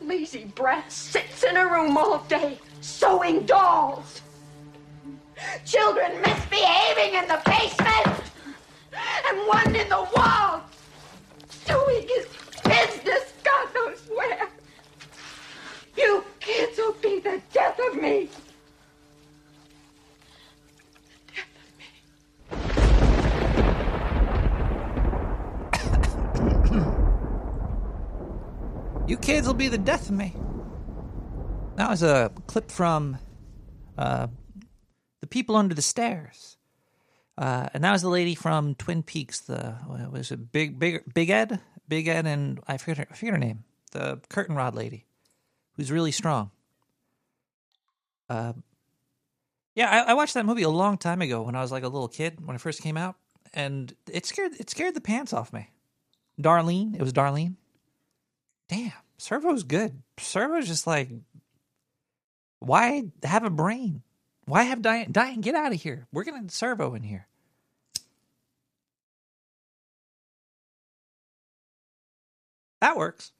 Lazy brat sits in a room all day sewing dolls. Children misbehaving in the basement and one in the wall doing his business God knows where. You kids will be the death of me. You kids will be the death of me. That was a clip from uh, The People Under the Stairs. Uh, and that was the lady from Twin Peaks. The what was it Big Big Big Ed, Big Ed, and I forget her, I forget her name. The curtain rod lady, who's really strong. Uh, yeah, I, I watched that movie a long time ago when I was like a little kid when it first came out, and it scared it scared the pants off me. Darlene, it was Darlene. Damn, Servo's good. Servo's just like, why have a brain? Why have Diane? Diane, get out of here. We're gonna Servo in here. That works.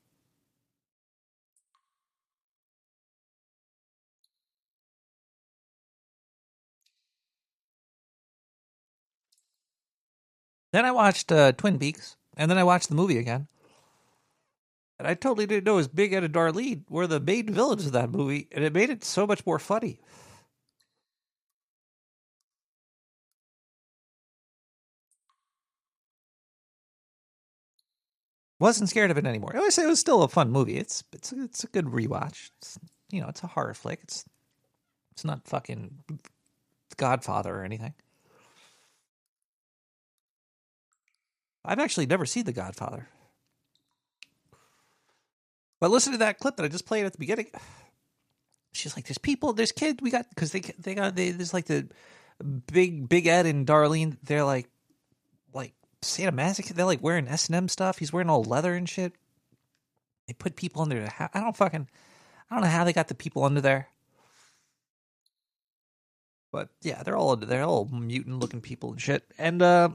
Then I watched uh, Twin Peaks, and then I watched the movie again. And I totally didn't know as Big Ed and Darlene were the main villains of that movie, and it made it so much more funny. Wasn't scared of it anymore. I would say it was still a fun movie. It's it's it's a good rewatch. It's, you know, it's a horror flick. It's it's not fucking Godfather or anything. I've actually never seen The Godfather. But listen to that clip that I just played at the beginning. She's like, "There's people, there's kids. We got because they they got they, there's like the big Big Ed and Darlene. They're like like sadomasochistic. They're like wearing S and M stuff. He's wearing all leather and shit. They put people under the. I don't fucking. I don't know how they got the people under there. But yeah, they're all they're all mutant looking people and shit. And uh,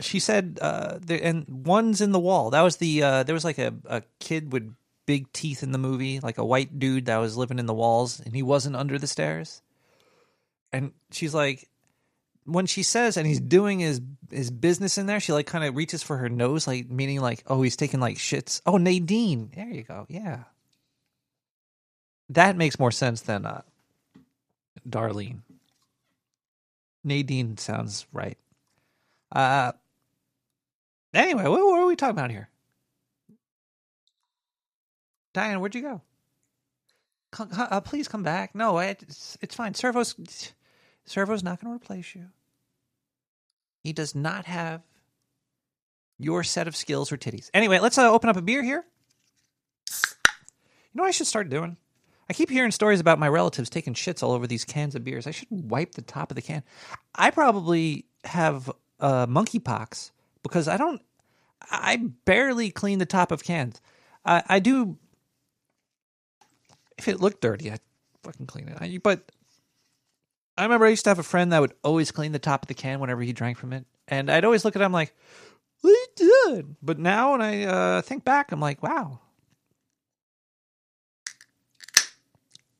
she said, uh, there, and one's in the wall. That was the uh, there was like a, a kid with big teeth in the movie, like a white dude that was living in the walls, and he wasn't under the stairs. And she's like, when she says, and he's doing his his business in there, she like kind of reaches for her nose, like meaning like, oh, he's taking like shits. Oh, Nadine, there you go, yeah. That makes more sense than uh, Darlene. Nadine sounds right. Uh, anyway, what, what are we talking about here? Diane, where'd you go? Come, uh, please come back. No, it's, it's fine. Servo's Servo's not going to replace you. He does not have your set of skills or titties. Anyway, let's uh, open up a beer here. You know I should start doing? I keep hearing stories about my relatives taking shits all over these cans of beers. I should wipe the top of the can. I probably have uh, monkeypox because I don't. I barely clean the top of cans. I do. If it looked dirty, I fucking clean it. I, but I remember I used to have a friend that would always clean the top of the can whenever he drank from it, and I'd always look at him like, "What are you doing?" But now, when I uh, think back, I'm like, "Wow,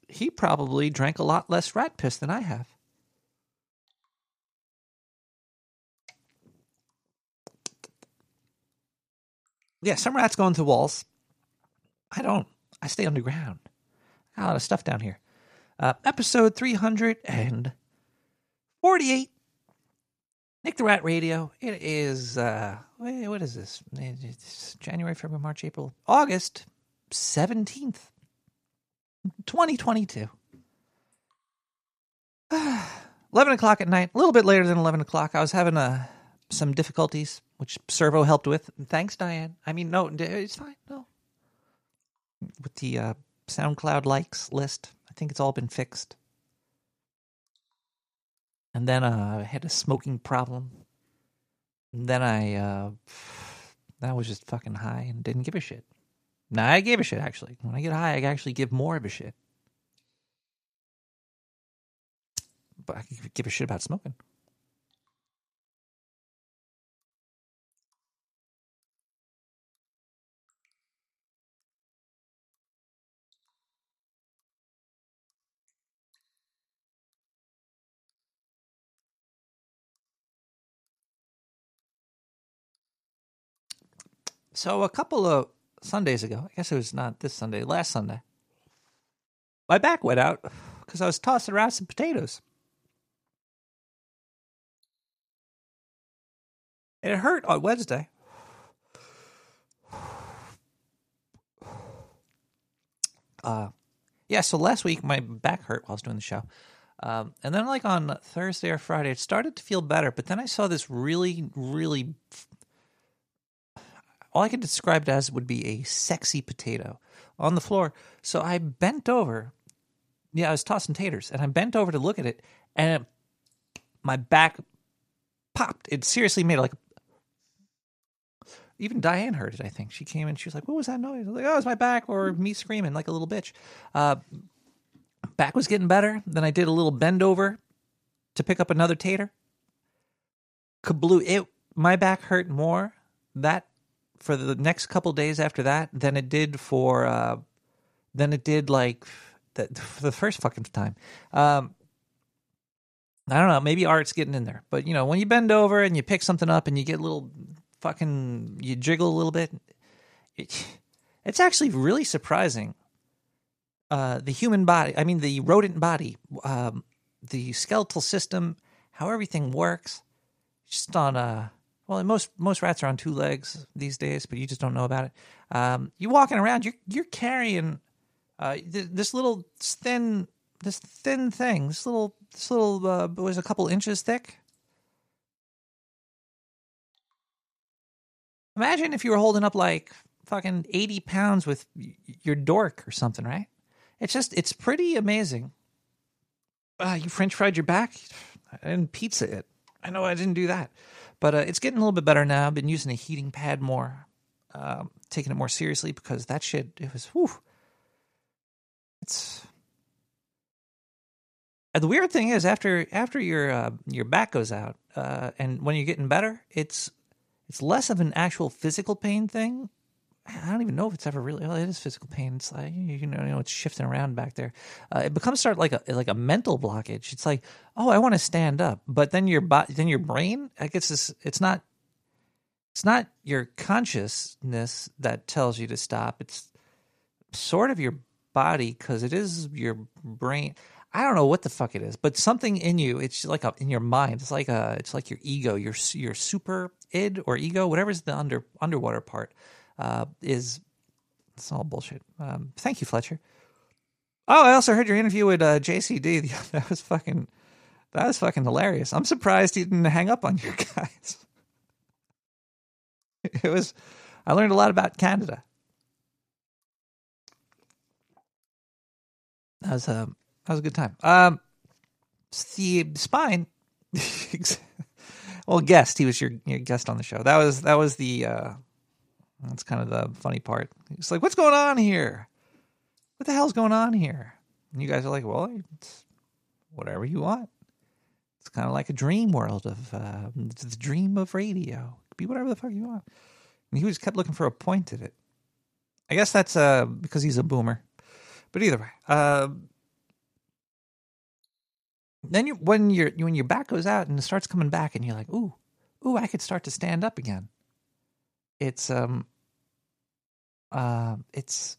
he probably drank a lot less rat piss than I have." Yeah, some rats go into walls. I don't. I stay underground. A lot of stuff down here. Uh, episode 348. Nick the Rat Radio. It is, uh, what is this? It's January, February, March, April, August 17th, 2022. 11 o'clock at night, a little bit later than 11 o'clock. I was having uh, some difficulties, which Servo helped with. Thanks, Diane. I mean, no, it's fine. No. With the uh, SoundCloud likes list, I think it's all been fixed. And then uh, I had a smoking problem. And then I, uh, I was just fucking high and didn't give a shit. Now I gave a shit actually. When I get high, I actually give more of a shit. But I give a shit about smoking. So a couple of Sundays ago, I guess it was not this Sunday, last Sunday, my back went out because I was tossing around some potatoes. And it hurt on Wednesday. Uh, yeah, so last week my back hurt while I was doing the show. Um, and then, like on Thursday or Friday, it started to feel better. But then I saw this really, really. All I could describe it as would be a sexy potato on the floor. So I bent over. Yeah, I was tossing taters, and I bent over to look at it, and it, my back popped. It seriously made like even Diane heard it. I think she came in. She was like, "What was that noise?" I was like, "Oh, it's my back," or me screaming like a little bitch. Uh, back was getting better. Then I did a little bend over to pick up another tater. Kabloo! It my back hurt more that for the next couple days after that than it did for uh, than it did like the, the first fucking time. Um, I don't know. Maybe art's getting in there, but you know when you bend over and you pick something up and you get a little fucking you jiggle a little bit. It, it's actually really surprising. Uh, the human body, I mean, the rodent body, um, the skeletal system, how everything works. Just on a well, most most rats are on two legs these days, but you just don't know about it. Um, you walking around, you're you're carrying uh, th- this little thin this thin thing, this little this little uh, was a couple inches thick. Imagine if you were holding up like fucking 80 pounds with your dork or something, right? It's just, it's pretty amazing. Uh, you French fried your back and pizza it. I know I didn't do that, but uh, it's getting a little bit better now. I've been using a heating pad more, um, taking it more seriously because that shit, it was, whew. It's, and the weird thing is after after your uh, your back goes out uh, and when you're getting better, it's it's less of an actual physical pain thing. I don't even know if it's ever really. Well, it is physical pain. It's like you know, you know, it's shifting around back there. Uh, it becomes start like a like a mental blockage. It's like, oh, I want to stand up, but then your body, then your brain, I guess this. It's not. It's not your consciousness that tells you to stop. It's sort of your body because it is your brain. I don't know what the fuck it is, but something in you, it's like a, in your mind. It's like a, it's like your ego, your your super id or ego, whatever's the under underwater part, uh, is. It's all bullshit. Um, thank you, Fletcher. Oh, I also heard your interview with uh, JCD. That was fucking, that was fucking hilarious. I'm surprised he didn't hang up on you guys. It was, I learned a lot about Canada. That was a um, that was a good time. Um, the spine. well, guest. He was your, your guest on the show. That was that was the. Uh, that's kind of the funny part. It's like, what's going on here? What the hell's going on here? And you guys are like, well, it's whatever you want. It's kind of like a dream world of uh, the dream of radio. be whatever the fuck you want. And he was kept looking for a point at it. I guess that's uh, because he's a boomer. But either way, uh, then you when your when your back goes out and it starts coming back and you're like, ooh, ooh, I could start to stand up again. It's um uh it's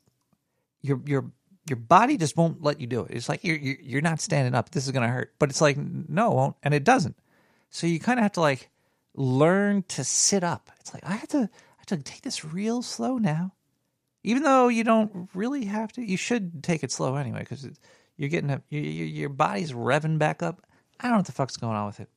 your your your body just won't let you do it. It's like you're you're, not standing up. This is gonna hurt, but it's like no, it won't, and it doesn't. So you kind of have to like learn to sit up. It's like I have to I have to take this real slow now, even though you don't really have to. You should take it slow anyway because you're getting a, you, you, your body's revving back up. I don't know what the fuck's going on with it.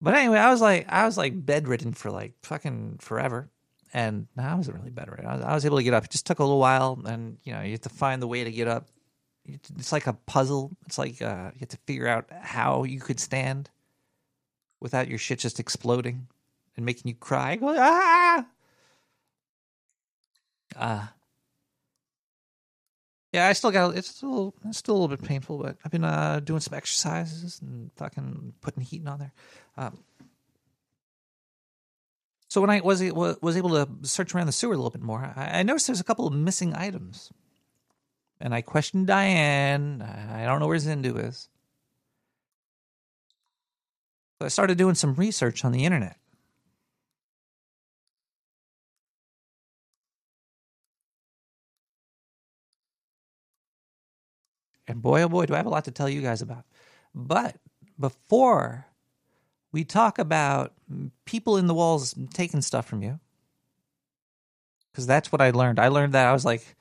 But anyway, I was like, I was like bedridden for like fucking forever, and I wasn't really bedridden. I was, I was able to get up. It just took a little while, and you know, you have to find the way to get up. It's like a puzzle. It's like uh, you have to figure out how you could stand without your shit just exploding and making you cry. Go ah. Uh, yeah, I still got it's still it's still a little bit painful, but I've been uh, doing some exercises and fucking putting heating on there. Um, so when I was was able to search around the sewer a little bit more, I noticed there's a couple of missing items. And I questioned Diane. I don't know where Zindu is. So I started doing some research on the internet. And boy, oh boy, do I have a lot to tell you guys about. But before we talk about people in the walls taking stuff from you, because that's what I learned. I learned that I was like,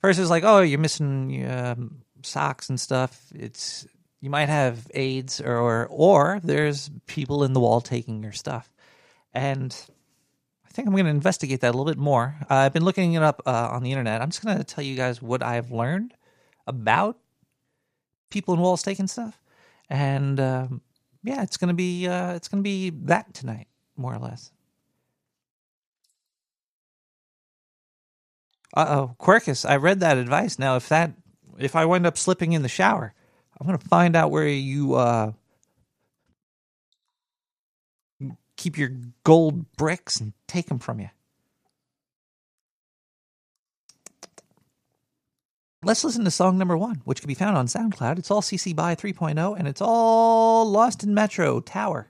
first it was like, oh, you're missing um, socks and stuff. It's you might have AIDS or, or or there's people in the wall taking your stuff, and I think I'm going to investigate that a little bit more. Uh, I've been looking it up uh, on the internet. I'm just going to tell you guys what I've learned about people in walls taking stuff, and um, yeah, it's to be uh, it's to be that tonight, more or less. Uh oh, Quirkus, I read that advice. Now, if that if I wind up slipping in the shower, I'm gonna find out where you uh keep your gold bricks and take them from you. Let's listen to song number one, which can be found on SoundCloud. It's all CC by 3.0, and it's all Lost in Metro Tower.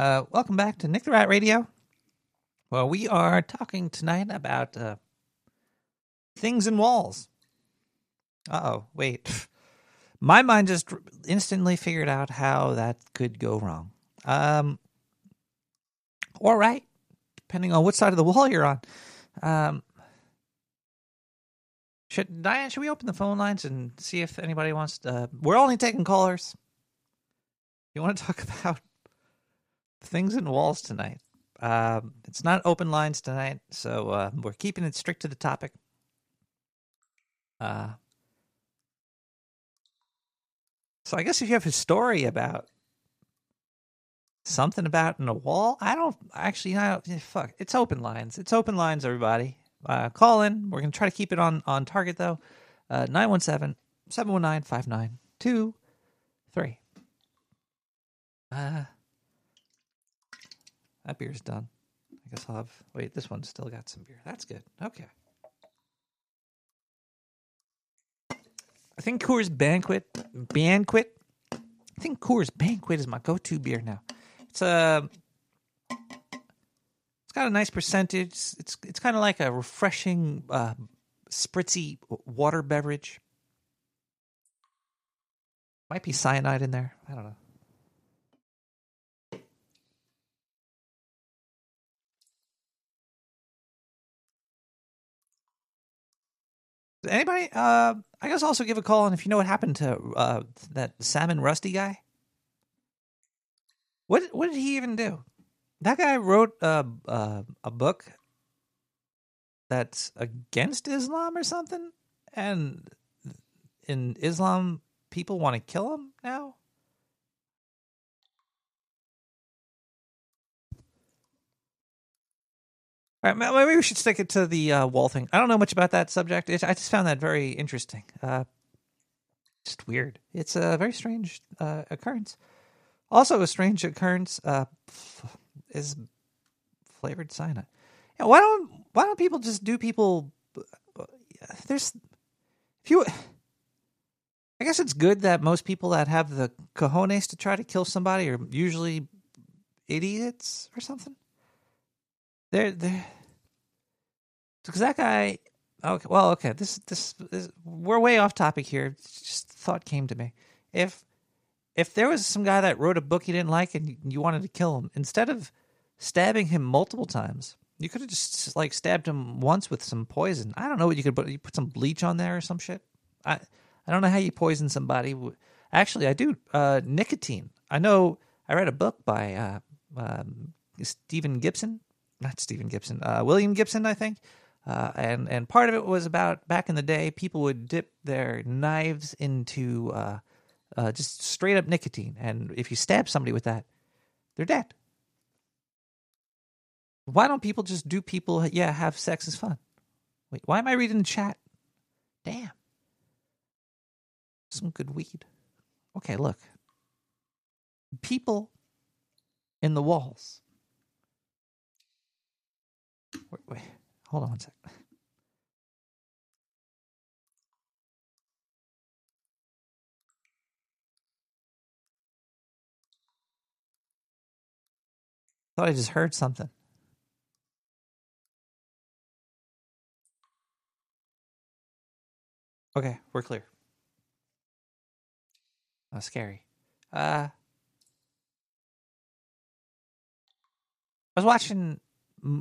Uh, welcome back to Nick the Rat Radio. Well, we are talking tonight about uh, things in walls. Uh oh, wait. my mind just instantly figured out how that could go wrong. Um, or right, depending on what side of the wall you're on. Um, should Diane? Should we open the phone lines and see if anybody wants to? we're only taking callers. You want to talk about things in walls tonight? Um, it's not open lines tonight, so uh, we're keeping it strict to the topic. Uh, so I guess if you have a story about something about in a wall, I don't actually. I don't, fuck. It's open lines. It's open lines, everybody. Uh, call in. We're gonna try to keep it on on target though. Uh, 917 719 5923. Uh, that beer's done. I guess I'll have. Wait, this one's still got some beer. That's good. Okay. I think Coors Banquet, Banquet. I think Coors Banquet is my go-to beer now. It's a, uh, it's got a nice percentage. It's it's kind of like a refreshing, uh, spritzy water beverage. Might be cyanide in there. I don't know. Anybody? Uh, I guess also give a call and if you know what happened to uh, that Salman Rushdie guy. What what did he even do? That guy wrote a uh, a book that's against Islam or something, and in Islam, people want to kill him now. Maybe we should stick it to the uh, wall thing. I don't know much about that subject. It, I just found that very interesting. Uh, just weird. It's a very strange uh, occurrence. Also, a strange occurrence uh, is flavored cyanide. Yeah, why don't why don't people just do people? Uh, there's if you. I guess it's good that most people that have the cojones to try to kill somebody are usually idiots or something. They're they're because that guy. Okay, well, okay. This, this this we're way off topic here. Just thought came to me. If if there was some guy that wrote a book you didn't like and you wanted to kill him, instead of stabbing him multiple times, you could have just like stabbed him once with some poison. I don't know what you could put. You put some bleach on there or some shit. I I don't know how you poison somebody. Actually, I do. Uh, nicotine. I know. I read a book by uh, um, Stephen Gibson not Stephen Gibson, uh, William Gibson, I think. Uh, and and part of it was about back in the day, people would dip their knives into uh, uh, just straight up nicotine, and if you stab somebody with that, they're dead. Why don't people just do people? Yeah, have sex is fun. Wait, why am I reading the chat? Damn, some good weed. Okay, look, people in the walls Wait, wait, hold on one sec. Thought I just heard something. Okay, we're clear. Oh, scary. Uh, I was watching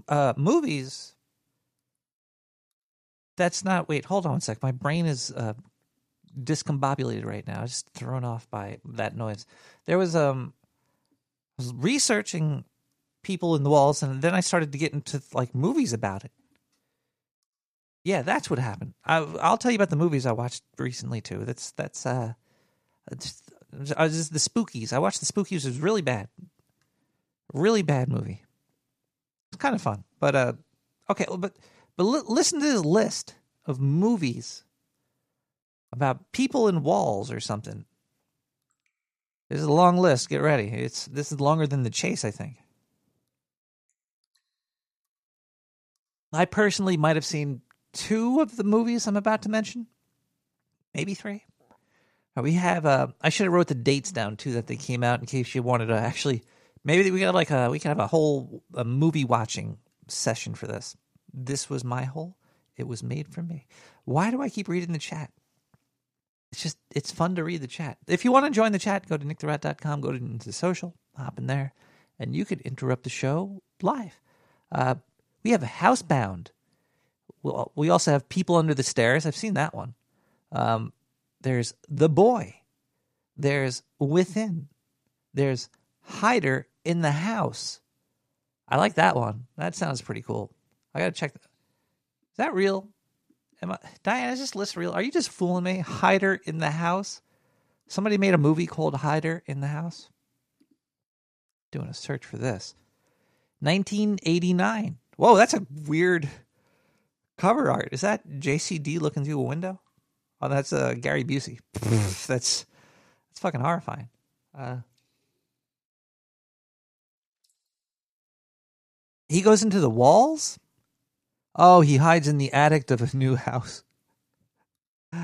uh, movies, that's not. Wait, hold on a sec. My brain is uh, discombobulated right now. Just thrown off by that noise. There was um, I was researching people in the walls, and then I started to get into like movies about it. Yeah, that's what happened. I, will tell you about the movies I watched recently too. That's that's uh, just, just the Spookies. I watched the Spookies. It was really bad, really bad movie. It's kind of fun, but uh, okay, but but li- listen to this list of movies about people in walls or something. This is a long list. Get ready. It's this is longer than the chase, I think. I personally might have seen two of the movies I'm about to mention, maybe three. We have. Uh, I should have wrote the dates down too that they came out in case you wanted to actually Maybe we got like a we can have a whole a movie watching session for this. This was my hole. It was made for me. Why do I keep reading the chat? it's just it's fun to read the chat. If you want to join the chat, go to nicktherat.com, go to into social, hop in there, and you could interrupt the show live. Uh, we have Housebound. We'll, we also have People Under the Stairs. I've seen that one. Um, there's The Boy. There's Within. There's Hider in the House. I like that one. That sounds pretty cool. I gotta check. That. Is that real? Am I, Diana, is this list real? Are you just fooling me? Hider in the House? Somebody made a movie called Hider in the House? Doing a search for this. 1989. Whoa, that's a weird cover art. Is that JCD looking through a window? Oh, that's uh, Gary Busey. that's that's fucking horrifying. Uh, he goes into the walls. Oh, he hides in the attic of a new house. All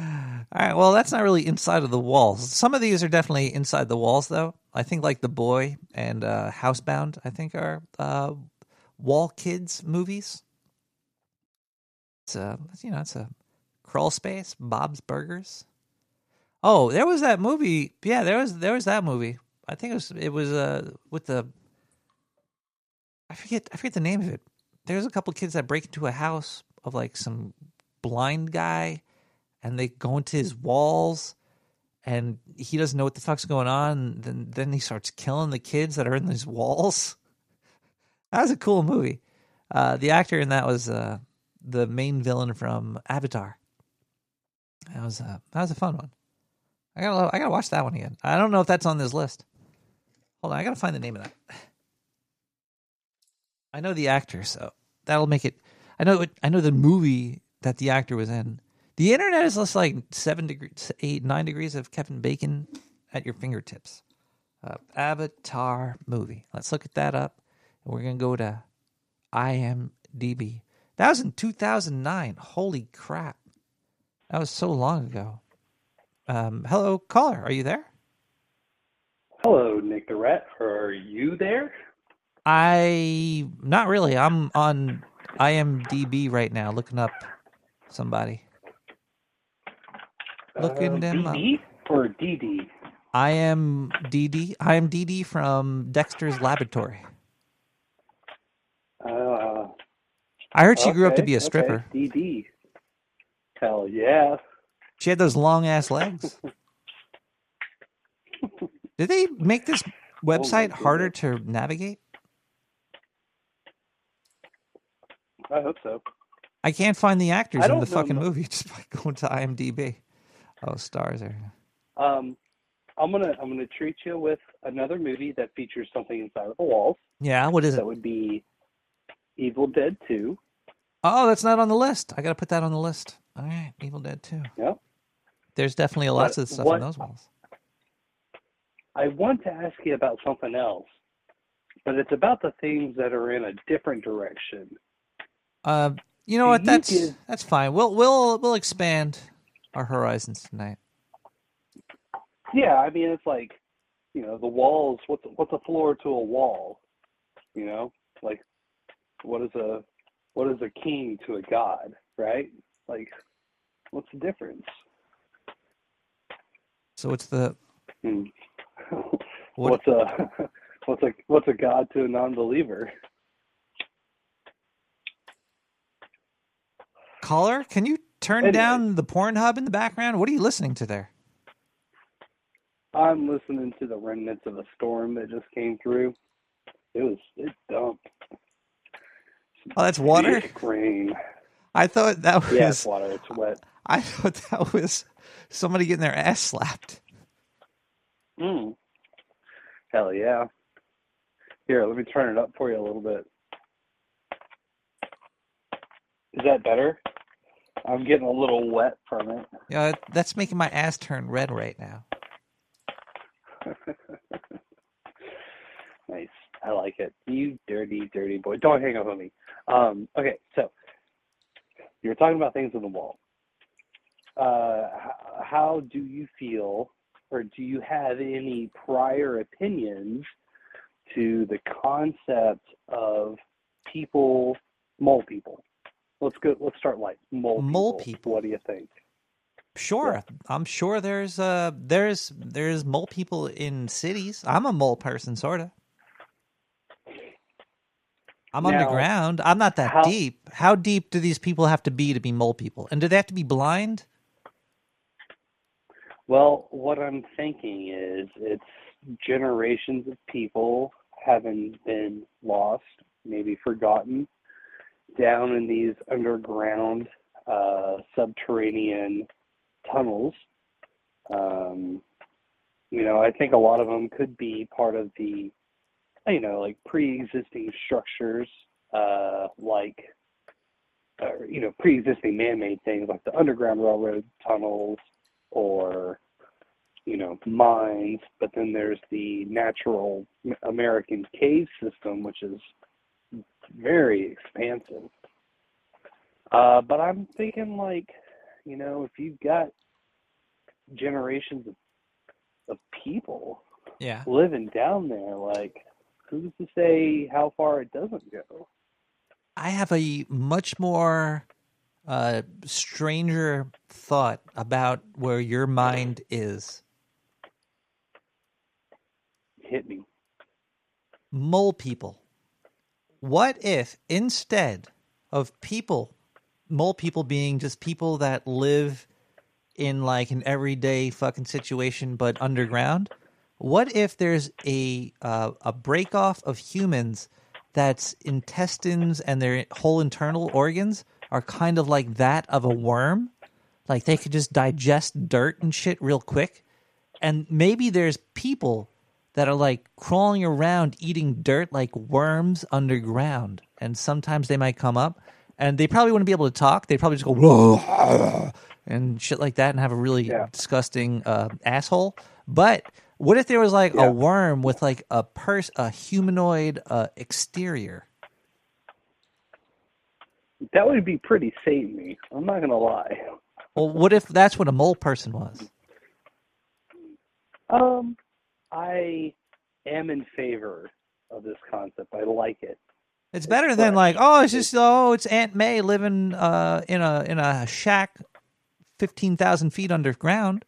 right, well, that's not really inside of the walls. Some of these are definitely inside the walls, though. I think like The Boy and uh, Housebound, I think are uh, wall kids movies. It's a, you know, it's a crawl space, Bob's Burgers. Oh, there was that movie. Yeah, there was there was that movie. I think it was it was uh with the I forget I forget the name of it. There's a couple kids that break into a house of like some blind guy and they go into his walls and he doesn't know what the fuck's going on then then he starts killing the kids that are in these walls. That was a cool movie. Uh, the actor in that was uh, the main villain from Avatar. That was a that was a fun one. I gotta I gotta watch that one again. I don't know if that's on this list. Hold on, I gotta find the name of that. I know the actor, so that'll make it. I know I know the movie that the actor was in. The internet is just like seven degrees, eight, nine degrees of Kevin Bacon at your fingertips. Uh, Avatar movie. Let's look at that up. And we're gonna go to IMDb. That was in 2009. Holy crap! That was so long ago. Um, hello, caller. Are you there? Hello, Nick the Rat. Are you there? I not really. I'm on IMDb right now, looking up somebody. Looking uh, them DD or DD? I am DD. I am DD from Dexter's Laboratory. Uh, I heard she okay, grew up to be a stripper. Okay. DD. Hell yeah. She had those long ass legs. Did they make this website Oh, harder to navigate? I hope so. I can't find the actors in the fucking movie just by going to IMDb. Oh, stars are. Um, I'm gonna I'm gonna treat you with another movie that features something inside of the walls. Yeah, what is it? That would be Evil Dead 2. Oh, that's not on the list. I got to put that on the list. All right, Evil Dead 2. Yeah. There's definitely lots But of stuff what- on those walls. I want to ask you about something else, but it's about the things that are in a different direction. Uh, you know what? That's that's fine. We'll we'll we'll expand our horizons tonight. Yeah, I mean it's like, you know, the walls. What's what's a floor to a wall? You know, like what is a what is a king to a god, right? Like, what's the difference? So what's the Hmm. What- what's a what's a what's a god to a non-believer? Caller? Can you turn down the porn hub in the background? What are you listening to there? I'm listening to the remnants of a storm that just came through. It was it dumped. Oh, that's water. Rain. I thought that was. Yeah, it's water. It's wet. I thought that was somebody getting their ass slapped. Mm. Hell yeah. Here, let me turn it up for you a little bit. Is that better? I'm getting a little wet from it. Yeah, that's making my ass turn red right now. nice. I like it. You dirty, dirty boy. Don't hang up on me. Um, okay, so you were talking about things on the wall. Uh, how do you feel, or do you have any prior opinions to the concept of people, mole people? Let's go. Let's start light. Mole, Mole people. people. What do you think? Sure, I'm sure there's uh there's there's mole people in cities. I'm a mole person, sort of. I'm Now, underground. I'm not that how- deep. How deep do these people have to be to be mole people? And do they have to be blind? Well, what I'm thinking is it's generations of people having been lost, maybe forgotten, down in these underground, uh, subterranean tunnels. Um, you know, I think a lot of them could be part of the, you know, like pre-existing structures, uh, like, uh, you know, pre-existing man-made things like the Underground Railroad tunnels or you know mines but then there's the natural american cave system which is very expansive uh, but i'm thinking like you know if you've got generations of, of people Yeah. living down there like who's to say how far it doesn't go I have a much more uh, stranger thought about where your mind is. hit me Mole people. What if instead of people, mole people being just people that live in like an everyday fucking situation but underground, what if there's a uh, a break off of humans that's intestines and their whole internal organs are kind of like that of a worm? Like they could just digest dirt and shit real quick. And maybe there's people that are like crawling around eating dirt like worms underground. And sometimes they might come up and they probably wouldn't be able to talk. They'd probably just go and shit like that and have a really Yeah. disgusting uh, asshole. But what if there was like Yeah. a worm with like a pers- a humanoid uh, exterior? that would be pretty samey i'm not gonna lie Well, what if that's what a mole person was? Um, I am in favor of this concept. I like it. It's better than like, oh, it's just oh, it's Aunt May living uh, in a in a shack, fifteen thousand feet underground.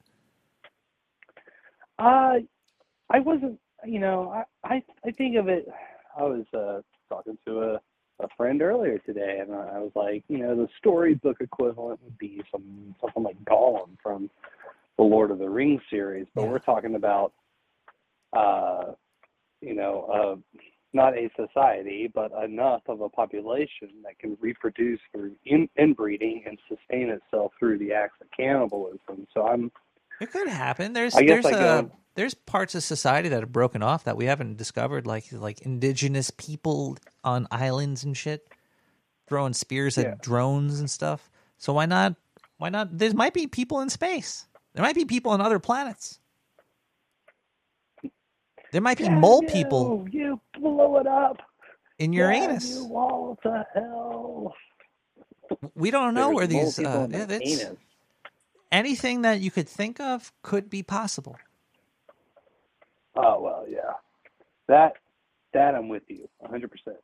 Uh, I wasn't, you know, I, I, I think of it. I was uh, talking to a, a friend earlier today, and I, I was like, you know, the storybook equivalent would be some something like Gollum from the Lord of the Rings series, but Yeah. we're talking about, uh, you know, uh, not a society, but enough of a population that can reproduce through in, inbreeding and sustain itself through the acts of cannibalism. So I'm It could happen. There's there's I uh, there's parts of society that have broken off that we haven't discovered, like like indigenous people on islands and shit, throwing spears Yeah. at drones and stuff. So why not? Why not? There might be people in space. There might be people on other planets. There might be mole Damn people You, you blew it up. in Damn Uranus. You all to hell. We don't know There's where these. people Uh, in yeah, anus. anything that you could think of could be possible. Oh well, yeah. That that I'm with you, 100. percent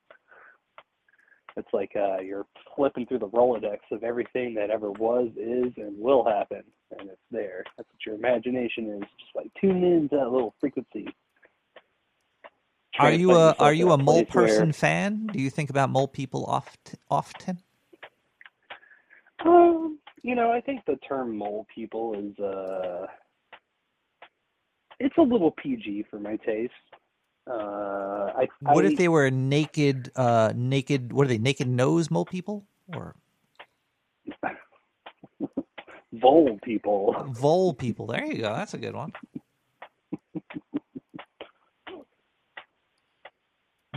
It's like uh, you're flipping through the Rolodex of everything that ever was, is, and will happen, and it's there. That's what your imagination is. Just like tune into that little frequency. Are you a are you a mole place where- person fan? Do you think about mole people oft often? Um, you know, I think the term mole people is uh it's a little PG for my taste. Uh I What I, if they were naked uh naked what are they, naked nose mole people? Or vole people? vole people. There you go. That's a good one.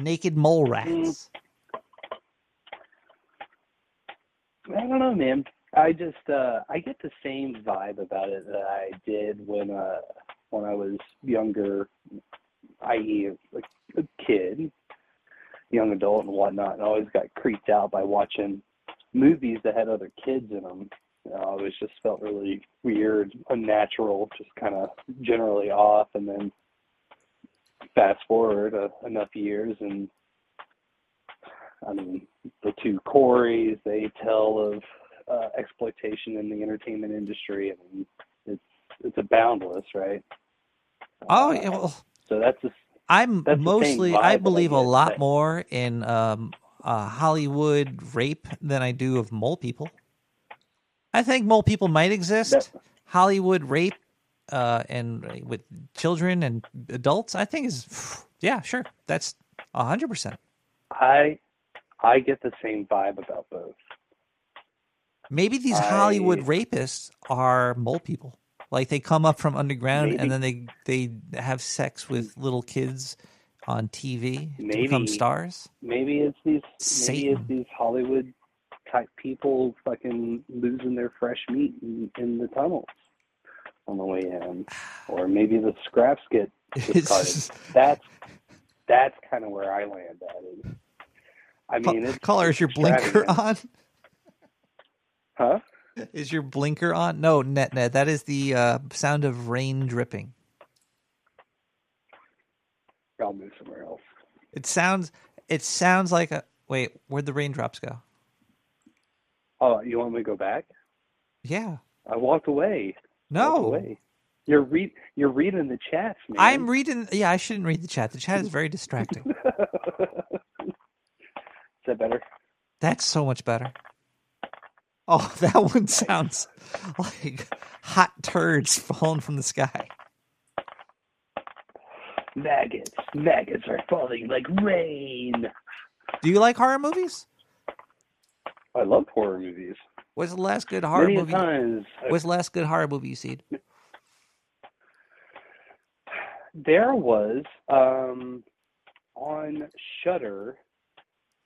Naked mole rats. I don't know, man. I just uh I get the same vibe about it that I did when uh when I was younger, i.e. like a kid, young adult and whatnot, and I always got creeped out by watching movies that had other kids in them. You know, I always just felt really weird, unnatural, just kind of generally off. And then fast forward uh, enough years, and I mean, the two Corys, they tell of uh, exploitation in the entertainment industry. I mean, it's it's a boundless, right? Oh, Uh, yeah, well, so that's just I'm That's mostly, I believe a lot but- more in um, uh, Hollywood rape than I do of mole people. I think mole people might exist. That- Hollywood rape uh, and with children and adults, I think is, yeah, sure. That's a 100%. I I get the same vibe about both. Maybe these I- Hollywood rapists are mole people. Like they come up from underground Maybe. and then they they have sex with little kids on TV to become stars. Maybe it's these maybe it's these Hollywood type people fucking losing their fresh meat in, in the tunnels on the way in, or maybe the scraps get discarded. That's that's kind of where I land at it. I mean, it's Caller, is your blinker on? Huh? Is your blinker on? No, net net. That is the uh, sound of rain dripping. I'll move somewhere else. It sounds. It sounds like a. Wait, where'd the raindrops go? Oh, you want me to go back? Yeah. I walked away. No. You're read. You're reading the chats, man. I'm reading. Yeah, I shouldn't read the chat. The chat is very distracting. Is that better? That's so much better. Oh, that one sounds like hot turds falling from the sky. Maggots, maggots are falling like rain. Do you like horror movies? I love horror movies. What's the last good horror Many movie? times What's the last good horror movie you seen? there was um, on Shudder,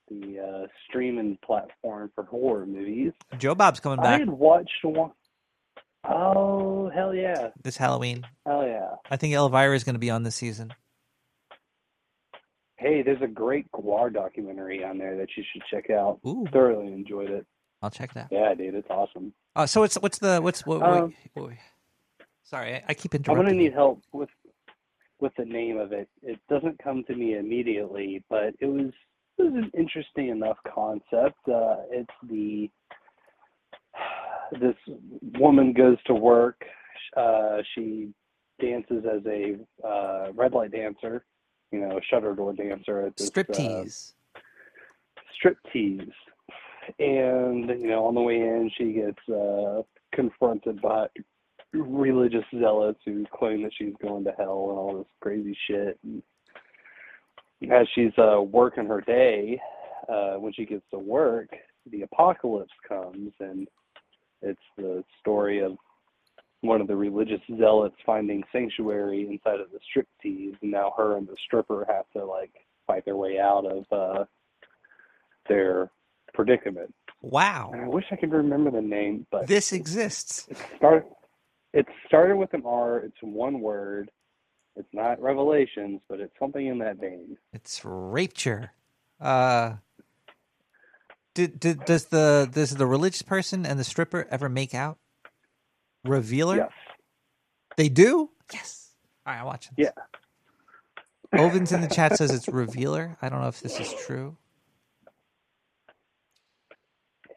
the uh, streaming platform for horror movies. Joe Bob's coming back. I had watched one oh hell yeah, this Halloween. hell yeah! I think Elvira is going to be on this season. Hey, there's a great GWAR documentary on there that you should check out. Ooh, Thoroughly enjoyed it. I'll check that. Yeah, dude, it's awesome. Uh, so it's what's the what's what? Um, wait, wait. Sorry, I, I keep interrupting. I'm gonna need help with with the name of it. It doesn't come to me immediately, but it was it was an interesting enough concept. Uh, it's the this woman goes to work. Uh, she dances as a uh, red light dancer, you know, a shutter door dancer at this uh, Striptease. And, you know, on the way in, she gets uh, confronted by religious zealots who claim that she's going to hell and all this crazy shit. And as she's uh, working her day, uh, when she gets to work, the apocalypse comes, and it's the story of one of the religious zealots finding sanctuary inside of the striptease, and now her and the stripper have to like fight their way out of uh, their predicament. Wow, And I wish I could remember the name, but this exists. it started. It started with an R. It's one word. It's not Revelations, but it's something in that vein. It's rapture. Uh, did, did does the does the religious person and the stripper ever make out? Revealer. Yes. They do. Yes. All right, I'm watching. This. Yeah. Ovens in the chat says it's revealer. I don't know if this is true.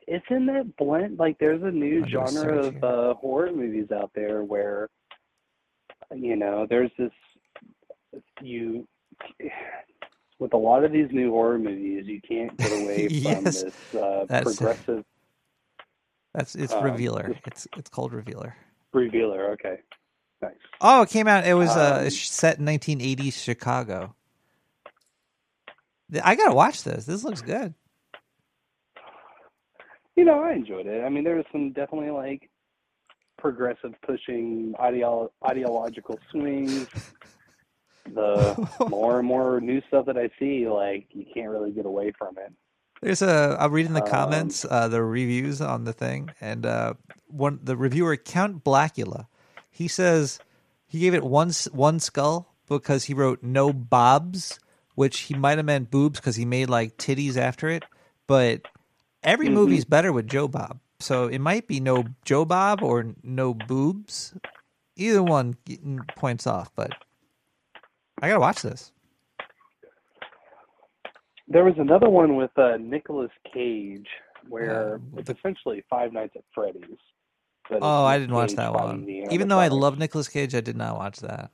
It's in that blend. Like, there's a new I'll do a genre of uh, horror movies out there where, you know, there's this. You, with a lot of these new horror movies, you can't get away from this uh, That's- progressive That's it's Um, revealer. It's it's called revealer. revealer. Okay, nice. Oh, it came out. It was uh, Um, set in 1980s Chicago. I gotta watch this. This looks good. You know, I enjoyed it. I mean, there was some definitely like progressive pushing ideo- ideological swings. The more and more new stuff that I see, like you can't really get away from it. There's a. I'm reading the Um, comments, uh, the reviews on the thing, and uh, one the reviewer Count Blackula, he says he gave it one one skull because he wrote no bobs, which he might have meant boobs because he made like titties after it. But every Mhm. movie's better with Joe Bob, so it might be no Joe Bob or no boobs. Either one points off, but I gotta watch this. There was another one with uh, Nicolas Cage where Uh, it's the- essentially Five Nights at Freddy's. Oh, I didn't watch that one. Even though I love Nicolas Cage, I did not watch that.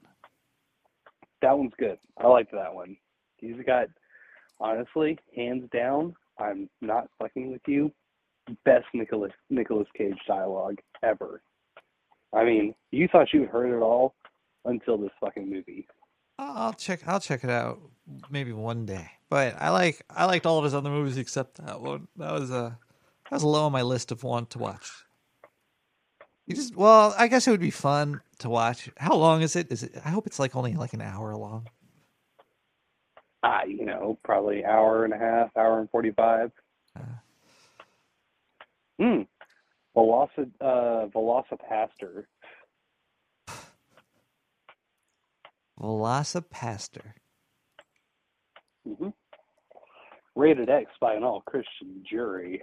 that one's good. I liked that one. He's got honestly, hands down, I'm not fucking with you. Best Nicholas Nicolas Cage dialogue ever. I mean, you thought you heard it all until this fucking movie. I'll I'll check. I'll check it out maybe one day. But I like I liked all of his other movies except that one. That was a that was low on my list of want to watch. You just well, I guess it would be fun to watch. How long is it? Is it? I hope it's like only like an hour long. Ah, you know, probably hour and a half, hour and forty five. Uh. Hmm. Veloci uh Velocipastor. Velocipastor. hmm Rated X by an all Christian jury.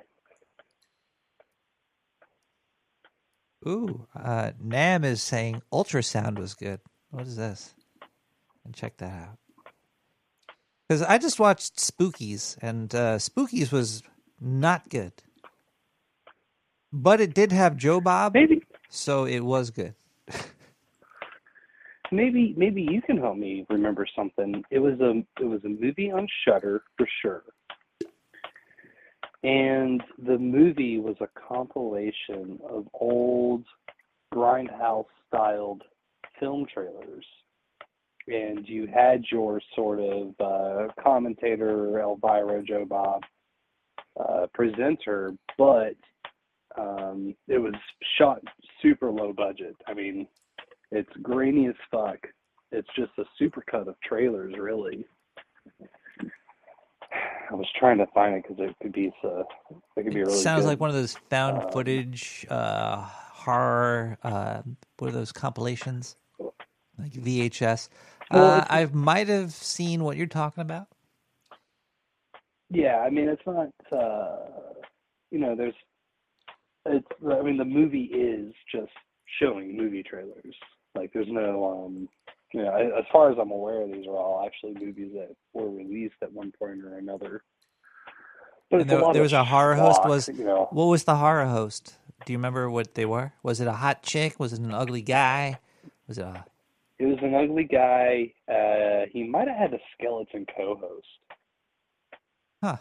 Ooh, uh, Nam is saying ultrasound was good. What is this? And check that out. Because I just watched Spookies, and uh, Spookies was not good, but it did have Joe Bob, Maybe so it was good. maybe maybe you can help me remember something. It was a it was a movie on Shudder for sure. And the movie was a compilation of old grindhouse styled film trailers. And you had your sort of uh, commentator, Elvira, Joe Bob, uh, presenter, but um, it was shot super low budget. I mean, it's grainy as fuck. It's just a supercut of trailers, really. I was trying to find it because it could be so. It could be It really. sounds good. like one of those found Um, footage uh, horror. Uh, what are those compilations? Like VHS. Uh, I might have seen what you're talking about. Yeah, I mean, it's not. Uh, you know, there's. It's. I mean, the movie is just showing movie trailers. Like, there's no. um You know, as far as I'm aware, these are all actually movies that were released at one point or another. But And there- there was a horror host, was- you know. What was the horror host? Do you remember what they were? Was it a hot chick? Was it an ugly guy? Was it a It was an ugly guy. Uh, he might have had a skeleton co-host. Huh.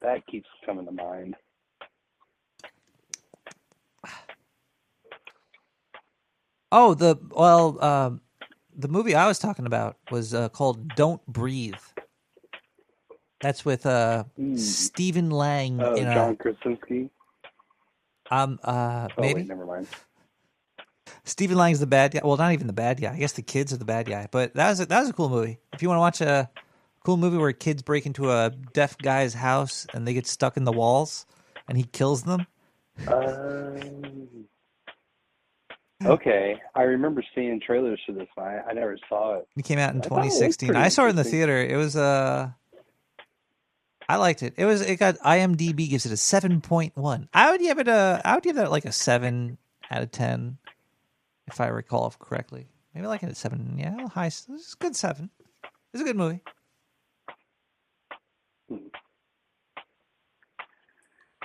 That keeps coming to mind. Oh, the well, um, the movie I was talking about was uh, called "Don't Breathe." That's with uh, Hmm. Stephen Lang Oh, in a John Krasinski. um uh Oh maybe wait, never mind. Stephen Lang's the bad guy. Well, not even the bad guy. I guess the kids are the bad guy. But that was a, that was a cool movie. If you want to watch a cool movie where kids break into a deaf guy's house and they get stuck in the walls and he kills them. Um, okay, I remember seeing trailers for this. I, I never saw it. It came out in I it 2016. I saw it in the theater. It was uh I liked it. It was it got IMDb gives it a 7.1. I would give it a I would give that like a 7 out of 10 if I recall correctly. Maybe like a 7. Yeah, high it's a good 7. It's a good movie.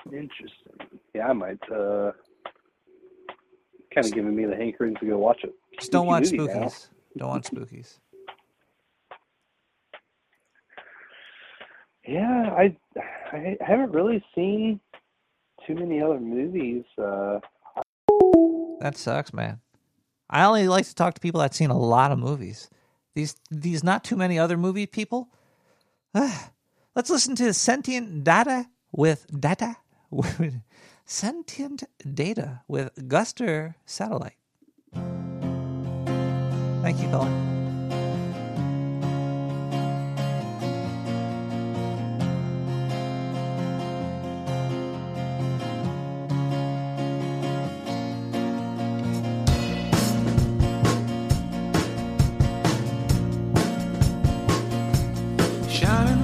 Interesting. Yeah, I might. Uh, kind of giving me the hankering to go watch it. Just don't watch movie now. spookies. Don't watch spookies. Yeah, I I haven't really seen too many other movies. Uh, That sucks, man. I only like to talk to people that's seen a lot of movies. These these not too many other movie people. Let's listen to Sentient Data with Data with Sentient Data with Guster Satellite. Thank you, Colin. Shining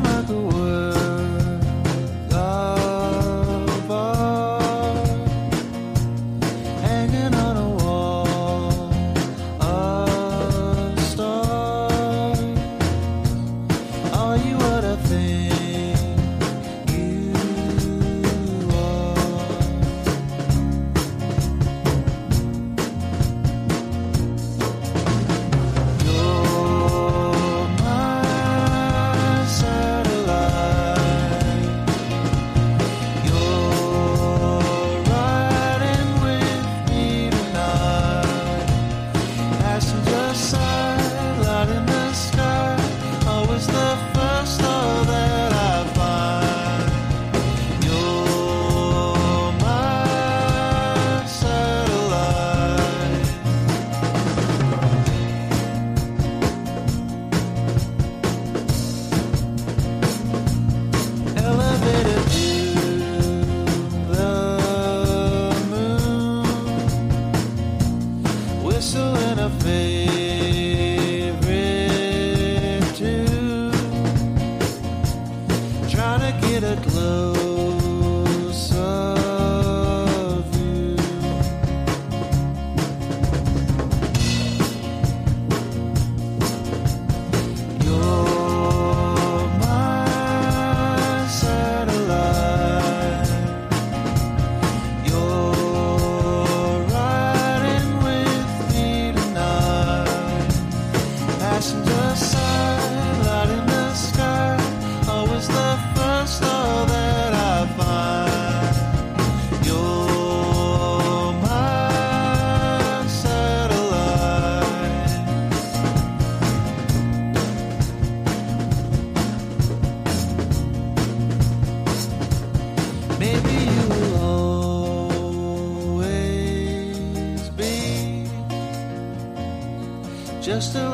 just a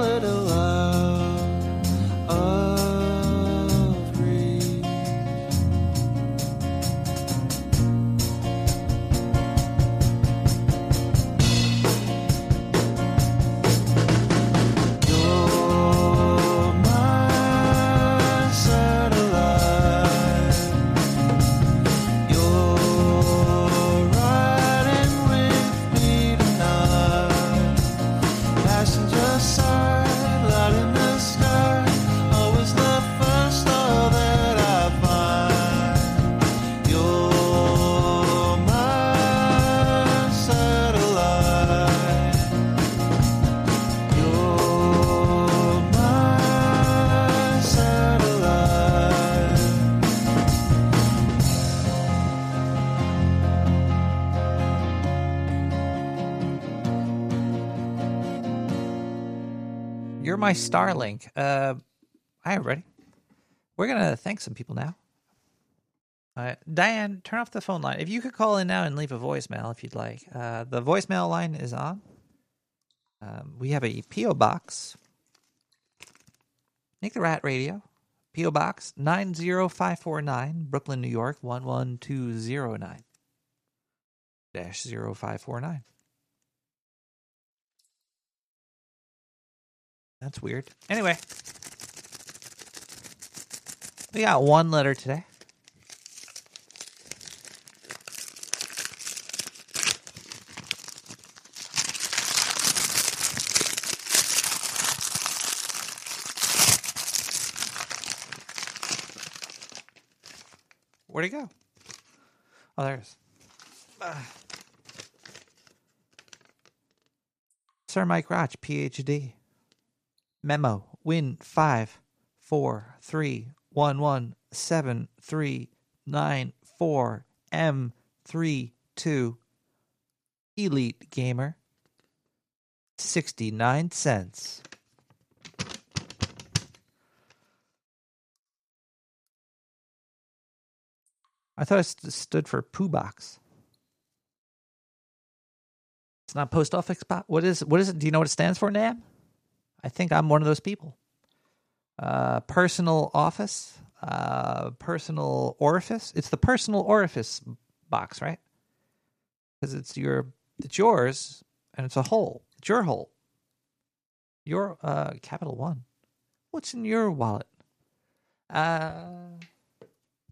my Starlink. Uh, hi, everybody. We're gonna thank some people now. Uh, Diane, turn off the phone line. If you could call in now and leave a voicemail, if you'd like. Uh, the voicemail line is on. Um, we have a PO box. Nick the Rat Radio, PO Box nine zero five four nine, Brooklyn, New York one one two zero nine dash zero five four nine. That's weird. Anyway, we got one letter today. Where'd it go? Oh, there it is. Ah. Sir Mike Roch, PhD. Memo win five four three one one seven three nine four M three two Elite Gamer sixty nine cents. I thought it st- stood for poo box. It's not post office box. What is what is it? Do you know what it stands for, Nam? I think I'm one of those people. Uh, personal office, uh, personal orifice. It's the personal orifice box, right? Because it's your, it's yours, and it's a hole. It's your hole. Your uh, Capital One. What's in your wallet? Uh,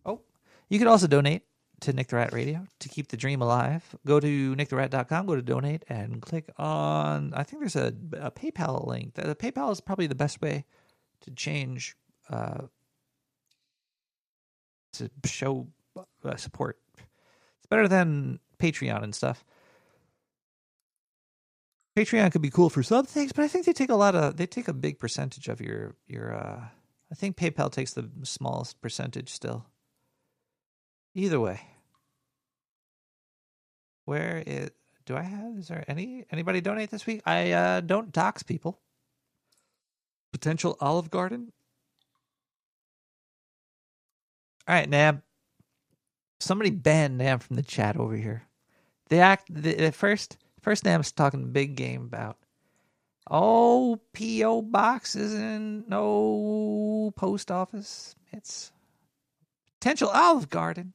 oh, you could also donate to Nick the Rat Radio to keep the dream alive. Go to nicktherat.com, go to donate, and click on. I think there's a, a PayPal link. The, the PayPal is probably the best way to change uh, to show uh, support. It's better than Patreon and stuff. Patreon could be cool for some things, but I think they take a lot of they take a big percentage of your your. Uh, I think PayPal takes the smallest percentage still. Either way, where is do I have? Is there any anybody donate this week? I uh, don't dox people. Potential Olive Garden. All right, Nab. Somebody ban Nam from the chat over here. They act the, the first first Nam's talking big game about oh PO boxes and no post office. It's potential Olive Garden.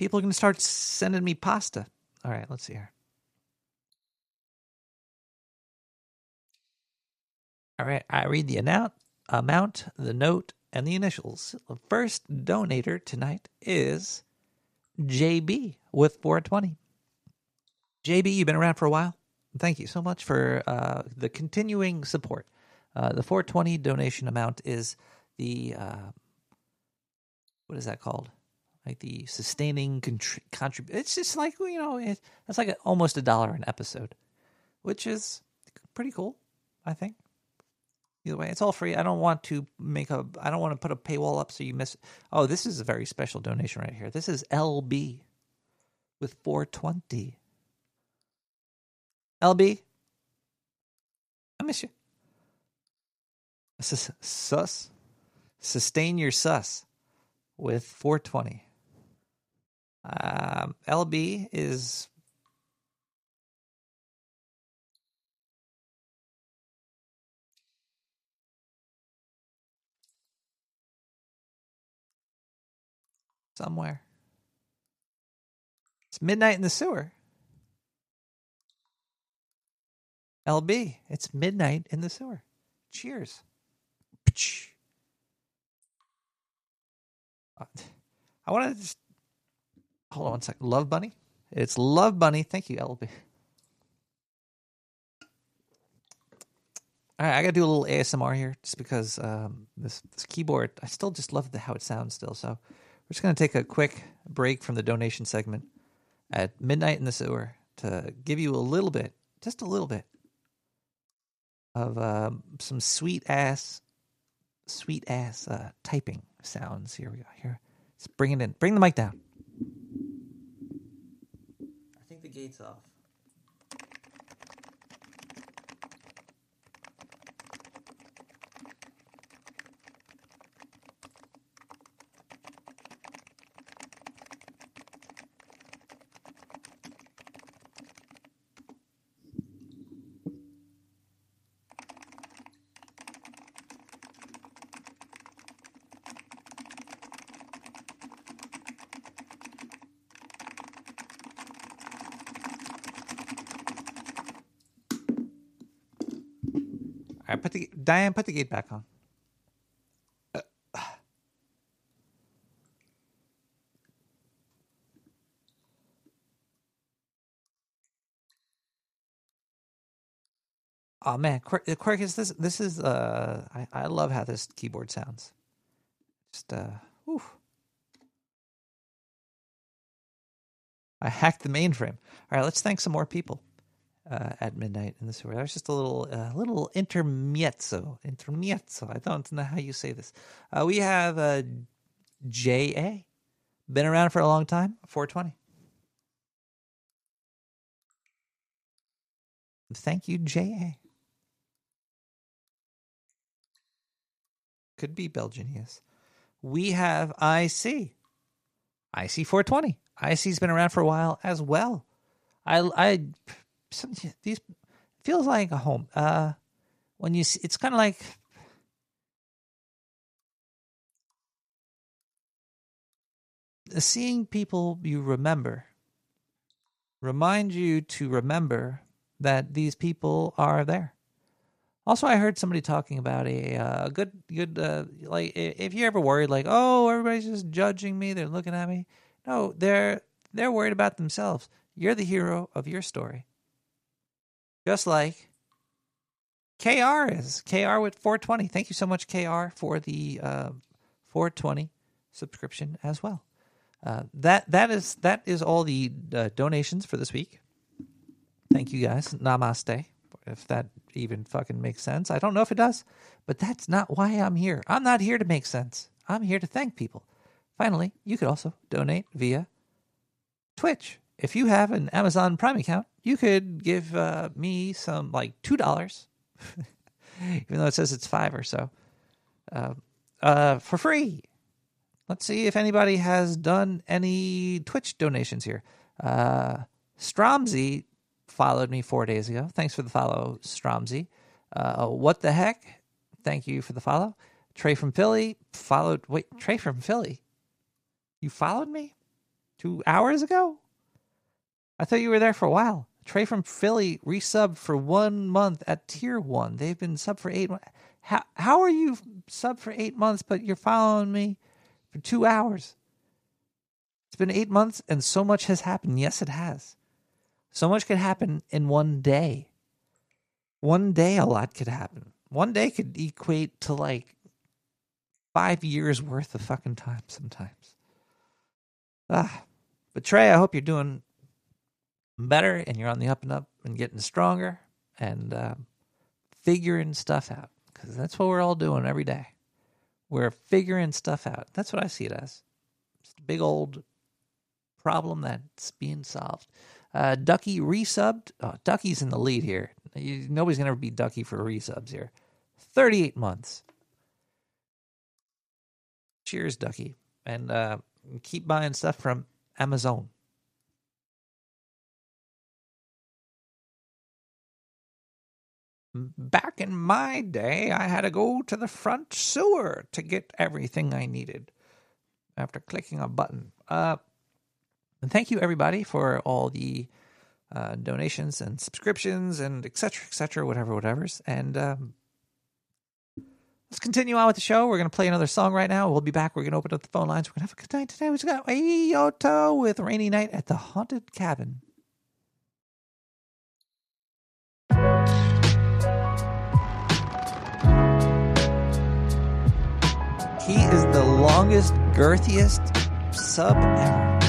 People are going to start sending me pasta. All right, let's see here. All right, I read the amount, amount, the note, and the initials. The first donator tonight is JB with 420. JB, you've been around for a while. Thank you so much for uh, the continuing support. Uh, the 420 donation amount is the uh, what is that called? Like the sustaining contri- contrib. It's just like you know, it, it's like a, almost a dollar an episode, which is pretty cool. I think. Either way, it's all free. I don't want to make a. I don't want to put a paywall up so you miss. Oh, this is a very special donation right here. This is LB with 420. LB, I miss you. Sus, sus, sustain your sus with 420. Um, LB is somewhere. It's midnight in the sewer. LB, it's midnight in the sewer. Cheers. Uh, I want to just hold on one second. Love Bunny? It's Love Bunny. Thank you, LB. All right, I got to do a little ASMR here just because um, this, this keyboard, I still just love the, how it sounds still. So we're just to take a quick break from the donation segment at midnight in the sewer to give you a little bit, just a little bit, of um, some sweet ass, sweet ass uh, typing sounds. Here we go. Here, let's bring it in. Bring the mic down. I Diane, put the gate back on. Oh man, uh, Quirk is this? This is uh, I, I love how this keyboard sounds. Just uh, whew. I hacked the mainframe. All right, let's thank some more people uh, at midnight in the sewer. That was just a little, uh, little intermezzo. Intermezzo. I don't know how you say this. Uh, we have uh, J.A. Been around for a long time. 420. Thank you, J.A. Could be Belgianius. We have IC. IC 420. IC's been around for a while as well. I, I, some, these feels like a home. Uh, when you, see, it's kind of like seeing people you remember remind you to remember that these people are there. Also, I heard somebody talking about a uh, good, good, uh, like if you're ever worried, like, oh, everybody's just judging me, they're looking at me. No, they're they're worried about themselves. You're the hero of your story, just like KR is. KR with 420. Thank you so much, KR, for the uh, 420 subscription as well. Uh, that that is that is all the uh, donations for this week. Thank you guys. Namaste. If that even fucking makes sense. I don't know if it does, but that's not why I'm here. I'm not here to make sense. I'm here to thank people. Finally, you could also donate via Twitch. If you have an Amazon Prime account, you could give uh, me some like two dollars, even though it says it's five or so, uh, uh, for free. Let's see if anybody has done any Twitch donations here. Uh, Stromsy followed me four days ago. Thanks for the follow, Stromzy. Uh, what the heck? Thank you for the follow. Trey from Philly followed. Wait, Trey from Philly? You followed me two hours ago? I thought you were there for a while. Trey from Philly resubbed for one month at tier one. They've been sub for eight. How how are you sub for eight months, but you're following me for two hours? It's been eight months, and so much has happened. Yes, it has. So much could happen in one day. One day, a lot could happen. One day could equate to like five years worth of fucking time sometimes. Ah, but Trey, I hope you're doing better and you're on the up and up and getting stronger and um, figuring stuff out because that's what we're all doing every day. We're figuring stuff out. That's what I see it as. It's a big old problem that's being solved. Uh, Ducky resubbed. Oh, Ducky's in the lead here. You, nobody's gonna ever beat Ducky for resubs here. Thirty-eight months. Cheers, Ducky, and uh, keep buying stuff from Amazon. Back in my day, I had to go to the front sewer to get everything I needed after clicking a button. Uh, and thank you, everybody, for all the uh, donations and subscriptions and et cetera, et cetera, whatever, whatever's. And um, let's continue on with the show. We're going to play another song right now. We'll be back. We're going to open up the phone lines. We're going to have a good night today. We just got Ayoto with Rainy Night at the Haunted Cabin. He is the longest, girthiest sub ever.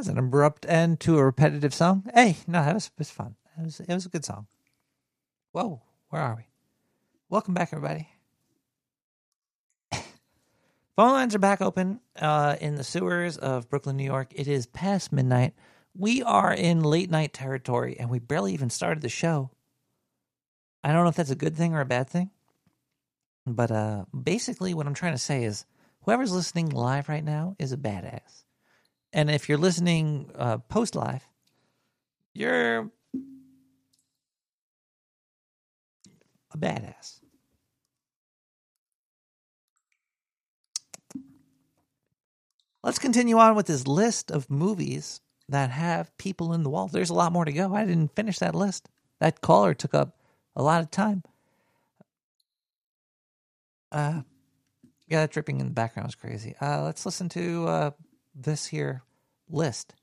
Was an abrupt end to a repetitive song. Hey, no, that was, it was fun. It was, it was a good song. Whoa, where are we? Welcome back, everybody. Phone lines are back open uh, in the sewers of Brooklyn, New York. It is past midnight. we are in late night territory and we barely even started the show. I don't know if that's a good thing or a bad thing. But uh basically what I'm trying to say is whoever's listening live right now is a badass. And if you're listening uh post live, you're a badass. Let's continue on with this list of movies that have people in the wall. There's a lot more to go. I didn't finish that list. That caller took up a lot of time. Uh, yeah, that dripping in the background is crazy. Uh, let's listen to uh, this here list.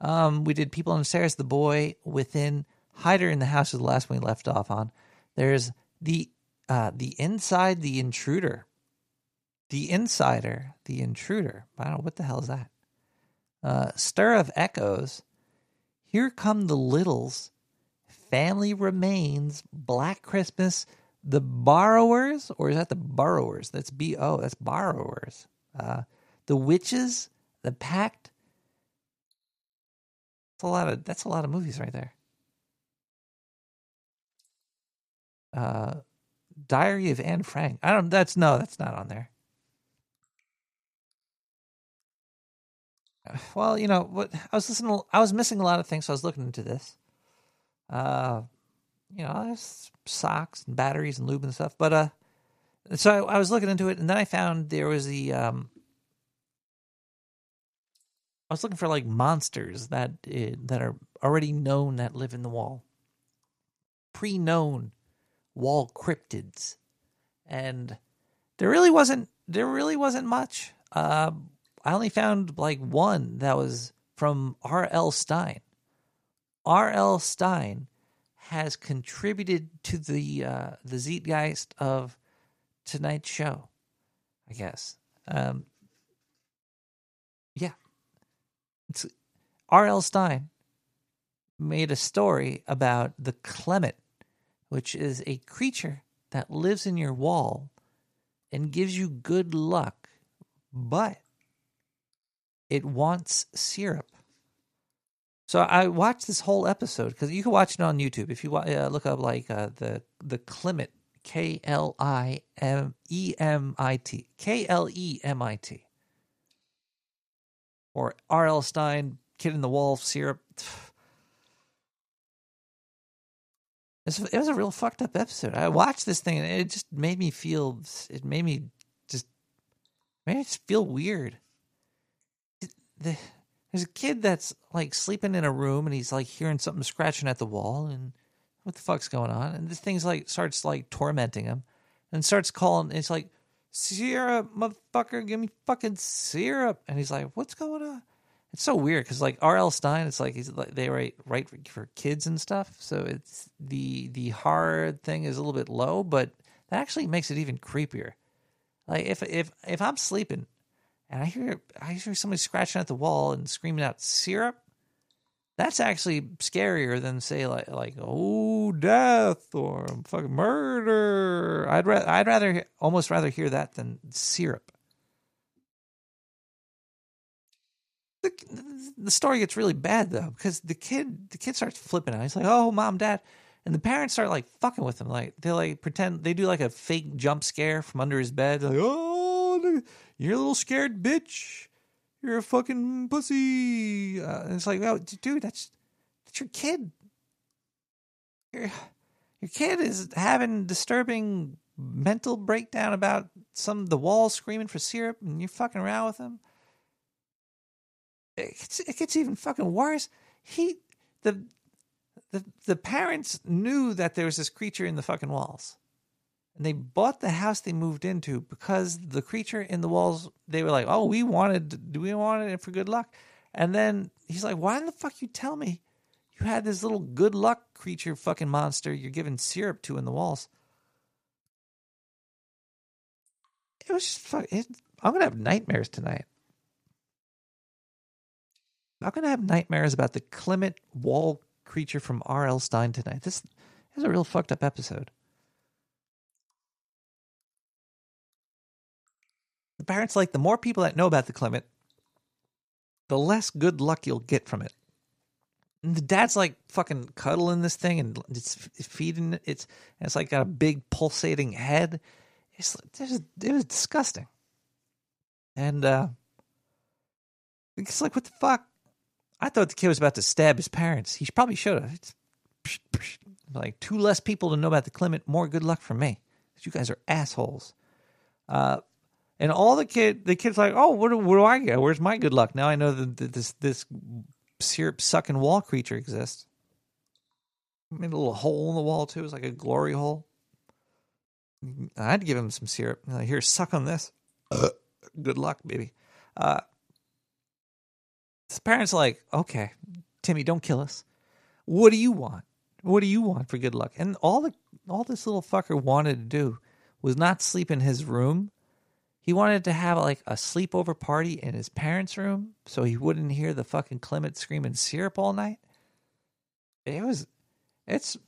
Um, we did People on the Stairs, The Boy Within, Hider in the House is the last one we left off on. There's the uh, the Inside, The Intruder, The Insider, The Intruder. I don't know what the hell is that. Uh, Stir of Echoes, Here Come the Littles, Family Remains, Black Christmas, The Borrowers, or is that the Borrowers? That's B O. That's Borrowers. Uh, the Witches, The Pact. That's a lot of. That's a lot of movies right there. Uh, Diary of Anne Frank. I don't. That's no. That's not on there. Well, you know what? I was listening. I was missing a lot of things, so I was looking into this. Uh, you know, socks and batteries and lube and stuff. But uh, so I, I was looking into it, and then I found there was the um. I was looking for like monsters that uh, that are already known that live in the wall, pre-known wall cryptids, and there really wasn't there really wasn't much. Uh, I only found like one that was from R.L. Stine. R.L. Stine has contributed to the uh, the zeitgeist of tonight's show. I guess. Um, yeah, it's R.L. Stine made a story about the Clement, which is a creature that lives in your wall and gives you good luck, but it wants syrup. So I watched this whole episode because you can watch it on YouTube if you uh, look up like uh, the the Clement K L I M E M I T K L E M I T or R L Stine Kid in the Wall syrup. It was a real fucked up episode. I watched this thing and it just made me feel. It made me just made me just feel weird the, there's a kid that's like sleeping in a room and he's like hearing something scratching at the wall and what the fuck's going on? And this thing's like starts like tormenting him and starts calling. It's like syrup, motherfucker, give me fucking syrup. And he's like, what's going on? It's so weird because like R.L. Stine, it's like he's like they write write for kids and stuff. So it's the the hard thing is a little bit low, but that actually makes it even creepier. Like if if if I'm sleeping and I hear I hear somebody scratching at the wall and screaming out syrup, that's actually scarier than say like like oh death or fucking murder. I'd I'd rather almost rather hear that than syrup. The, the story gets really bad though because the kid the kid starts flipping out. He's like, "Oh, mom, dad," and the parents start like fucking with him. Like they like pretend they do like a fake jump scare from under his bed. Like, "Oh, you're a little scared bitch. You're a fucking pussy." Uh, and it's like, "Oh, dude, that's that's your kid. Your your kid is having disturbing mental breakdown about some the wall screaming for syrup, and you're fucking around with him." it gets, it gets even fucking worse. He the the the parents knew that there was this creature in the fucking walls. And they bought the house they moved into because the creature in the walls, they were like, "Oh, we wanted do we wanted it for good luck." And then he's like, "Why in the fuck you tell me you had this little good luck creature fucking monster you're giving syrup to in the walls?" It was just fuck it, I'm to have nightmares tonight. I'm gonna have nightmares about the Clement Wall creature from R.L. Stine tonight. This, this is a real fucked up episode. Parents like the more people that know about the Clement, the less good luck you'll get from it. And the dad's like fucking cuddling this thing and it's feeding it. It's it's like got a big pulsating head. It's it was, it was disgusting. And uh it's like what the fuck? I thought the kid was about to stab his parents. He probably should have. It's, like two less people to know about the Clement. More good luck for me. You guys are assholes. Uh, and all the kid, the kid's like, oh, what do, what do I get? Where's my good luck? Now I know that this this syrup sucking wall creature exists. Made a little hole in the wall too. It's like a glory hole. I'd give him some syrup. Like, Here, suck on this. good luck, baby. Uh, his parents are like, okay, Timmy, don't kill us. What do you want? What do you want for good luck? And all the all this little fucker wanted to do was not sleep in his room. He wanted to have like a sleepover party in his parents' room so he wouldn't hear the fucking Clement screaming syrup all night. It was it's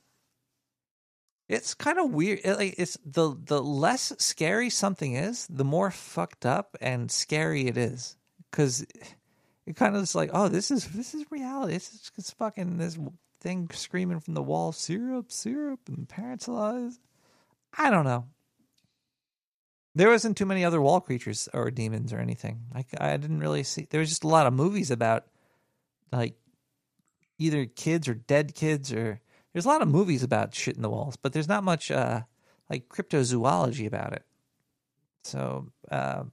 it's kind of weird. It, like it's the the less scary something is, the more fucked up and scary it is. Cuz it kind of is like, oh, this is this is reality. It's just it's fucking this thing screaming from the wall, syrup, syrup, and parents' lies. I don't know. There wasn't too many other wall creatures or demons or anything. I, I didn't really see. There was just a lot of movies about like either kids or dead kids or there's a lot of movies about shit in the walls, but there's not much uh, like cryptozoology about it. So uh,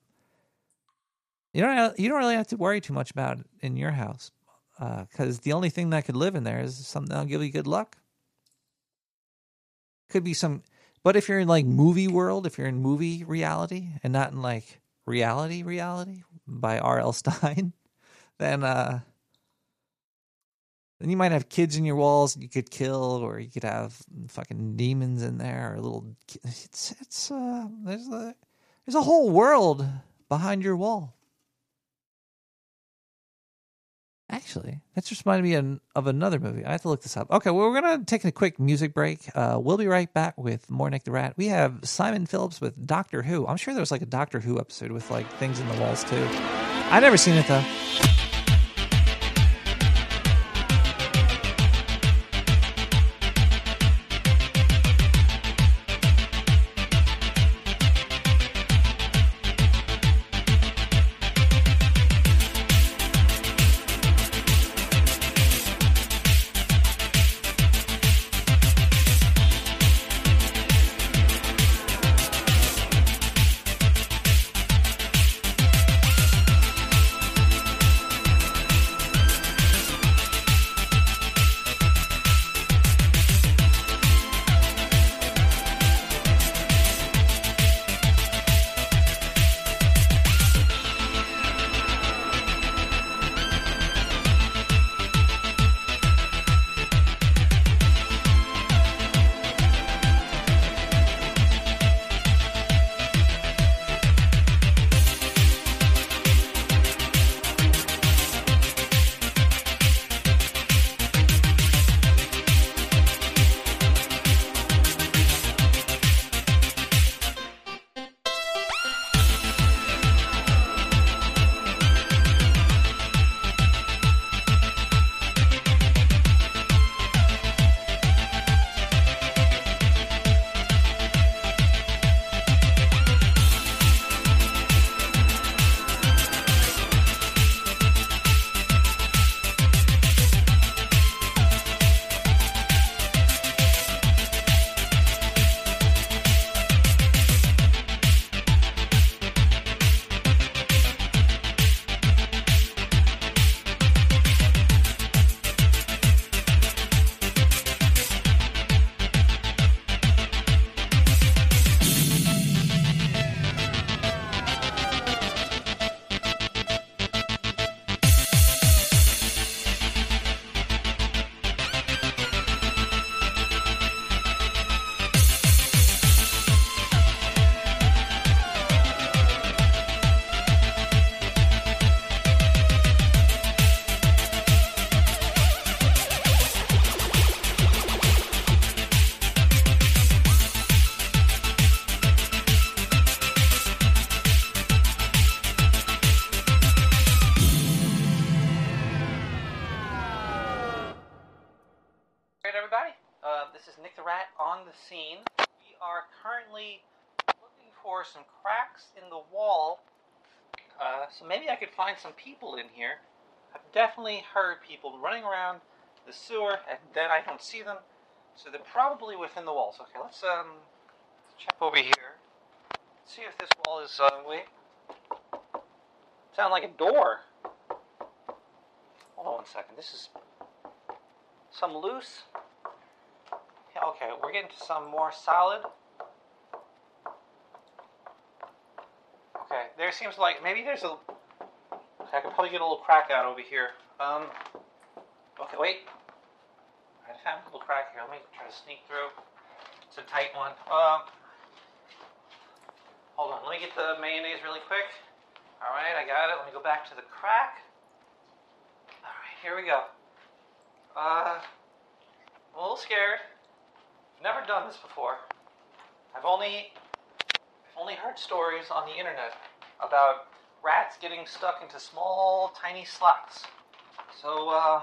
you don't you don't really have to worry too much about it in your house because the only thing that could live in there is something that'll give you good luck. Could be some, but if you're in like movie world, if you're in movie reality and not in like reality reality by R.L. Stine, then uh, then you might have kids in your walls you could kill, or you could have fucking demons in there, or little. It's it's uh, there's a there's a whole world behind your wall. Actually, that just reminded me of another movie. I have to look this up. Okay, well, we're going to take a quick music break. Uh, we'll be right back with more Nick the Rat. We have Simon Phillips with Doctor Who. I'm sure there was like a Doctor Who episode with like things in the walls too. I never seen it though. Definitely heard people running around the sewer, and then I don't see them. So they're probably within the walls. Okay, let's um check over here. See if this wall is uh wait. Sound like a door. Hold on one second. This is some loose. Yeah, okay, we're getting to some more solid. Okay, there seems like maybe there's a. Okay, I could probably get a little crack out over here. Um. Okay, wait. I found a little crack here. Let me try to sneak through. It's a tight one. Um. Hold on. Let me get the mayonnaise really quick. All right, I got it. Let me go back to the crack. All right, here we go. Uh, I'm a little scared. Never done this before. I've only I've only heard stories on the internet about rats getting stuck into small, tiny slots. So, uh,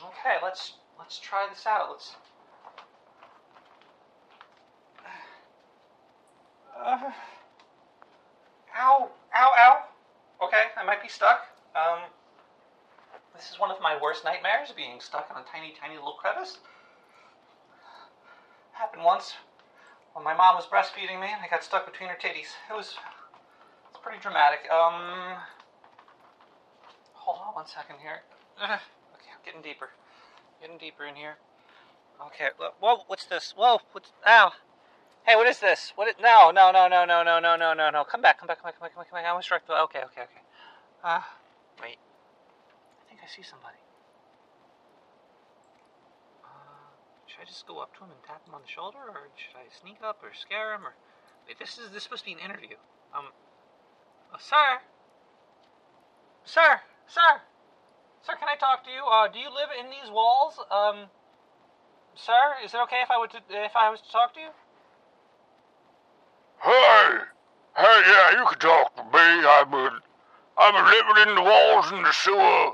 okay, let's let's try this out. Let's. Uh, ow, ow, ow. Okay, I might be stuck. Um, this is one of my worst nightmares, being stuck in a tiny, tiny little crevice. Happened once when my mom was breastfeeding me and I got stuck between her titties. It was it's pretty dramatic. Um hold on one second here. Ugh. Okay, I'm getting deeper. Getting deeper in here. Okay, whoa, what's this? Whoa, what's ow. Hey, what is this? What is, no, no, no, no, no, no, no, no, no, no. Come back, come back, come back, come back, come back, come back. I was struck. Okay, okay, okay. Ah, wait. I think I see somebody. Uh, should I just go up to him and tap him on the shoulder, or should I sneak up or scare him, or wait? This is this is supposed to be an interview. Um, oh, sir, sir, sir, sir, can I talk to you? Uh, do you live in these walls? Um, sir, is it okay if I would to, if I was to talk to you? Hey, hey, yeah, you can talk to me. I've been, I've been living in the walls in the sewer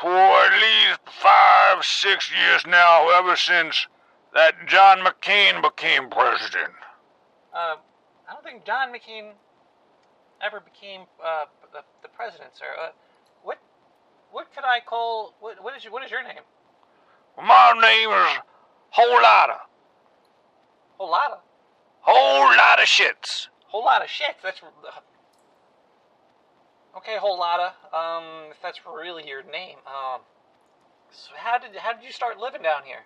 for at least five, six years now, ever since that John McCain became president. Uh, I don't think John McCain ever became uh, the, the president, sir. Uh, what could I call? What, what is your, what is your name? My name is Whole Lotta. Whole lot of Whole lot of shits. whole lot of shit. That's okay. Whole lotta. Um, if that's really your name. Um, so how did how did you start living down here?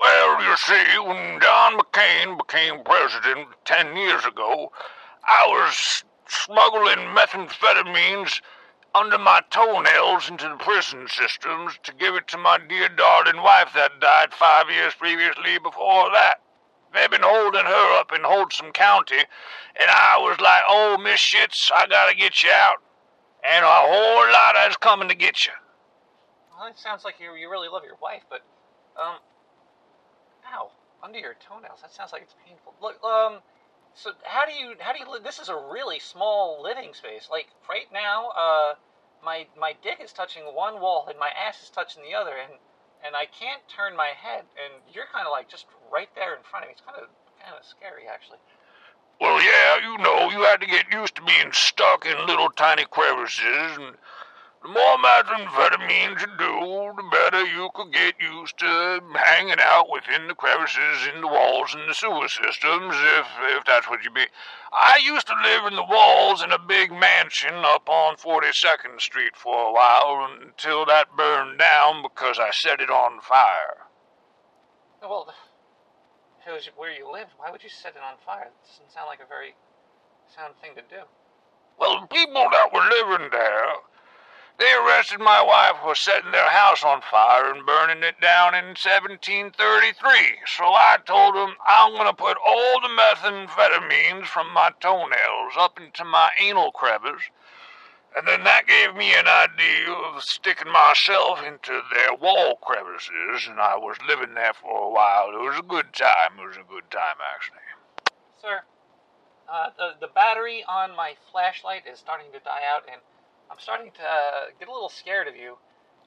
Well, you see, when John McCain became president ten years ago, I was smuggling methamphetamines under my toenails into the prison systems to give it to my dear darling wife that died five years previously before that. They've been holding her up in Holston County, and I was like, oh, Miss Shits, I gotta get you out. And a whole lot is coming to get you. Well, it sounds like you you really love your wife, but um, ow, under your toenails. That sounds like it's painful. Look, um, so how do you how do you live? This is a really small living space. Like right now, uh, my my dick is touching one wall and my ass is touching the other, and and I can't turn my head, and you're kind of like just right there in front of me. It's kind of kind of scary, actually. Well, yeah, you know, you had to get used to being stuck in little tiny crevices, and the more methamphetamines you do, the better you could get used to hanging out within the crevices in the walls and the sewer systems, if if that's what you be. I used to live in the walls in a big mansion up on 42nd Street for a while until that burned down because I set it on fire. Well, if it was where you lived, why would you set it on fire? It doesn't sound like a very sound thing to do. Well, the people that were living there, they arrested my wife for setting their house on fire and burning it down in 1733. So I told them I'm going to put all the methamphetamines from my toenails up into my anal crevice. And then that gave me an idea of sticking myself into their wall crevices, and I was living there for a while. It was a good time. It was a good time, actually. Sir, uh, the, the battery on my flashlight is starting to die out, and I'm starting to uh, get a little scared of you.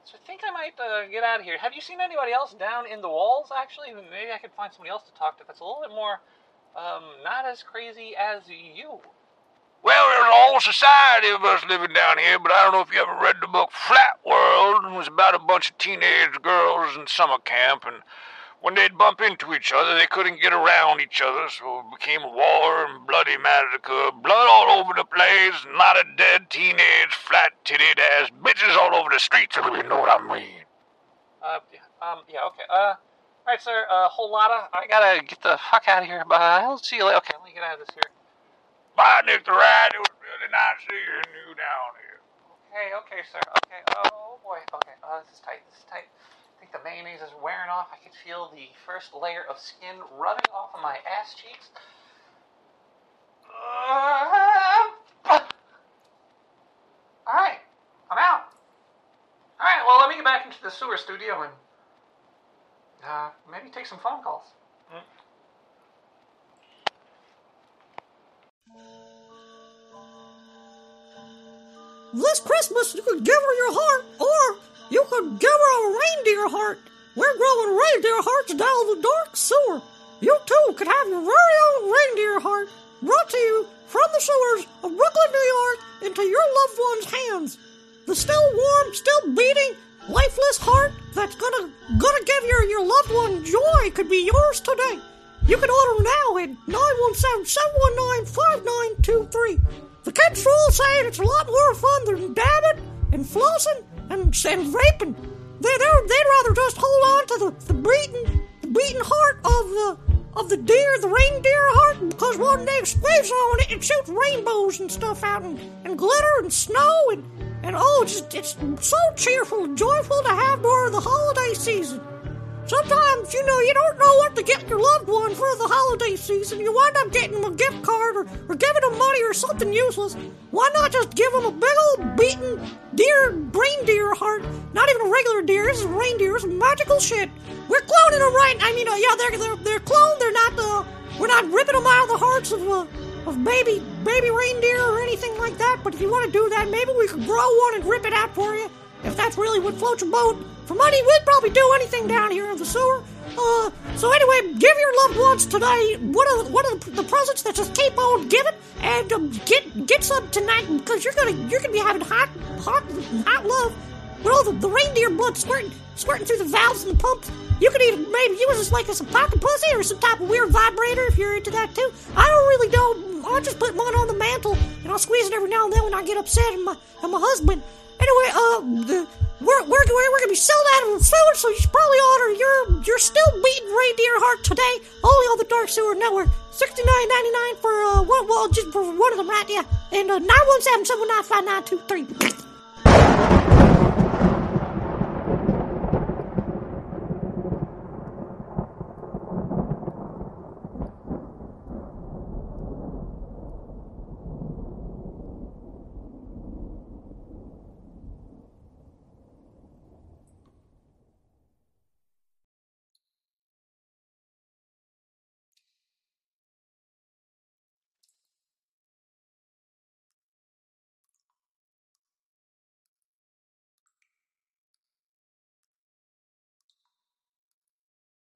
So I think I might uh, get out of here. Have you seen anybody else down in the walls, actually? Maybe I could find somebody else to talk to that's a little bit more Um, not as crazy as you. Well, there's a whole society of us living down here, but I don't know if you ever read the book Flat World. It was about a bunch of teenage girls in summer camp, and when they'd bump into each other, they couldn't get around each other, so it became a war and bloody massacre. Blood all over the place, and a lot of dead teenage, flat-titted ass bitches all over the streets, if you know what I mean. Uh, um, yeah, okay. Uh, alright, sir, uh, whole lotta. I gotta get the fuck out of here. But I'll see you later. Okay, let me get out of this here. Bye, Nick the Rat. It was really nice seeing you down here. Okay, okay, sir. Okay, oh boy. Okay, uh, this is tight. This is tight. I think the mayonnaise is wearing off. I can feel the first layer of skin rubbing off of my ass cheeks. Alright, I'm out. Alright, well, let me get back into the sewer studio and uh, maybe take some phone calls. This Christmas, you could give her your heart, or you could give her a reindeer heart. We're growing reindeer hearts down the dark sewer. You too could have your very own reindeer heart brought to you from the sewers of Brooklyn, New York, into your loved one's hands. The still warm, still beating, lifeless heart that's gonna gonna give your your loved one joy could be yours today. You can order now at 917-719-5923. The kids are all saying it's a lot more fun than dabbing and flossing and, and vaping. They, they're, they'd rather just hold on to the, the beating the beating heart of the of the deer, the reindeer heart, because when they squeeze on it, it shoots rainbows and stuff out and, and glitter and snow and, and oh, it's, it's so cheerful and joyful to have during the holiday season. Sometimes, you know, you don't know what to get your loved one for the holiday season. You wind up getting them a gift card or, or giving them money or something useless. Why not just give them a big old beaten deer, reindeer heart? Not even a regular deer. This is reindeer. It's magical shit. We're cloning them right. I mean, uh, yeah, they're they're they're cloned. They're not. Uh, we're not ripping them out of the hearts of uh, of baby baby reindeer or anything like that. But if you want to do that, maybe we could grow one and rip it out for you. If that's really what floats your boat. For money, we'd probably do anything down here in the sewer. Uh, so anyway, give your loved ones today one of the, one of the, the presents that just keep on giving, and um, get get some tonight because you're gonna you're gonna be having hot hot hot love with all the, the reindeer blood squirting squirting through the valves and the pumps. You could either maybe use this like as a pocket pussy or some type of weird vibrator if you're into that too. I don't really know. I'll just put mine on the mantle and I'll squeeze it every now and then when I get upset and my at my husband. Anyway, uh, the, we're, we're, we're, gonna be selling out of food, so you should probably order your your still beating reindeer heart today, only on the Dark Sewer Network. Sixty nine ninety nine for uh one well just for one of them right yeah. And uh nine one seven seven nine five nine two three.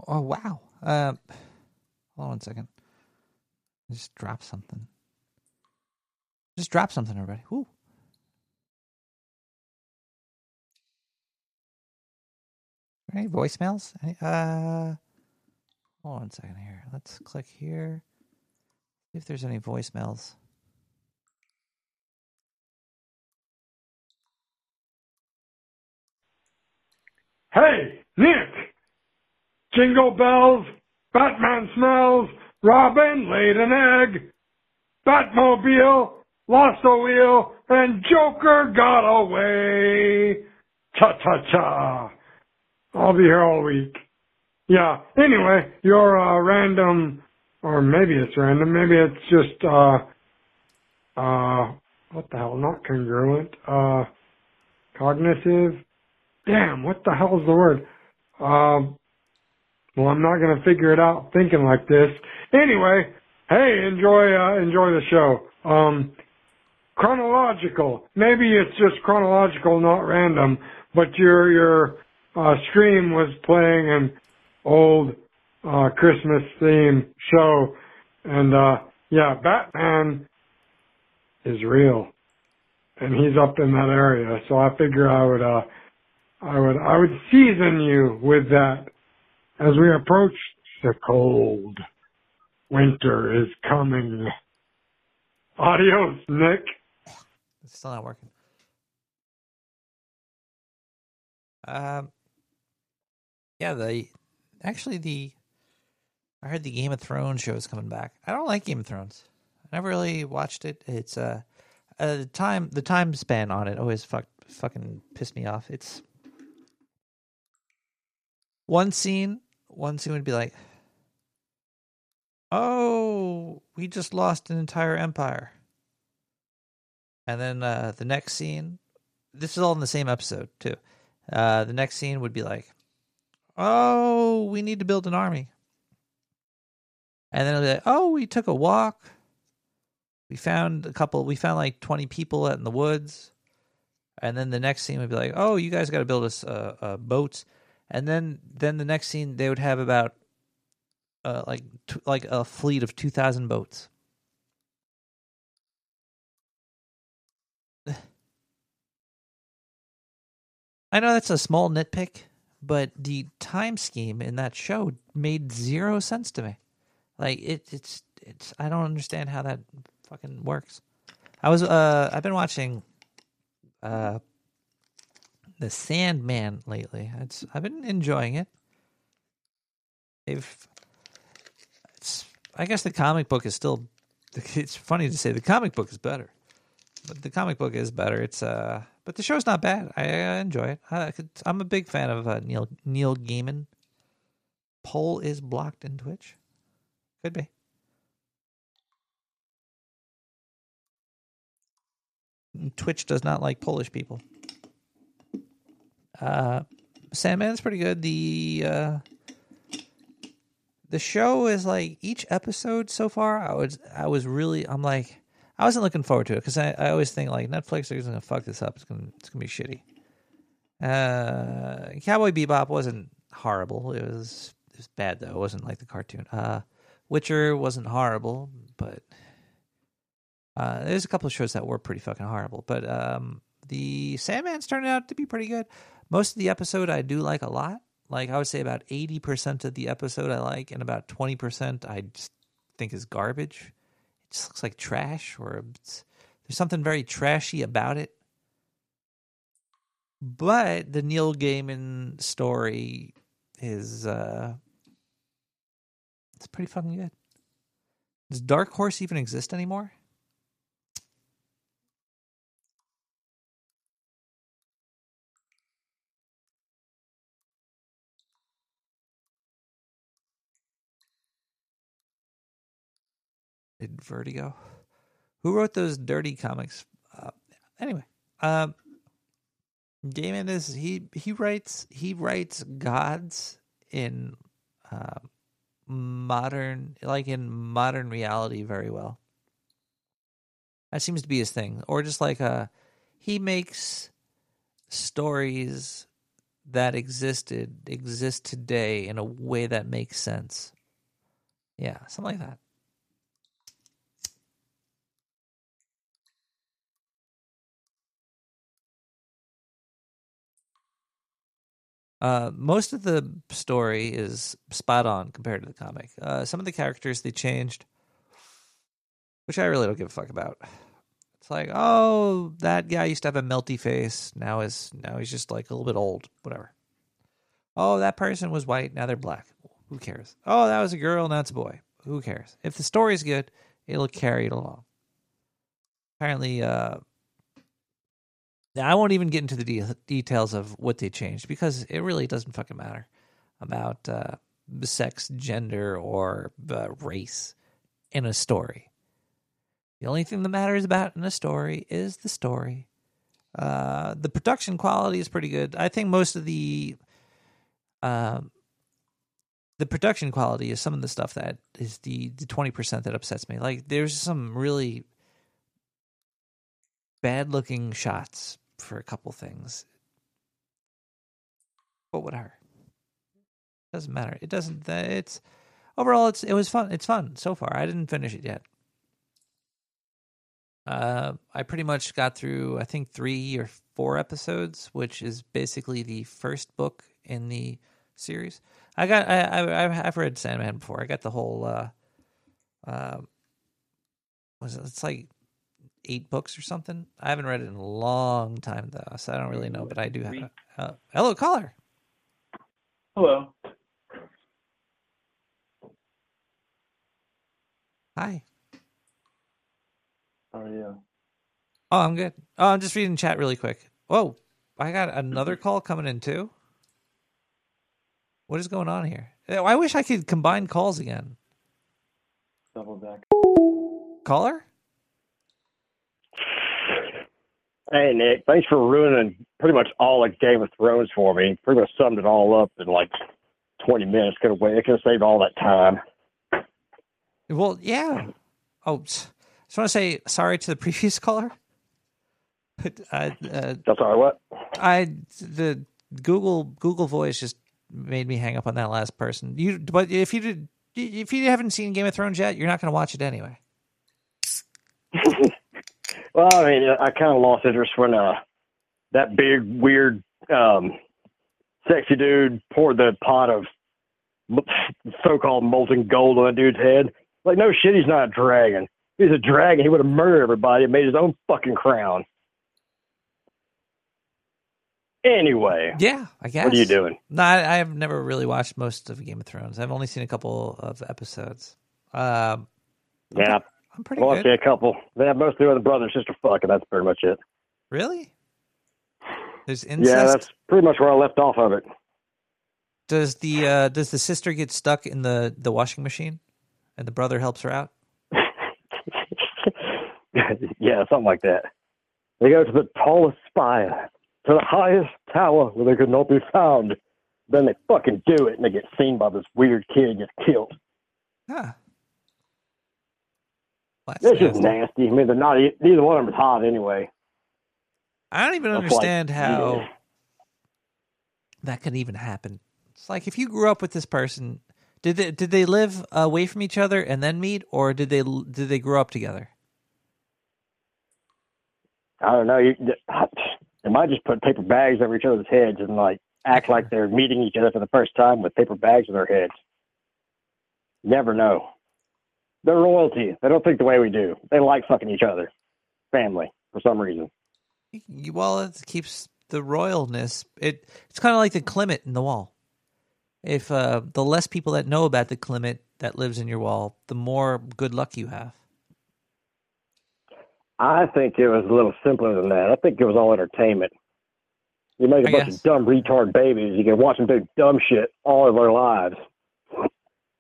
Oh wow. Uh, hold on a second. Just drop something. Just drop something, everybody. Woo. Any voicemails? Any, uh, hold on a second here. Let's click here. See if there's any voicemails. Hey, Nick! Jingle bells, Batman smells, Robin laid an egg, Batmobile lost a wheel, and Joker got away. Cha cha cha. I'll be here all week. Yeah, anyway, your uh, random, or maybe it's random, maybe it's just, uh, uh, what the hell, not congruent, uh, cognitive, damn, what the hell is the word? Um, well, I'm not gonna figure it out thinking like this. Anyway, hey, enjoy, uh, enjoy the show. Um, chronological. Maybe it's just chronological, not random, but your, your, uh, stream was playing an old, uh, Christmas theme show And uh yeah, Batman is real. And he's up in that area. So I figure I would uh I would I would season you with that as we approach the cold. Winter is coming. Adios, Nick. It's still not working. Um, yeah, the actually the I heard the Game of Thrones show is coming back. I don't like Game of Thrones. I never really watched it. It's uh, uh the time the time span on it always fuck fucking pissed me off. It's one scene, one scene would be like, "Oh, we just lost an entire empire," and then uh, the next scene, this is all in the same episode too. Uh, the next scene would be like, "Oh, we need to build an army," and then it'll be like, "Oh, we took a walk. We found a couple. We found like twenty people out in the woods." And then the next scene would be like, "Oh, you guys got to build us uh, uh, boats." And then then the next scene they would have about uh, like t- like a fleet of two thousand boats. I know that's a small nitpick, but the time scheme in that show made zero sense to me. Like it, it's it's I don't understand how that fucking works. I was uh I've been watching uh the Sandman lately. It's I've been enjoying it. They've it's I guess the comic book is still it's funny to say the comic book is better. But the comic book is better. It's uh but the show's not bad. I, I enjoy it. I, I'm a big fan of uh, Neil Neil Gaiman. Poll is blocked in Twitch. Could be. Twitch does not like Polish people. Uh, Sandman's pretty good. The uh, the show is like each episode so far. I was I was really I'm like I wasn't looking forward to it because I, I always think like Netflix is gonna fuck this up. It's gonna it's gonna be shitty. Uh, Cowboy Bebop wasn't horrible. It was it was bad though. It wasn't like the cartoon. Uh, Witcher wasn't horrible, but uh, there's a couple of shows that were pretty fucking horrible. But um, the Sandman's turned out to be pretty good. Most of the episode I do like a lot. Like I would say about eighty percent of the episode I like, and about twenty percent I just think is garbage. It just looks like trash, or there's something very trashy about it. But the Neil Gaiman story is uh it's pretty fucking good. Does Dark Horse even exist anymore? Did Vertigo? Who wrote those dirty comics? Uh, anyway, um, Gaiman is he he writes he writes gods in uh, modern like in modern reality very well. That seems to be his thing, or just like uh he makes stories that existed exist today in a way that makes sense. Yeah, something like that. Uh, most of the story is spot on compared to the comic. Uh, some of the characters they changed, which I really don't give a fuck about. It's like, oh, that guy used to have a melty face. Now is now he's just like a little bit old. Whatever. Oh, that person was white. Now they're black. Who cares? Oh, that was a girl. Now it's a boy. Who cares? If the story's good, it'll carry it along. Apparently, uh, now, I won't even get into the de- details of what they changed because it really doesn't fucking matter about uh, sex, gender, or uh, race in a story. The only thing that matters about in a story is the story. Uh, the production quality is pretty good. I think most of the um, the production quality is some of the stuff that is the the twenty percent that upsets me. Like there's some really bad looking shots for a couple things. But whatever. Doesn't matter. It doesn't it's overall, it's it was fun. It's fun so far. I didn't finish it yet. Uh, I pretty much got through I think three or four episodes, which is basically the first book in the series. I got I, I I've- read Sandman before. I got the whole uh, uh, was it, it's like eight books or something. I haven't read it in a long time though, so I don't really know. But I do have. Uh, hello, caller. Hello. Hi. How are you? Oh, I'm good. Oh, I'm just reading chat really quick. Whoa, I got another call coming in too. What is going on here? Oh, I wish I could combine calls again. Double deck. Caller? Hey Nick, thanks for ruining pretty much all of Game of Thrones for me. Pretty much summed it all up in like twenty minutes. Could have waited. Could have saved all that time. Well, yeah. Oh, s- just want to say sorry to the previous caller. But uh, uh, That's all right. What? I the Google Google Voice just made me hang up on that last person. You, but if you did, if you haven't seen Game of Thrones yet, you're not going to watch it anyway. Well, I mean, I kind of lost interest when uh that big weird um sexy dude poured the pot of so-called molten gold on that dude's head. Like, no shit, he's not a dragon. If he's a dragon, he would have murdered everybody and made his own fucking crown. Anyway, Yeah, I guess. what are you doing? No, I, I've never really watched most of Game of Thrones. I've only seen a couple of episodes. Um, Yeah, I'm pretty well, good. see a couple. They have most of the other brother and sister fucking. That's pretty much it. Really? There's incest. Yeah, that's pretty much where I left off of it. Does the uh, does the sister get stuck in the the washing machine, and the brother helps her out? yeah, something like that. They go to the tallest spire, to the highest tower where they could not be found. Then they fucking do it, and they get seen by this weird kid and get killed. Huh. That's That's just nasty. I mean, they're not. Neither one of them is hot anyway. I don't even That's understand like- how that could even happen. It's like if you grew up with this person, did they did they live away from each other and then meet, or did they did they grow up together? I don't know. You, they might just put paper bags over each other's heads and like act like they're meeting each other for the first time with paper bags on their heads. Never know. They're royalty. They don't think the way we do. They like fucking each other. Family for some reason. Well, it keeps the royalness. It it's kind of like the Climate in the wall. If uh, the less people that know about the Climate that lives in your wall, the more good luck you have. I think it was a little simpler than that. I think it was all entertainment. You make a I bunch guess. of dumb retard babies. You can watch them do dumb shit all of their lives.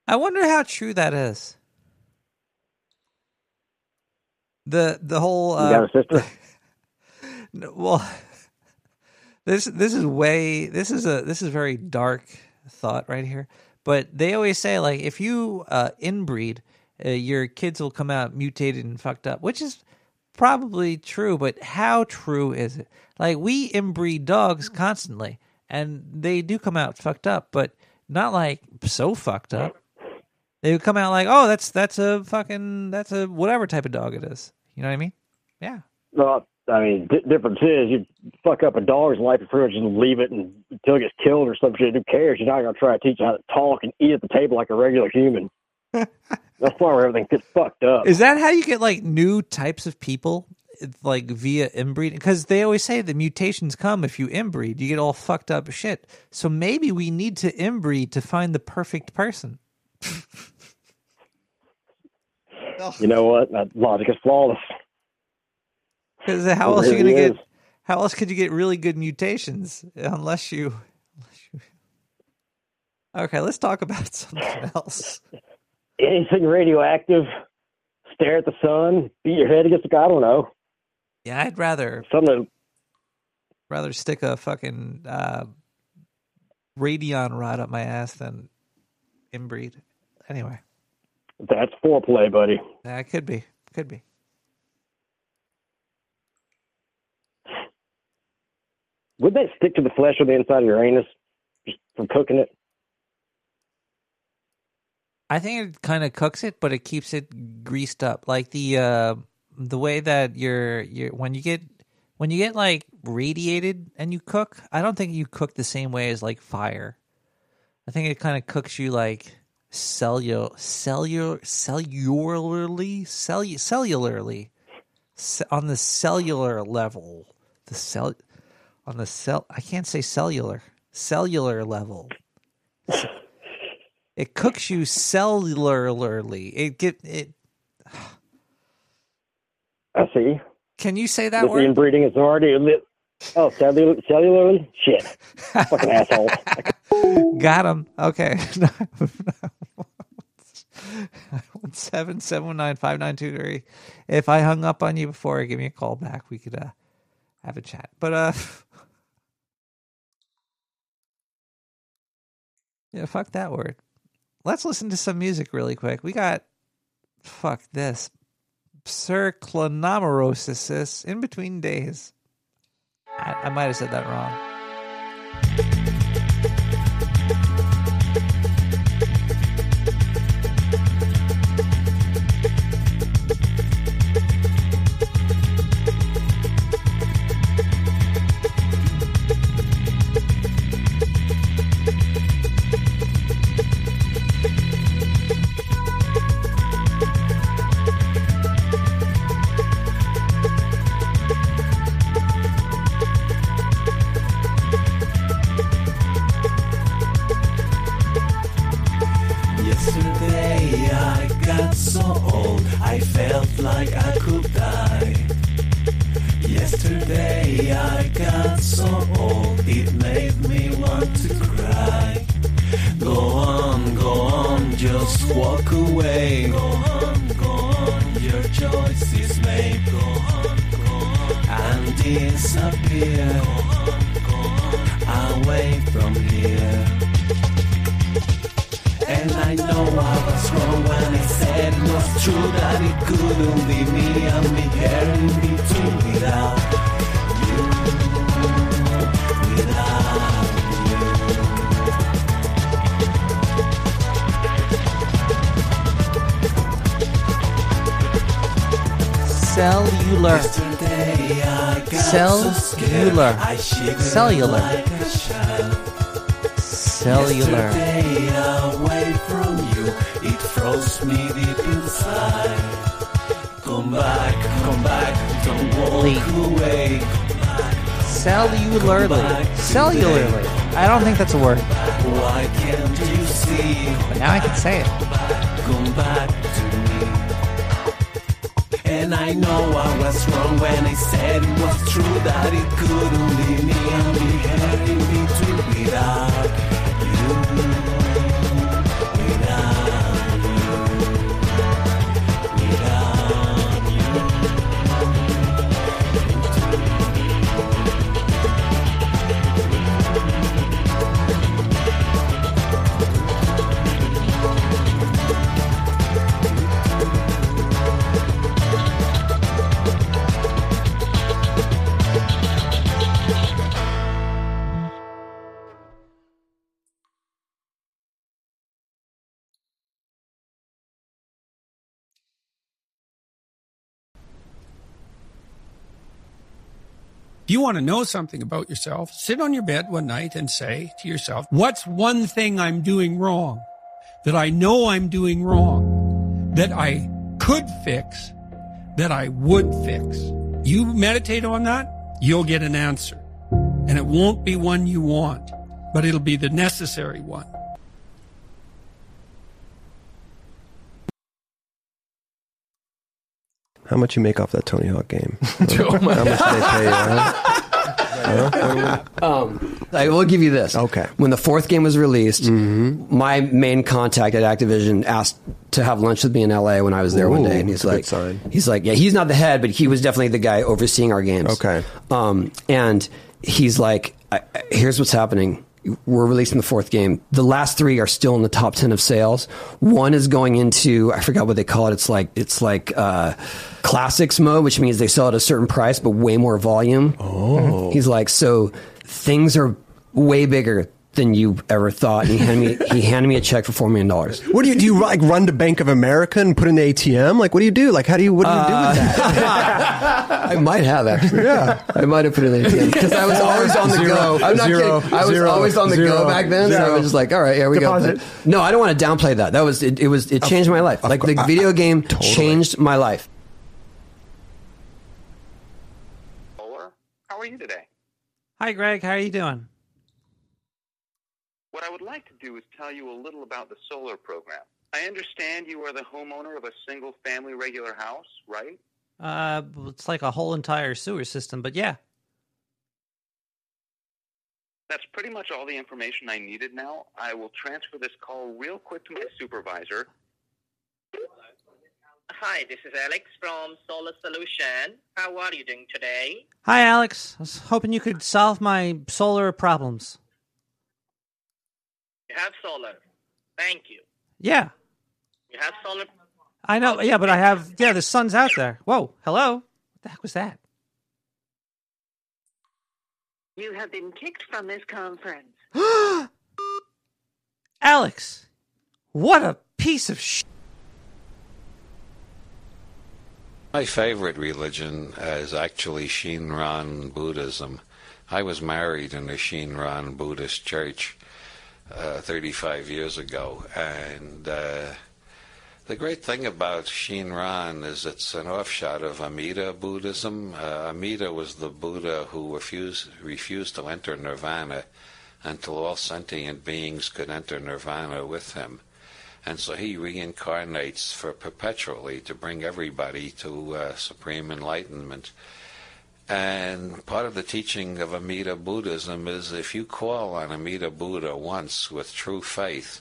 I wonder how true that is. The the whole You uh, got a sister? Well, this this is way this is a this is very dark thought right here. But they always say like if you uh, inbreed, uh, your kids will come out mutated and fucked up, which is probably true. But how true is it? Like we inbreed dogs constantly, and they do come out fucked up, but not like so fucked up. They would come out like, oh, that's that's a fucking that's a whatever type of dog it is. You know what I mean? Yeah. Well, I mean, di difference is you fuck up a dog's life and pretty much just leave it and, until it gets killed or some shit. Who cares? You're not going to try to teach it how to talk and eat at the table like a regular human. That's why everything gets fucked up. Is that how you get like new types of people, like via inbreeding? Because they always say the mutations come if you inbreed. You get all fucked up shit. So maybe we need to inbreed to find the perfect person. You know what? That logic is flawless. Because how It else are you gonna is. get? How else could you get really good mutations unless you? Unless you... Okay, let's talk about something else. Anything radioactive, stare at the sun, beat your head against the I don't know. Yeah, I'd rather Something rather stick a fucking uh, radion rod up my ass than inbreed. Anyway. that's foreplay, buddy. It could be. Could be. Would that stick to the flesh on the inside of your anus just from cooking it? I think it kind of cooks it, but it keeps it greased up. Like the uh, the way that you're you're when you get when you get like radiated and you cook. I don't think you cook the same way as like fire. I think it kind of cooks you like cellular cellular cellularly cellu- cellularly Ce- on the cellular level. The cell on the cell. I can't say cellular cellular level. It cooks you cellularly. It get it. I see. Can you say that word? breeding is already. Oh, cellular, cellularly? Shit. Fucking asshole. Got him. Okay. Seven seven one nine five nine two three. If I hung up on you before, give me a call back. We could uh have a chat. But uh, yeah, fuck that word. Let's listen to some music really quick. We got fuck this. Sir Clonomorosis in between days. I, I might have said that wrong. Cellular. Cellular. Away from you, it froze me deep inside. Come back, come back, don't walk away. Cellularly. Cellularly. I don't think that's a word, Why can't you see? but now I can say it. Come back. And I know I was wrong when I said it was true that it couldn't be me and be in between you want to know something about yourself, sit on your bed one night and say to yourself, what's one thing I'm doing wrong that I know I'm doing wrong that I could fix, that I would fix? You meditate on that, you'll get an answer. And it won't be one you want, but it'll be the necessary one. How much you make off that Tony Hawk game? How much they pay you? Huh? Huh? Um, I will give you this. Okay. When the fourth game was released, my main contact at Activision asked to have lunch with me in LA when I was there one day, and he's that's a good like, he's like, yeah, he's not the head, but he was definitely the guy overseeing our games. Okay. Um, and he's like, I, I- here's what's happening. We're releasing the fourth game. The last three are still in the top ten of sales. One is going into I forgot what they call it. It's like it's like uh, classics mode, which means they sell at a certain price but way more volume. Oh. He's like, so things are way bigger than you ever thought. And he handed me he handed me a check for four million dollars. What do you do? You like run to Bank of America and put in the ATM? Like, what do you do? Like, how do you what do you do with that? I might have actually. Yeah. I might have put it in the ATM because I was always on the Zero, go. I'm not zero, kidding. I was zero, always on the zero, go back then, so I was just like, all right, here we Deposit. go. But no, I don't want to downplay that. That was it. it was it changed my life. Like the course. video game Totally. changed my life. How are you today? Hi, Greg. How are you doing? What I would like to do is tell you a little about the solar program. I understand you are the homeowner of a single family regular house, right? Uh, it's like a whole entire sewer system, but yeah. That's pretty much all the information I needed now. I will transfer this call real quick to my supervisor. Hi, this is Alex from Solar Solution. How are you doing today? Hi, Alex. I was hoping you could solve my solar problems. You have solar. Thank you. Yeah, You have solar. I know. Yeah, but I have. Yeah, the sun's out there. Whoa, hello. What the heck was that? You have been kicked from this conference. Alex, what a piece of sh. My favorite religion is actually Shinran Buddhism. I was married in a Shinran Buddhist church uh, 35 years ago, and uh, the great thing about Shinran is it's an offshoot of Amida Buddhism. Uh, Amida was the Buddha who refused refused to enter nirvana until all sentient beings could enter nirvana with him. And so he reincarnates for perpetually to bring everybody to uh, supreme enlightenment. And part of the teaching of Amida Buddhism is if you call on Amida Buddha once with true faith,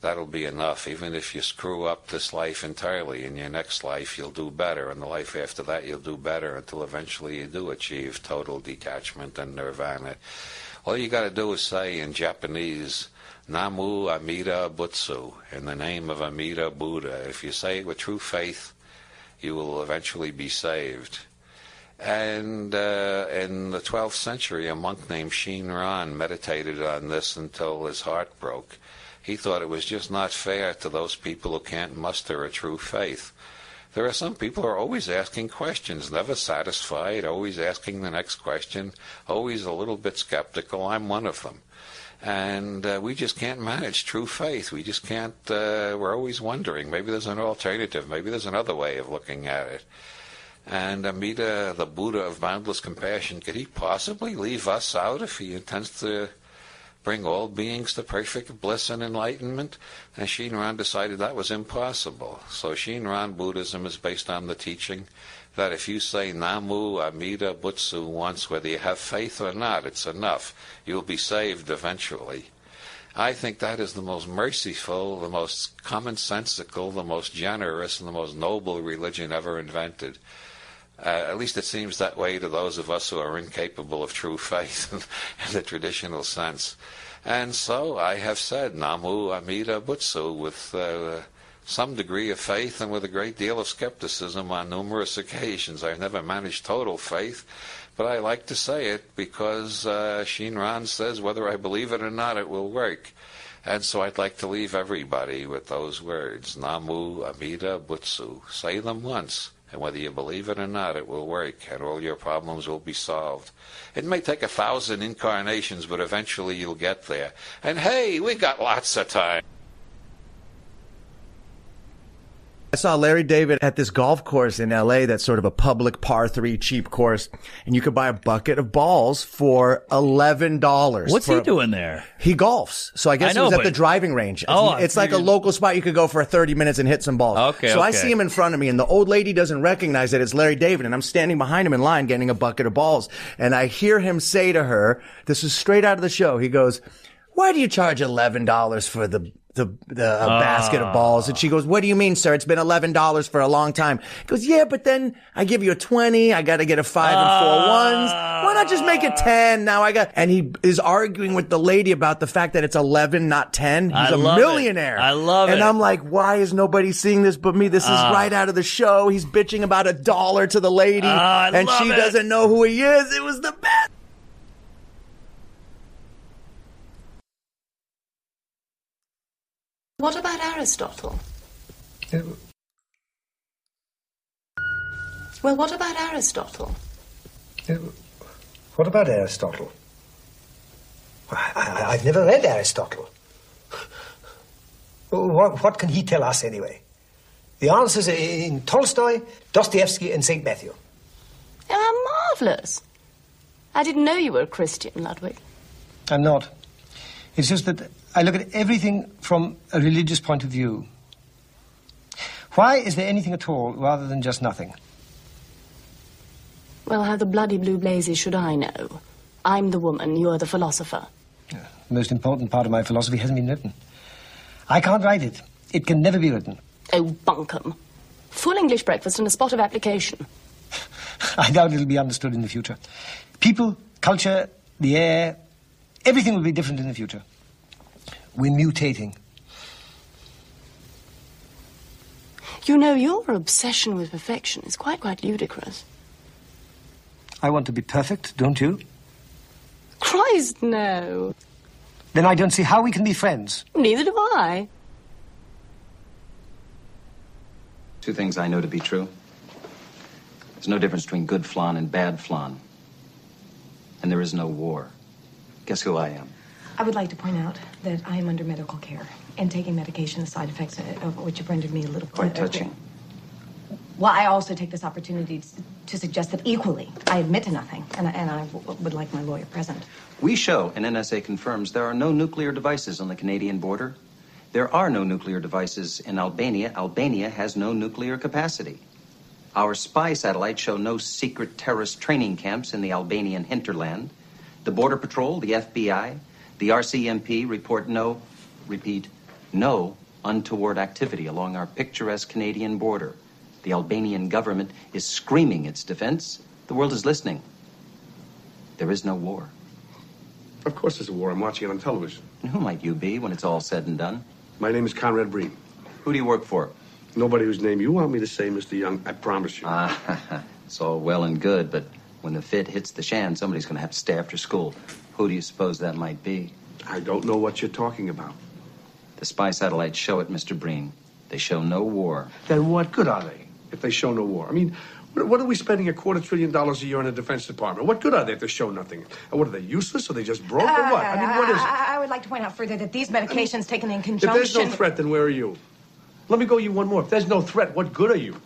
that'll be enough. Even if you screw up this life entirely, in your next life you'll do better, and the life after that you'll do better until eventually you do achieve total detachment and nirvana. All you got to do is say in Japanese, Namu Amida Butsu, in the name of Amida Buddha. If you say it with true faith, you will eventually be saved. And uh, in the 12th century, a monk named Shinran meditated on this until his heart broke. He thought it was just not fair to those people who can't muster a true faith. There are some people who are always asking questions, never satisfied, always asking the next question, always a little bit skeptical. I'm one of them. And uh, we just can't manage true faith. We just can't, uh, we're always wondering. Maybe there's an alternative. Maybe there's another way of looking at it. And Amida, the Buddha of boundless compassion, could he possibly leave us out if he intends to bring all beings to perfect bliss and enlightenment? And Shinran decided that was impossible. So Shinran Buddhism is based on the teaching that if you say Namu Amida Butsu once, whether you have faith or not, it's enough. You'll be saved eventually. I think that is the most merciful, the most commonsensical, the most generous, and the most noble religion ever invented. Uh, at least it seems that way to those of us who are incapable of true faith in the traditional sense. And so I have said Namu Amida Butsu with uh, some degree of faith and with a great deal of skepticism on numerous occasions. I've never managed total faith, but I like to say it because uh, Shinran says whether I believe it or not, it will work. And so I'd like to leave everybody with those words Namu Amida Butsu. Say them once. And whether you believe it or not, it will work, and all your problems will be solved. It may take a thousand incarnations, but eventually you'll get there. And hey, we got lots of time. I saw Larry David at this golf course in LA that's sort of a public par three cheap course, and you could buy a bucket of balls for eleven dollars. What's he doing there? He golfs. So I guess I know, he was at the driving range. Oh, it's, Oh, it's like a local spot you could go for 30 minutes and hit some balls. Okay, So I see him in front of me and the old lady doesn't recognize that it's Larry David and I'm standing behind him in line getting a bucket of balls. And I hear him say to her, this is straight out of the show. He goes, why do you charge $11 for the the, the a basket of balls. And she goes, what do you mean, sir? It's been $11 for a long time. He goes, yeah, but then I give you a 20. I got to get a five and four ones. Why not just make it 10? Now I got, and he is arguing with the lady about the fact that it's 11, not 10. He's I a love it. millionaire. I love and it. And i'm like, why is nobody seeing this but me? This is Ah. right out of the show. He's bitching about a dollar to the lady Ah, and she it. doesn't know who he is. It was the best. Aristotle? Well, what about Aristotle? What about Aristotle? I, I, I've never read Aristotle. What, what can he tell us anyway? The answers are in Tolstoy, Dostoevsky, and St. Matthew. Oh, how marvellous. I didn't know you were a Christian, Ludwig. I'm not. It's just that I look at everything from a religious point of view. Why is there anything at all rather than just nothing? Well, how the bloody blue blazes should I know? I'm the woman, you're the philosopher. The most important part of my philosophy hasn't been written. I can't write it. It can never be written. Oh, bunkum. Full English breakfast and a spot of application. I doubt it'll be understood in the future. People, culture, the air, everything will be different in the future. We're mutating. You know, your obsession with perfection is quite, quite ludicrous. I want to be perfect, don't you? Christ, no. Then I don't see how we can be friends. Neither do I. Two things I know to be true. There's no difference between good flan and bad flan. And there is no war. Guess who I am? I would like to point out that I am under medical care and taking medication, the side effects uh, of which have rendered me a little Quite touching. Well, I also take this opportunity to, suggest that equally, I admit to nothing, and, I- and I w- would like my lawyer present. We show, and NSA confirms, there are no nuclear devices on the Canadian border. There are no nuclear devices in Albania. Albania has no nuclear capacity. Our spy satellites show no secret terrorist training camps in the Albanian hinterland. The Border Patrol, the FBI, the RCMP report no, repeat, no untoward activity along our picturesque Canadian border. The Albanian government is screaming its defense. The world is listening. There is no war. Of course there's a war. I'm watching it on television. And who might you be when it's all said and done? My name is Conrad Brean. Who do you work for? Nobody whose name you want me to say, Mr. Young. I promise you. Ah, it's all well and good, but when the fit hits the shan, somebody's going to have to stay after school. Who do you suppose that might be? I don't know what you're talking about. The spy satellites show it, Mr. Brean. They show no war. Then what good are they if they show no war? I mean, what, what are we spending a quarter trillion dollars a year in the Defense Department? What good are they if they show nothing? What are they useless? Are they just broke or what? I mean, what is uh, it? I, I would like to point out further that these medications taken in conjunction. If conjunction. there's no threat, then where are you? Let me go you one more. If there's no threat, what good are you?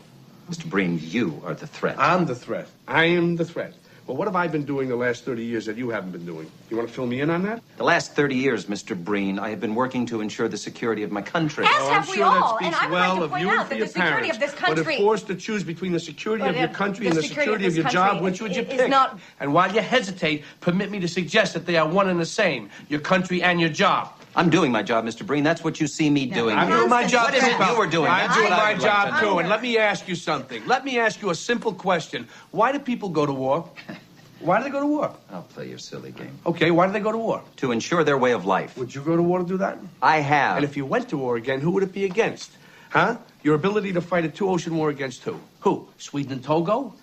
Mr. Brean, you are the threat. I'm the threat. I am the threat. Well, what have I been doing the last 30 years that you haven't been doing? You want to fill me in on that? The last 30 years, Mr. Brean, I have been working to ensure the security of my country. As Oh, have I'm we sure all, that and speaks I would well like to of point you out and for that your the security parents. of this But country- if forced to choose between the security of your country the and the security security of of your job, which would you is- is pick? not- And while you hesitate, permit me to suggest that they are one and the same: your country and your job. I'm doing my job, Mr. Brean. That's what you see me doing. I'm doing my job What is it you are doing? I'm doing my job too. And let me ask you something. Let me ask you a simple question. Why do people go to war? Why do they go to war? I'll play your silly game. Okay, why do they go to war? To ensure their way of life. Would you go to war to do that? I have. And if you went to war again, who would it be against? Huh? Your ability to fight a two ocean war against who? Who? Sweden and Togo?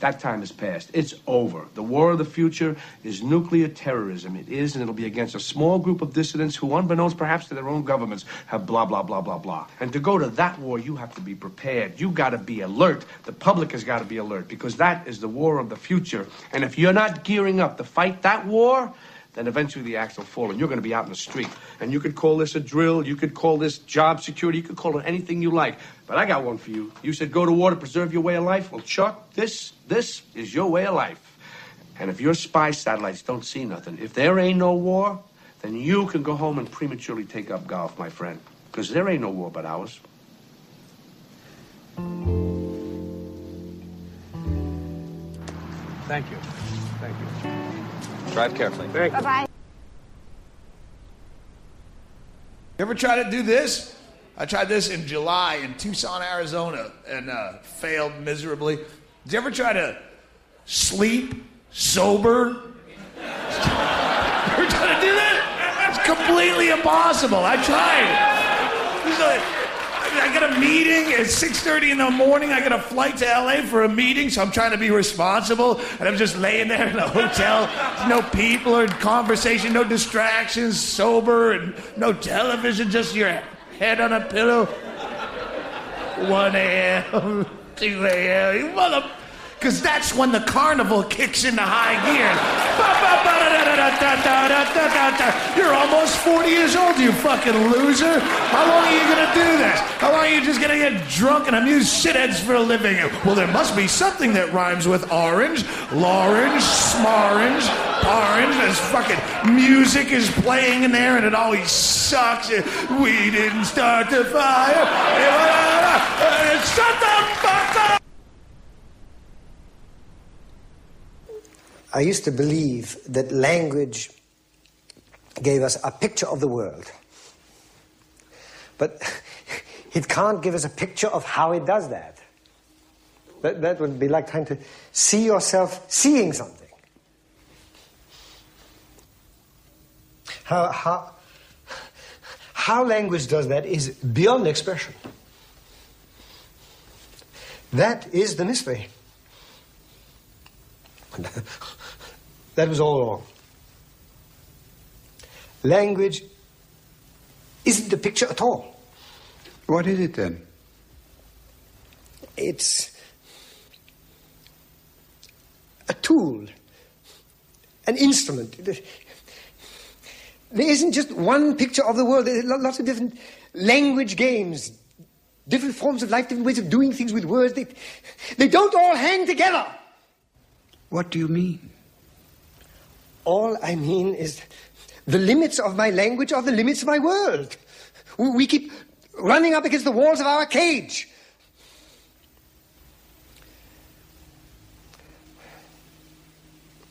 That time is past. It's over. The war of the future is nuclear terrorism. It is, and it'll be against a small group of dissidents who, unbeknownst perhaps to their own governments, have blah, blah, blah, blah, blah. And to go to that war, you have to be prepared. You got to be alert. The public has got to be alert because that is the war of the future. And if you're not gearing up to fight that war, then eventually the axe will fall and you're going to be out in the street. And you could call this a drill, you could call this job security, you could call it anything you like. But I got one for you. You said go to war to preserve your way of life. Well, Chuck, this, this is your way of life. And if your spy satellites don't see nothing, if there ain't no war, then you can go home and prematurely take up golf, my friend. Because there ain't no war but ours. Thank you. Thank you. Drive carefully. Thank you. Bye-bye. You ever try to do this? I tried this in July in Tucson, Arizona, and uh, failed miserably. Did you ever try to sleep sober? You ever try to do that? It's completely impossible. I tried. Got a meeting at 6:30 in the morning. I got a flight to LA for a meeting, so I'm trying to be responsible. And I'm just laying there in a hotel, no people or conversation, no distractions, sober, and no television, just your head on a pillow. 1 a.m., 2 a.m., you mother because that's when the carnival kicks into high gear. You're almost 40 years old, you fucking loser. How long are you gonna do this? How long are you just gonna get drunk and amuse shitheads for a living? Well, there must be something that rhymes with orange, lorange, smorange, orange. There's fucking music is playing in there and it always sucks. We didn't start the fire. Shut the fuck up! I used to believe that language gave us a picture of the world. But it can't give us a picture of how it does that. That, that would be like trying to see yourself seeing something. How, how, how language does that is beyond expression. That is the mystery. that was all wrong. Language isn't a picture at all. What is it then? It's a tool, an instrument. There isn't just one picture of the world. There are lots of different language games, different forms of life, different ways of doing things with words. They, they don't all hang together. What do you mean? All I mean is the limits of my language are the limits of my world. We, keep running up against the walls of our cage.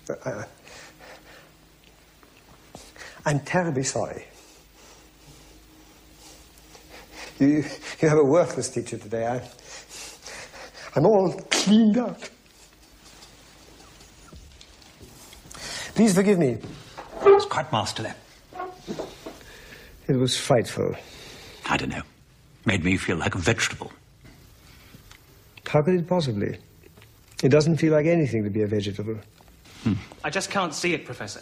Uh, I'm terribly sorry. You, you have a worthless teacher today. I, I'm all cleaned up. Please forgive me. It's quite masterly. It was frightful. I don't know. Made me feel like a vegetable. How could it possibly? It doesn't feel like anything to be a vegetable. Hmm. I just can't see it, Professor.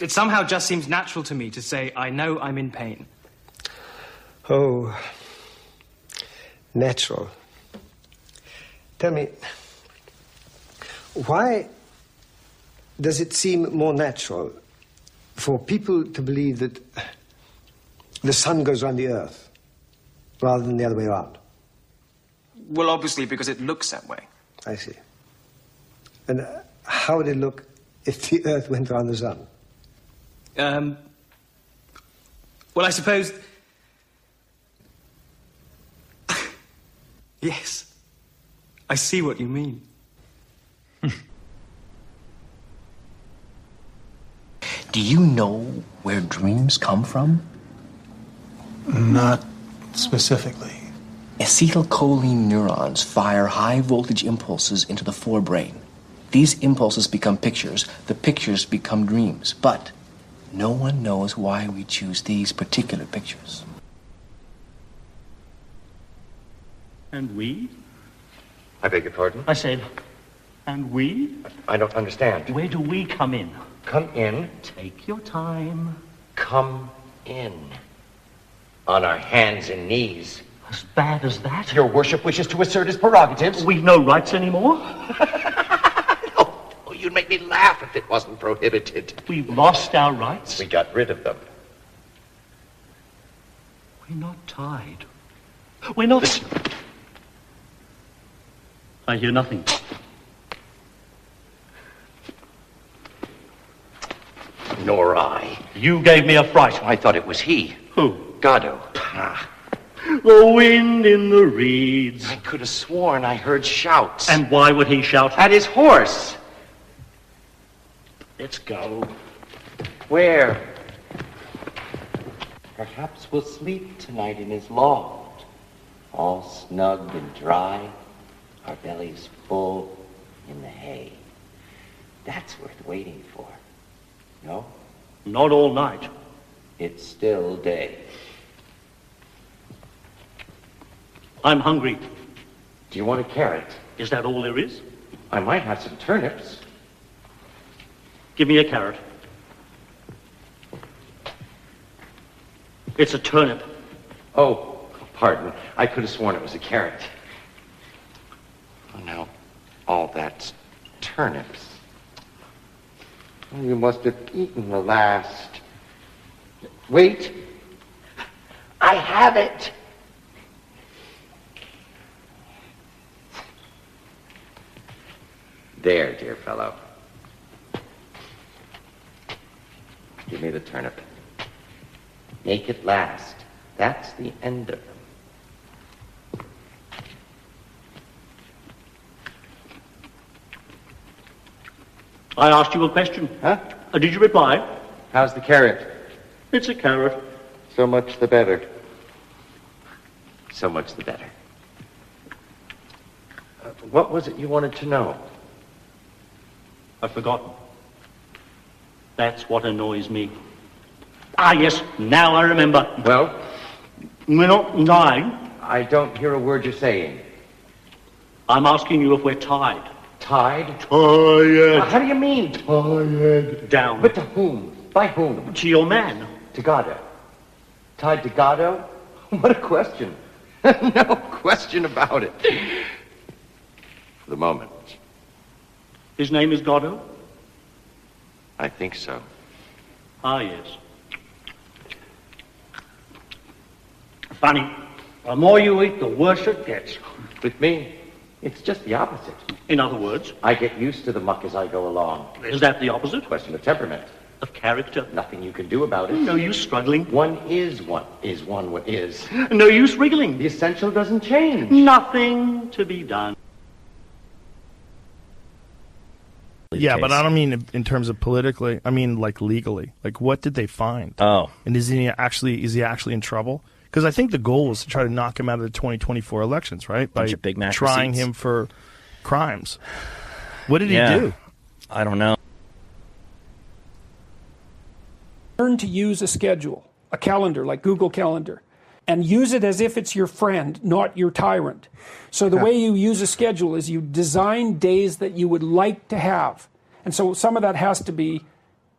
It somehow just seems natural to me to say, I know I'm in pain. Oh, natural. Tell me, why does it seem more natural for people to believe that the sun goes around the earth rather than the other way around? Well, obviously, because it looks that way. I see. And uh, how would it look if the earth went around the sun? Um, well, I suppose. yes. I see what you mean. Do you know where dreams come from? Not specifically. Acetylcholine neurons fire high voltage impulses into the forebrain. These impulses become pictures, the pictures become dreams. But no one knows why we choose these particular pictures. And we? I beg your pardon? I said, and we? I don't understand. Where do we come in? Come in. Take your time. Come in. On our hands and knees. As bad as that? Your worship wishes to assert his prerogatives. We've no rights anymore? Oh, you'd make me laugh if it wasn't prohibited. We've lost our rights? We got rid of them. We're not tied. We're not. I hear nothing. Nor I. You gave me a fright. I thought it was he. Who? Godot. Ah. The wind in the reeds. I could have sworn I heard shouts. And why would he shout? At his horse. Let's go. Where? Perhaps we'll sleep tonight in his loft. All snug and dry. Our bellies full in the hay. That's worth waiting for. No? Not all night. It's still day. I'm hungry. Do you want a carrot? Is that all there is? I might have some turnips. Give me a carrot. It's a turnip. Oh, pardon. I could have sworn it was a carrot. Oh, now, all that's turnips. You must have eaten the last. Wait. I have it. There, dear fellow. Give me the turnip. Make it last. That's the end of them. I asked you a question. Huh? Uh, did you reply? How's the carrot? It's a carrot. So much the better. So much the better. Uh, what was it you wanted to know? I've forgotten. That's what annoys me. Ah, yes, now I remember. Well? We're not dying. I don't hear a word you're saying. I'm asking you if we're tied. Tied? Tired. How do you mean, tied? Down. But to whom? By whom? To your man. To Godot. Tied to Godot? What a question. no question about it. For the moment, His name is Godot? I think so. Ah, yes. Funny. The more you eat, the worse it gets. With me, it's just the opposite. In other words, I get used to the muck as I go along. is that the opposite? Question of temperament. Of character? Nothing you can do about it. No use struggling. One is one is one what is. No use wriggling. The essential doesn't change. Nothing to be done. Yeah, but I don't mean in- in terms of politically. I mean like legally. Like what did they find? Oh, and is he actually is he actually in trouble? Because I think the goal was to try to knock him out of the 2024 elections, right? By Big Mac trying receipts. him for crimes. What did Yeah. he do? I don't know. Learn to use a schedule, a calendar like Google Calendar, and use it as if it's your friend, not your tyrant. So the way you use a schedule is you design days that you would like to have. And so some of that has to be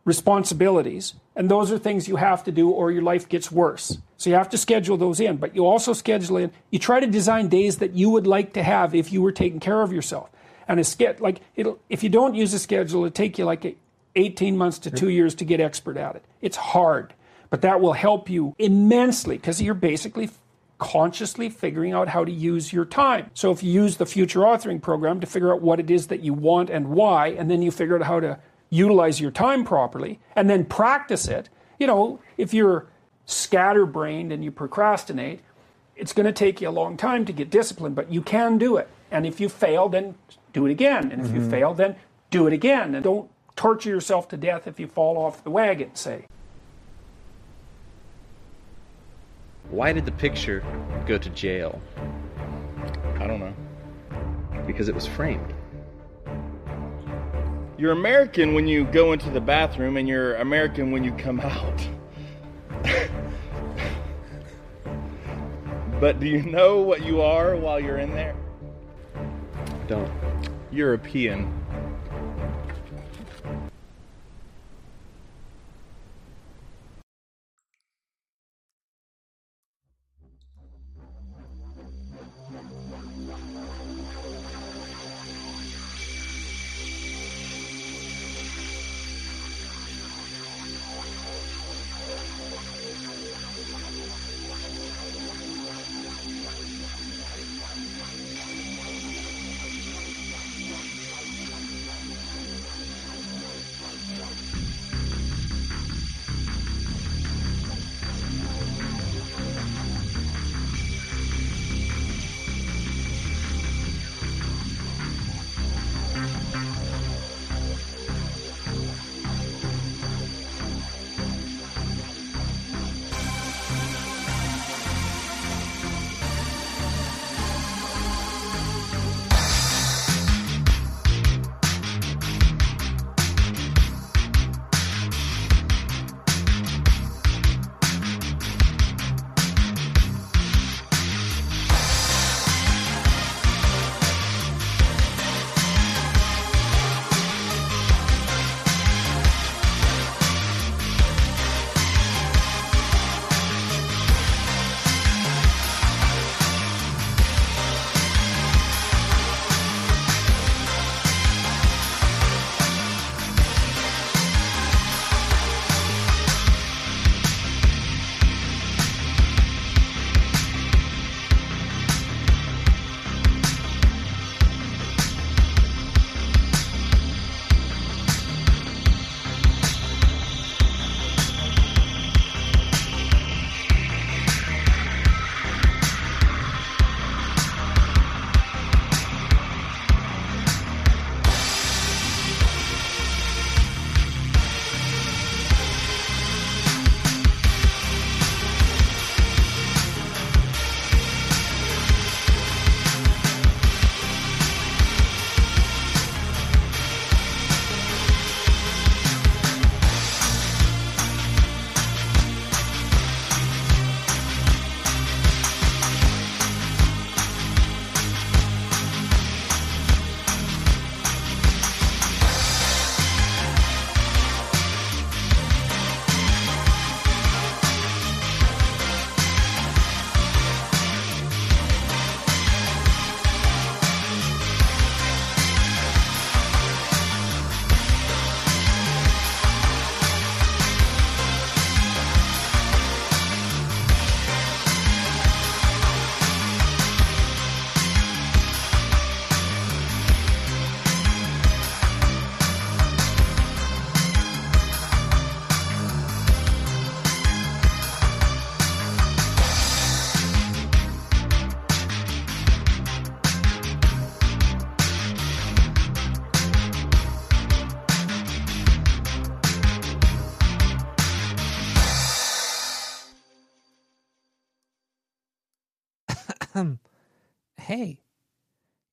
responsibilities, and those are things you have to do or your life gets worse. So you have to schedule those in, but you also schedule in, you try to design days that you would like to have if you were taking care of yourself. And a ske- like if you don't use a schedule, it'll take you like 18 months to two years to get expert at it. It's hard, but that will help you immensely because you're basically consciously figuring out how to use your time. So if you use the future authoring program to figure out what it is that you want and why, and then you figure out how to utilize your time properly and then practice it, you know, if you're scatterbrained and you procrastinate, it's going to take you a long time to get disciplined, but you can do it. And if you fail, then do it again. And if you Mhm. fail, then do it again. And don't torture yourself to death if you fall off the wagon, say. Why did the picture go to jail? I don't know. Because it was framed. You're American when you go into the bathroom, and you're American when you come out. but do you know what you are while you're in there? Don't. European.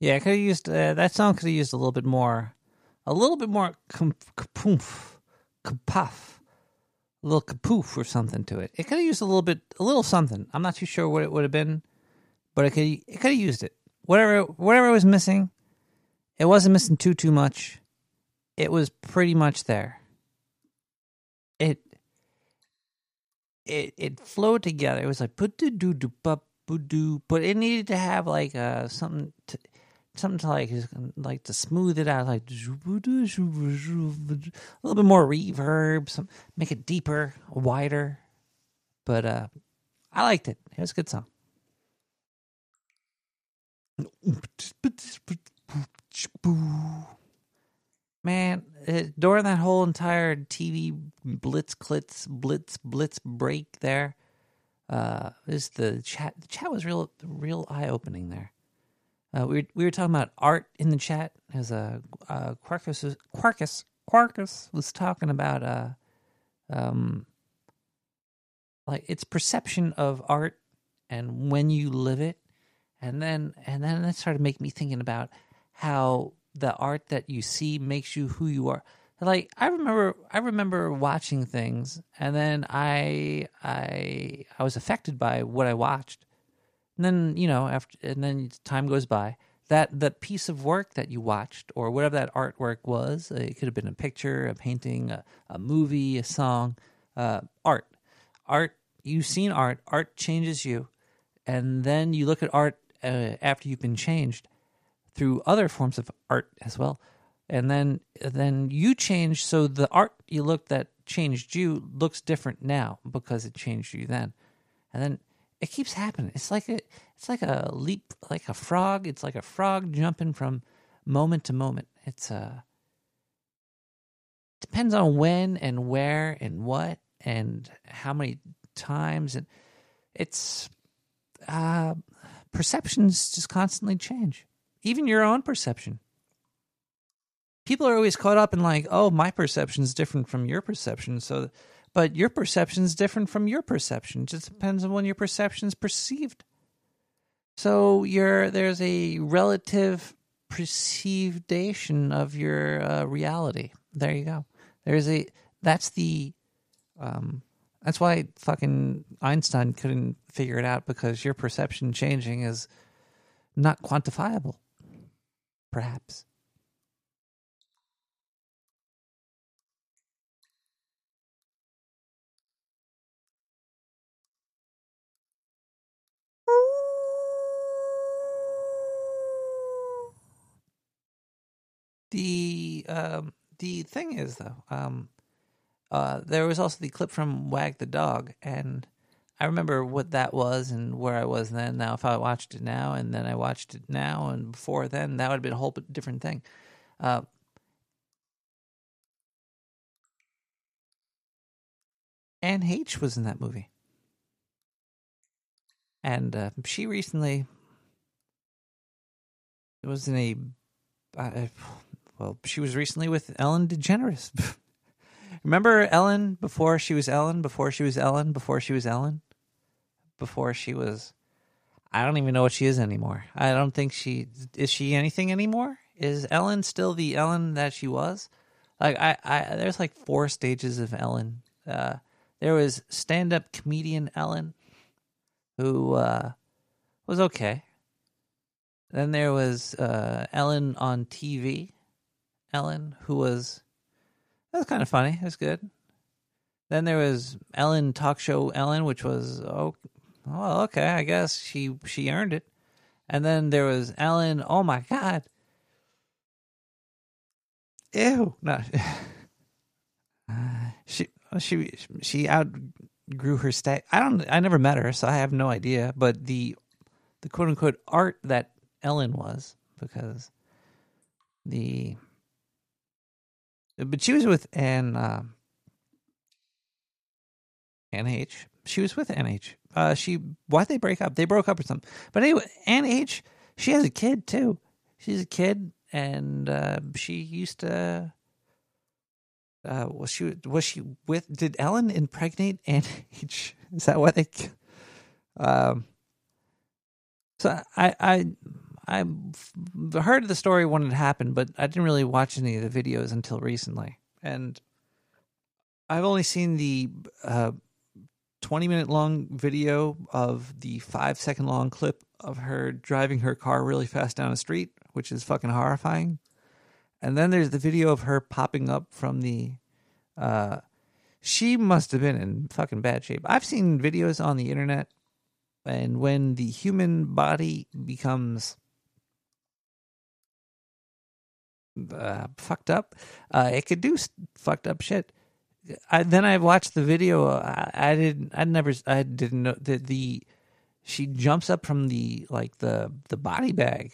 Yeah, I could have used uh, that song. Could have used a little bit more, a little bit more kapoof, kapuff, a little kapoof or something to it. It could have used a little bit, a little something. I'm not too sure what it would have been, but it could it could have used it. Whatever whatever was missing, it wasn't missing too too much. It was pretty much there. It it it flowed together. It was like put do do do do, but it needed to have like uh something to something to like like to smooth it out, like a little bit more reverb, some make it deeper, wider. But uh I liked it. It was a good song. Man, it, during that whole entire TV blitz, klitz, blitz, blitz break there, uh, is the chat. The chat was real, real eye opening there. Uh, we were, we were talking about art in the chat. As a uh, uh, Quarkus, was, Quarkus, Quarkus was talking about uh, um, like its perception of art and when you live it, and then and then it started making me thinking about how the art that you see makes you who you are. Like I remember I remember watching things and then I I I was affected by what I watched. And then, you know, after and then time goes by, that the piece of work that you watched or whatever that artwork was, it could have been a picture, a painting, a, a movie, a song, uh, art. Art, you've seen art, art changes you. And then you look at art uh, after you've been changed through other forms of art as well and then then you change so the art you looked that changed you looks different now because it changed you then and then it keeps happening. It's like a it's like a leap like a frog. It's like a frog jumping from moment to moment. It's uh depends on when and where and what and how many times. And it's uh perceptions just constantly change. Even your own perception. People are always caught up in like, oh, my perception is different from your perception. So, but your perception is different from your perception. It just depends on when your perception is perceived. So you're there's a relative perceivation of your uh, reality. There you go. There's a that's the um that's why fucking Einstein couldn't figure it out because your perception changing is not quantifiable. Perhaps. The um, the thing is though, um, uh, there was also the clip from Wag the Dog, and I remember what that was and where I was then. Now, if I watched it now and then I watched it now and before then, that would have been a whole different thing. Uh, Anne Heche was in that movie, and uh, she recently was in a. well, she was recently with Ellen DeGeneres. Remember Ellen before she was Ellen, before she was Ellen, before she was Ellen? Before she was I don't even know what she is anymore. I don't think she is she anything anymore? Is Ellen still the Ellen that she was? Like I, I there's like four stages of Ellen. Uh, there was stand up comedian Ellen, who uh, was okay. Then there was uh, Ellen on TV, Ellen, who was that was kind of funny. It was good. Then there was Ellen talk show Ellen, which was oh, well, okay, I guess she she earned it. And then there was Ellen. Oh my god, ew, no, she she she outgrew her state. I don't. I never met her, so I have no idea. But the the quote unquote art that Ellen was because the but she was with an uh, Anne Heche. She was with Anne Heche. Uh, she why'd they break up? They broke up or something. But anyway, Anne Heche. She has a kid too. She's a kid, and uh, she used to. Uh, was she was she with? Did Ellen impregnate Anne Heche? Is that why they? Um. So I I I heard the story when it happened, but I didn't really watch any of the videos until recently, and I've only seen the uh, twenty minute long video of the five second long clip of her driving her car really fast down a street, which is fucking horrifying. And then there's the video of her popping up from the. Uh, she must have been in fucking bad shape. I've seen videos on the internet, and when the human body becomes uh, fucked up, uh, it could do fucked up shit. I, then I watched the video. I, I didn't. I never. I didn't know that the she jumps up from the like the the body bag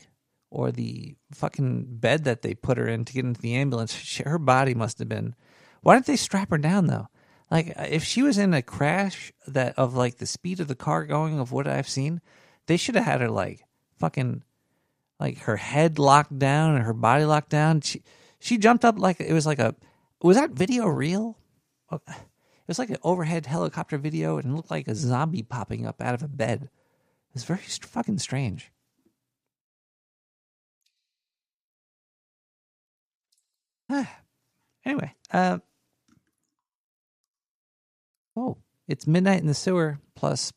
or the fucking bed that they put her in to get into the ambulance. She, her body must have been. Why didn't they strap her down though? Like if she was in a crash that of like the speed of the car going of what I've seen, they should have had her like fucking like her head locked down and her body locked down. She she jumped up like it was like a was that video real? It was like an overhead helicopter video and looked like a zombie popping up out of a bed. It was very fucking strange. anyway, uh, oh, it's midnight in the sewer plus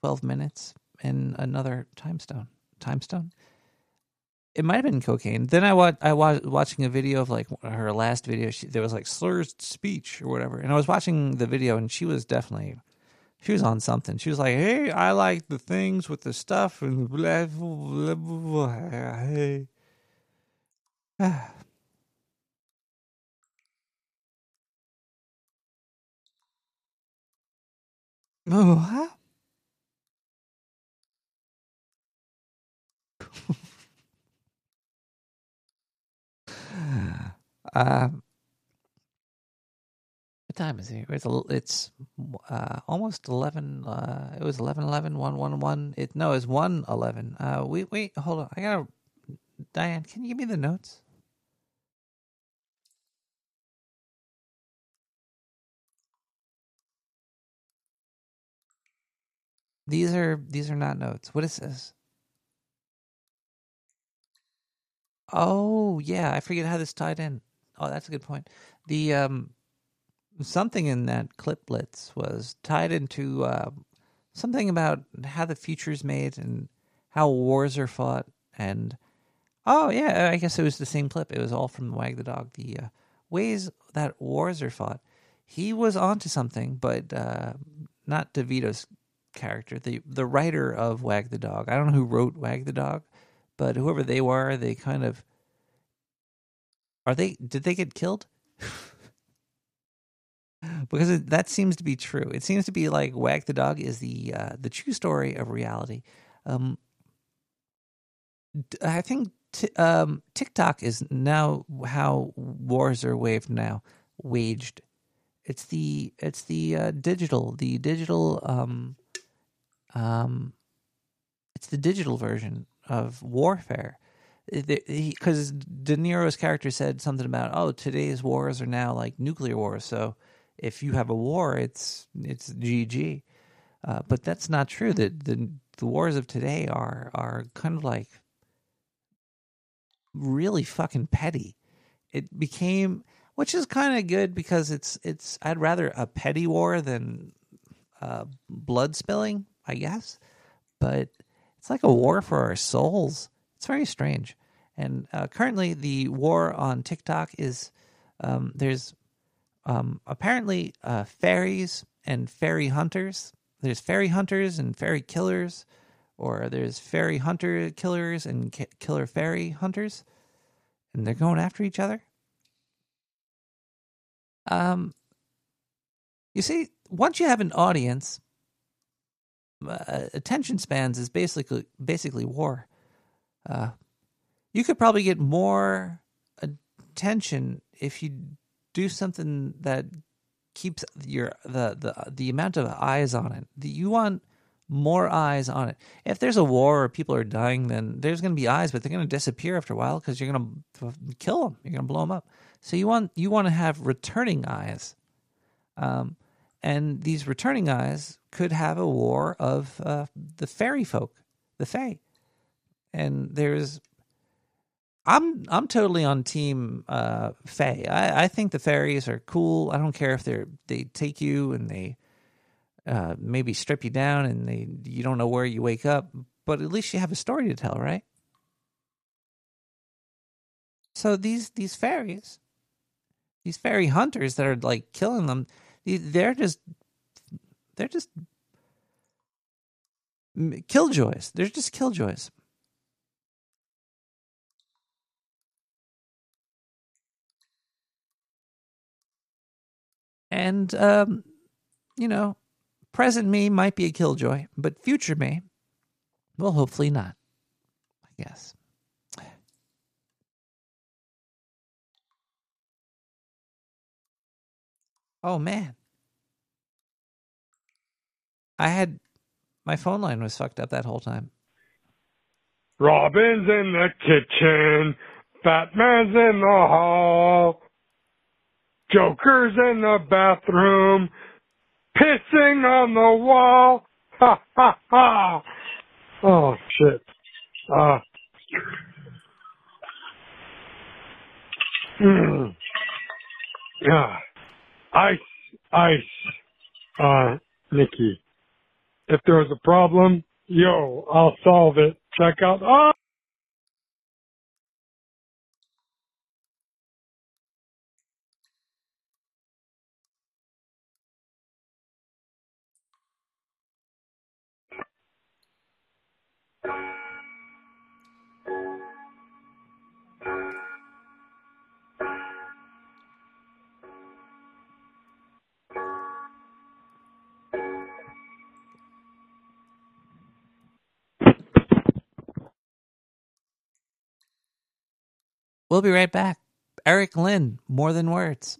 twelve minutes and another time stone. Time stone. It might have been cocaine. Then I wa- I was watching a video of like her last video. She, there was like slurs speech or whatever, and I was watching the video, and she was definitely she was on something. She was like, "Hey, I like the things with the stuff and blah blah blah." blah. Hey. Oh, huh? Uh, what time is it? It's a, it's uh, almost eleven. Uh, it was 11, 11, 1, 1, 1. It no, it's one eleven. Uh, wait, wait, hold on. I gotta. Diane, can you give me the notes? These are these are not notes. What is this? Oh yeah, I forget how this tied in. Oh, that's a good point. The um, something in that cliplets was tied into uh, something about how the future is made and how wars are fought. And oh yeah, I guess it was the same clip. It was all from Wag the Dog. The uh, ways that wars are fought. He was onto something, but uh, not DeVito's character. The the writer of Wag the Dog. I don't know who wrote Wag the Dog, but whoever they were, they kind of are they did they get killed? because it, that seems to be true. It seems to be like Wag the Dog is the uh, the true story of reality. Um, I think t- um, TikTok is now how wars are waged now waged. It's the it's the uh, digital the digital um, um, it's the digital version of warfare. Because De Niro's character said something about oh today's wars are now like nuclear wars so if you have a war it's it's GG uh, but that's not true. That the the wars of today are are kind of like really fucking petty. It became which is kind of good because it's it's I'd rather a petty war than uh, blood spilling I guess. But it's like a war for our souls it's very strange. And uh, currently, the war on TikTok is um, there's um, apparently uh, fairies and fairy hunters. There's fairy hunters and fairy killers, or there's fairy hunter killers and ki- killer fairy hunters, and they're going after each other. Um, you see, once you have an audience, uh, attention spans is basically basically war. Uh, you could probably get more attention if you do something that keeps your the the the amount of eyes on it. You want more eyes on it. If there's a war or people are dying, then there's going to be eyes, but they're going to disappear after a while because you're going to kill them. You're going to blow them up. So you want you want to have returning eyes, um, and these returning eyes could have a war of uh, the fairy folk the Fae. And there's I'm I'm totally on team uh Fae. I, I think the fairies are cool. I don't care if they're they take you and they uh maybe strip you down and they you don't know where you wake up, but at least you have a story to tell, right? So these these fairies, these fairy hunters that are like killing them, they're just they're just killjoys. They're just killjoys. And um, you know, present me might be a killjoy, but future me, well, hopefully not. I guess. Oh man. I had my phone line was fucked up that whole time. Robin's in the kitchen. Batman's in the hall. Joker's in the bathroom. Pissing on the wall. Ha ha ha. Oh shit. Uh. Mm. Yeah. Ice, ice, uh, Nikki. If there's a problem, yo, I'll solve it. Check out, oh! We'll be right back. Eric Lynn, more than words.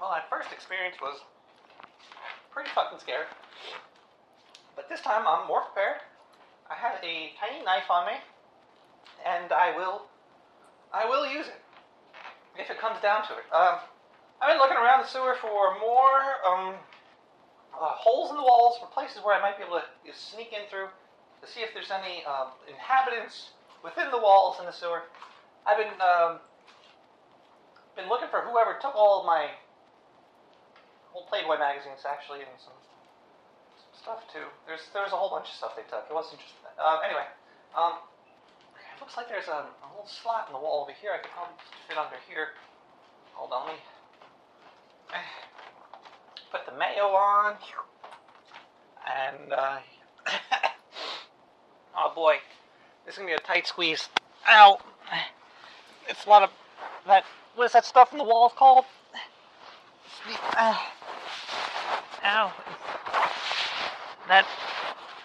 Well, that first experience was pretty fucking scary. But this time I'm more prepared. I have a tiny knife on me, and I will, I will use it if it comes down to it. Um, I've been looking around the sewer for more um, uh, holes in the walls, for places where I might be able to sneak in through to see if there's any um, inhabitants within the walls in the sewer. I've been um, been looking for whoever took all my old Playboy magazines actually, and some, some stuff too. There's there was a whole bunch of stuff they took. It wasn't just that. Um, anyway, um, it looks like there's a, a little slot in the wall over here. I could probably fit under here. Hold on, let me put the mayo on, and uh, oh boy, this is gonna be a tight squeeze. Ow! It's a lot of that. What is that stuff in the walls called? Uh, ow. That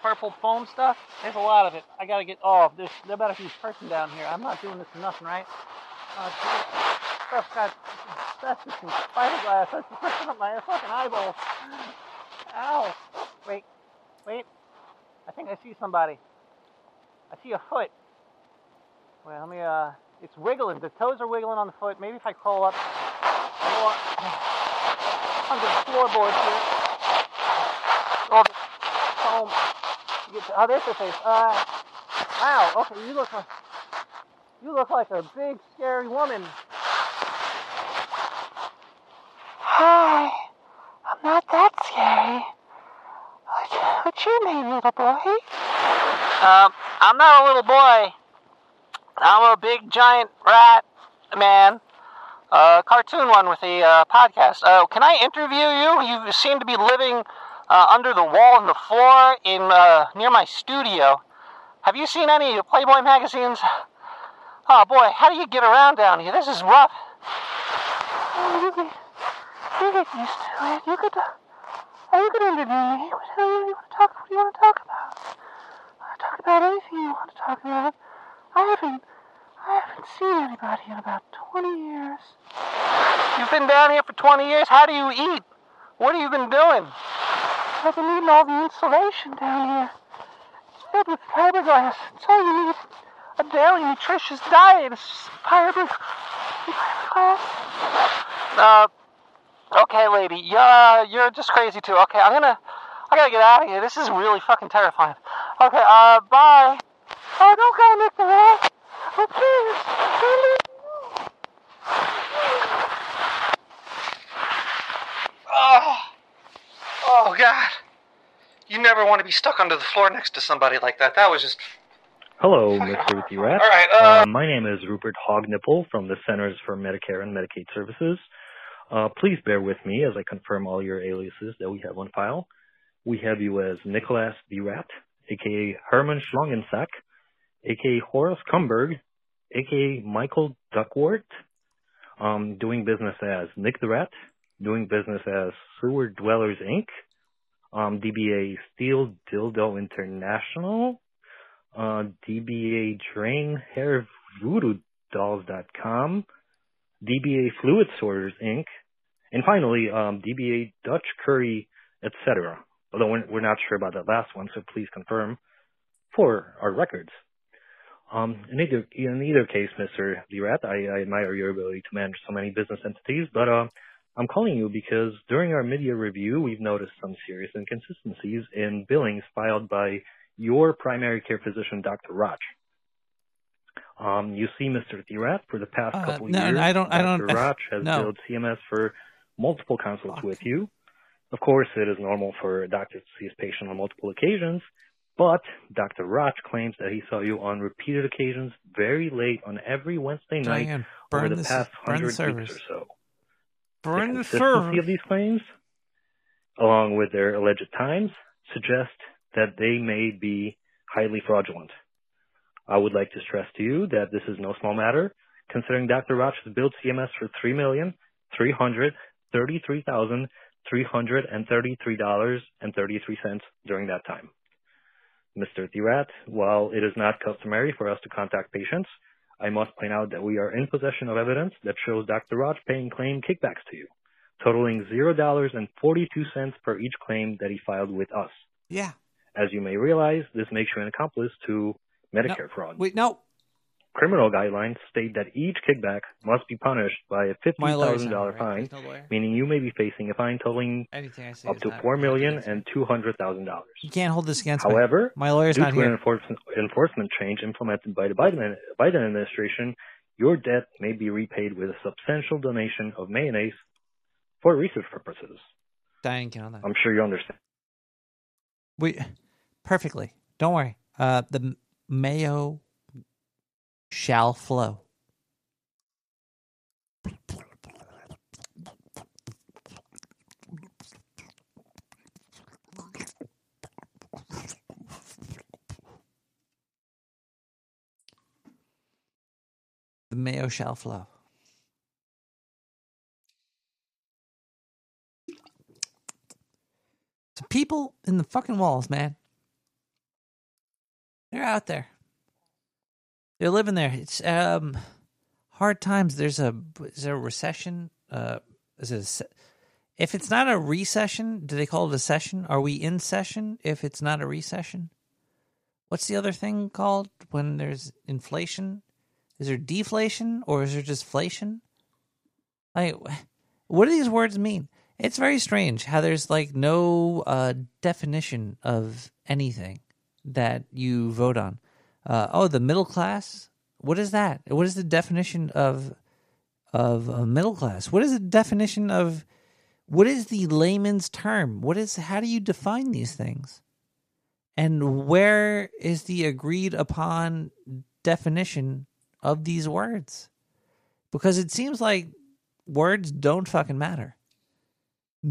purple foam stuff, there's a lot of it. I gotta get, oh, there's, there better be a person down here. I'm not doing this for nothing, right? Geez. Stuff's got, that's just some fiberglass. That's just ripping up my fucking eyeballs. Ow. Wait, wait. I think I see somebody. I see a foot. Wait, let me, uh, it's wiggling. The toes are wiggling on the foot. Maybe if I crawl up under the floorboards here. Oh, the foam. You get to, oh, there's the face. Uh, wow. Okay, you look like you look like a big scary woman. Hi, I'm not that scary. What, what's your name, little boy? Um, I'm not a little boy. I'm a big giant rat man. A cartoon one with a uh, podcast. Uh, can I interview you? You seem to be living uh, under the wall and the floor in uh, near my studio. Have you seen any Playboy magazines? Oh boy, how do you get around down here? This is rough. Oh, you get, you get used to it. You could, uh, you could interview me. What do you want to talk? What do you want to talk about? Uh, talk about anything you want to talk about. I haven't, I haven't seen anybody in about 20 years. You've been down here for 20 years. How do you eat? What have you been doing? I've been eating all the insulation down here. It's filled with fiberglass. It's all you need. A daily nutritious diet. It's fiber, fiberglass. Uh, okay, lady. Yeah, you're just crazy too. Okay, I'm gonna, I gotta get out of here. This is really fucking terrifying. Okay, uh, bye. Oh, don't go, Rat. Oh, please. Don't leave Oh, oh God. You never want to be stuck under the floor next to somebody like that. That was just. Hello, Mr. Ricky Rat. All right, uh- Uh, my name is Rupert Hognipple from the Centers for Medicare and Medicaid Services. Uh, please bear with me as I confirm all your aliases that we have on file. We have you as Nicolas the Rat, aka Herman Schlangensack, aka Horace Kumberg, aka Michael Duckwort, um, doing business as Nick the Rat, doing business as Sewer Dwellers Inc., um, DBA Steel Dildo International, uh, DBA Drain Hair Voodoo Dolls.com, DBA Fluid Sorters Inc., And finally, um, DBA Dutch Curry, etc. Although we're, we're not sure about that last one, so please confirm for our records. Um, in either in either case, Mr. Virat, I, I admire your ability to manage so many business entities, but uh, I'm calling you because during our mid-year review, we've noticed some serious inconsistencies in billings filed by your primary care physician, Dr. Raj. Um, you see, Mr. Virat, for the past Uh, couple no, years, I don't- I Dr. don't- Raj has no. billed CMS for multiple consults with you. Of course, it is normal for a doctor to see his patient on multiple occasions, but Dr. Raj claims that he saw you on repeated occasions very late on every Wednesday night Diane, over the past hundred servers. weeks or so. Burn the consistency of these claims, along with their alleged times, suggest that they may be highly fraudulent. I would like to stress to you that this is no small matter, considering Dr. Raj has billed CMS for three million three hundred thirty-three thousand three hundred and thirty-three dollars and thirty-three cents during that time. Mr. Thirat, while it is not customary for us to contact patients, I must point out that we are in possession of evidence that shows Dr. Raj paying claim kickbacks to you, totaling $0.42 per each claim that he filed with us. Yeah. As you may realize, this makes you an accomplice to Medicare fraud. Wait, no. Criminal guidelines state that each kickback must be punished by a lawyer's $50,000 not here, right? fine, no meaning you may be facing a fine totaling Anything I say up to four million and two hundred thousand dollars. You can't hold this against me. However, my lawyer's due not to an here. enforcement, enforcement change implemented by the Biden, Biden administration, your debt may be repaid with a substantial donation of mayonnaise for research purposes. Get on that. I'm sure you understand. We perfectly. Don't worry. Uh, the mayo shall flow. The mayo shall flow. People in the fucking walls, man. They're out there. They're living there. It's um hard times. There's a is there a recession? Uh, is it se- if it's not a recession, do they call it a session? Are we in session? If it's not a recession, what's the other thing called when there's inflation? Is there deflation or is there just inflation? Like, what do these words mean? It's very strange how there's like no uh, definition of anything that you vote on. Uh, oh, the middle class. What is that? What is the definition of of a middle class? What is the definition of what is the layman's term? What is how do you define these things? And where is the agreed upon definition of these words? Because it seems like words don't fucking matter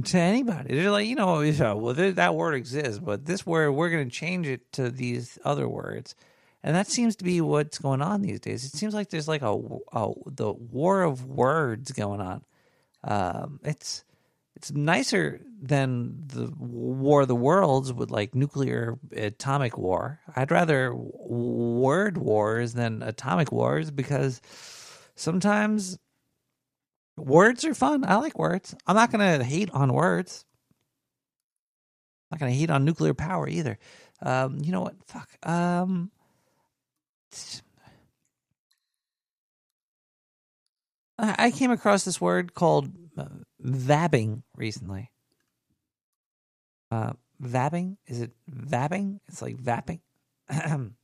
to anybody. They're like, you know, well, that word exists, but this word, we're going to change it to these other words. And that seems to be what's going on these days. It seems like there's like a, a the war of words going on. Um, it's it's nicer than the War of the Worlds with like nuclear atomic war. I'd rather word wars than atomic wars because sometimes words are fun. I like words. I'm not to hate on words. I'm not to hate on nuclear power either. Um, you know what? Fuck. Um, I came across this word called uh, vabbing recently. Uh, vabbing? Is it vabbing? It's like vapping.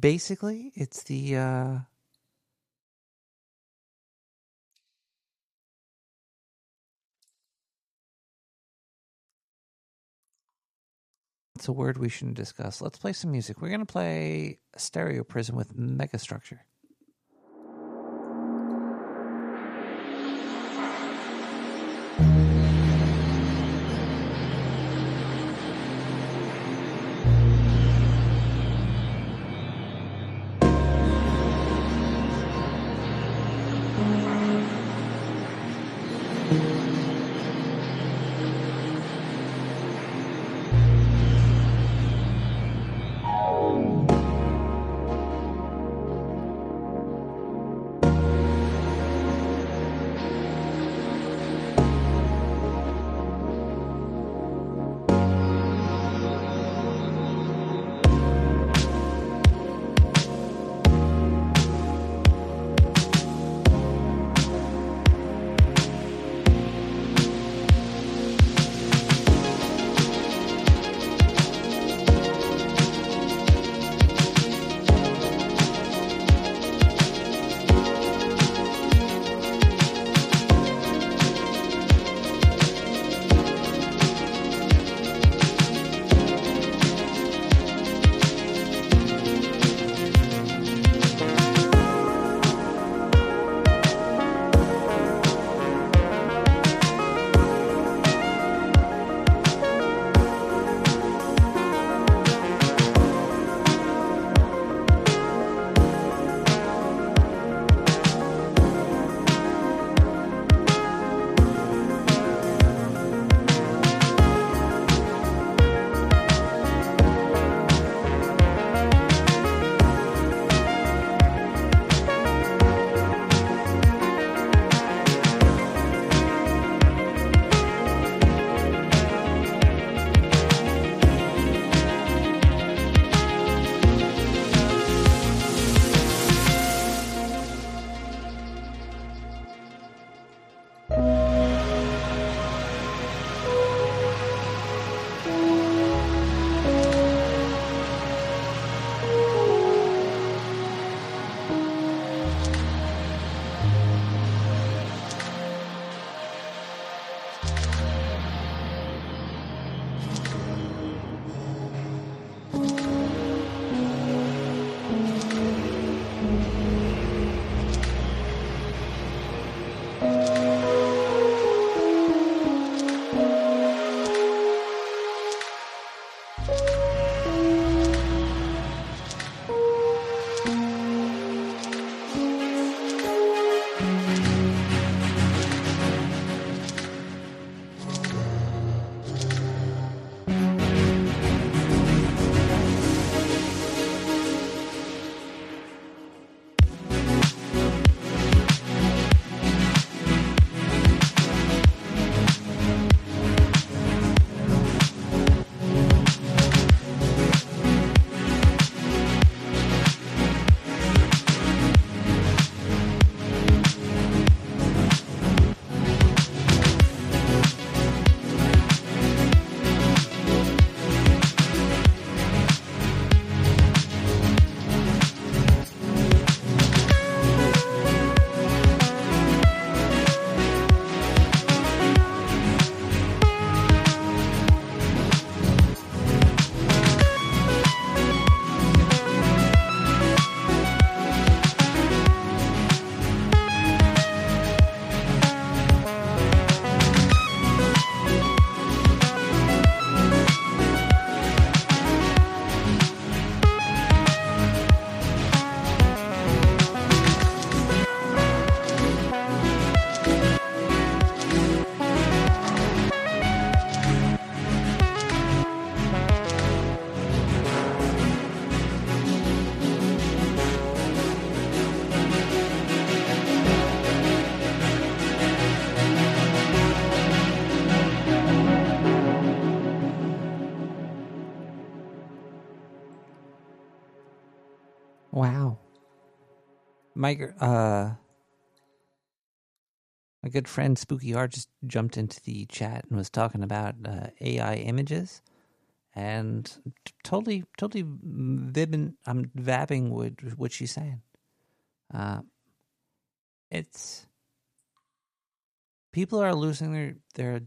Basically, it's the It's a word we shouldn't discuss. Let's play some music. We're going to play Stereo Prism with Megastructure. My uh, my good friend Spooky R just jumped into the chat and was talking about uh, AI images, and totally, totally vibbing. I'm vabbing with what she's saying. Uh, it's people are losing their their.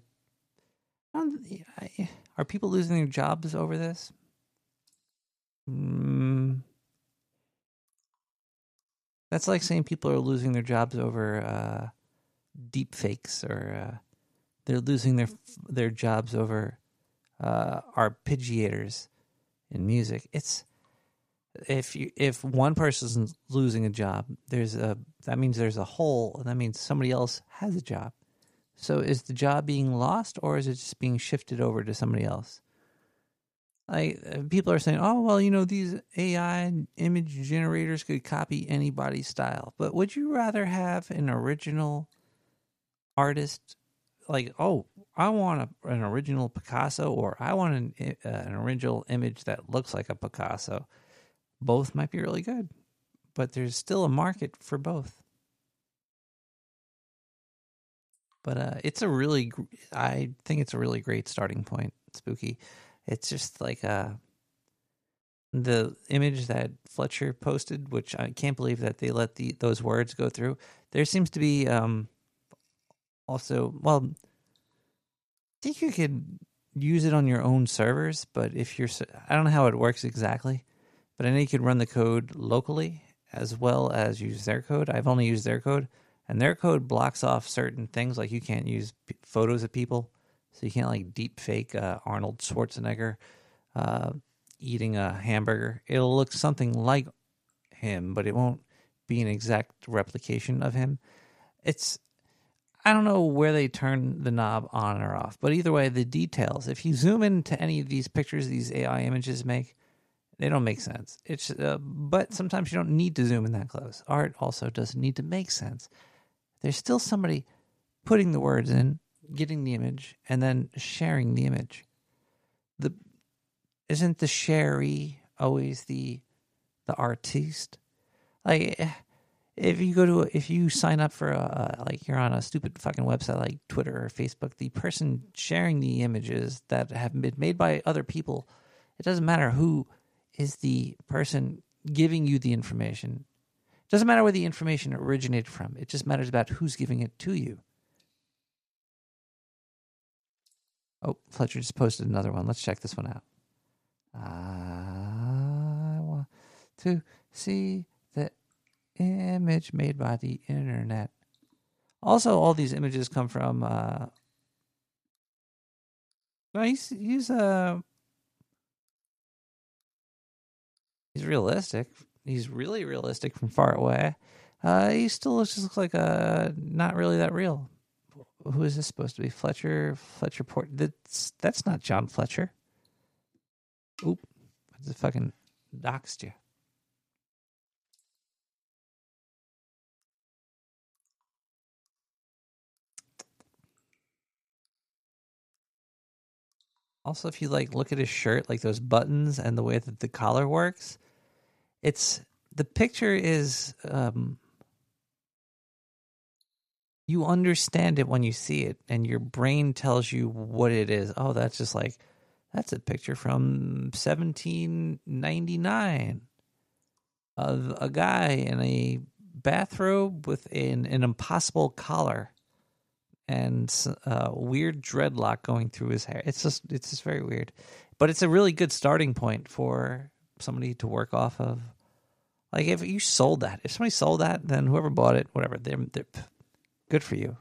Are people losing their jobs over this? Mm, that's like saying people are losing their jobs over uh, deep fakes, or uh, they're losing their their jobs over uh, arpeggiators in music. It's if you if one person's losing a job, there's a that means there's a hole, and that means somebody else has a job. So is the job being lost, or is it just being shifted over to somebody else? Like uh, people are saying, oh well, you know these AI image generators could copy anybody's style, but would you rather have an original artist? Like, oh, I want a, an original Picasso, or I want an uh, an original image that looks like a Picasso. Both might be really good, but there's still a market for both. But uh, it's a really, I think it's a really great starting point. Spooky. It's just like uh, the image that Fletcher posted, which I can't believe that they let the those words go through. There seems to be um, also, well, I think you could use it on your own servers, but if you're, I don't know how it works exactly, but I know you could run the code locally as well as use their code. I've only used their code, and their code blocks off certain things, like you can't use p- photos of people, so you can't like deep fake uh, Arnold Schwarzenegger uh, eating a hamburger. It'll look something like him, but it won't be an exact replication of him. It's I don't know where they turn the knob on or off, but either way, the details. If you zoom into any of these pictures these AI images make, they don't make sense. It's uh, but sometimes you don't need to zoom in that close. Art also doesn't need to make sense. There's still somebody putting the words in, getting the image, and then sharing the image. The isn't the sherry always the the artiste? Like eh, if you go to if you sign up for a like you're on a stupid fucking website like Twitter or Facebook, the person sharing the images that have been made by other people, it doesn't matter who is the person giving you the information. It doesn't matter where the information originated from. It just matters about who's giving it to you. Oh, Fletcher just posted another one. Let's check this one out. I want to see the image made by the internet. Also, all these images come from. Uh, well, he's he's uh he's realistic. He's really realistic from far away. Uh, he still looks, just looks like a not really that real. Who is this supposed to be? Fletcher Fletcher Port. That's that's not John Fletcher. Oop! I just fucking doxed you. Also, if you like look at his shirt, like those buttons and the way that the collar works, it's the picture is um you understand it when you see it and your brain tells you what it is. Oh, that's just like that's a picture from 1799 of a guy in a bathrobe with an, an impossible collar and a uh, weird dreadlock going through his hair. It's just it's just very weird, but it's a really good starting point for somebody to work off of. Like if you sold that, if somebody sold that, then whoever bought it, whatever, they're, they're good for you.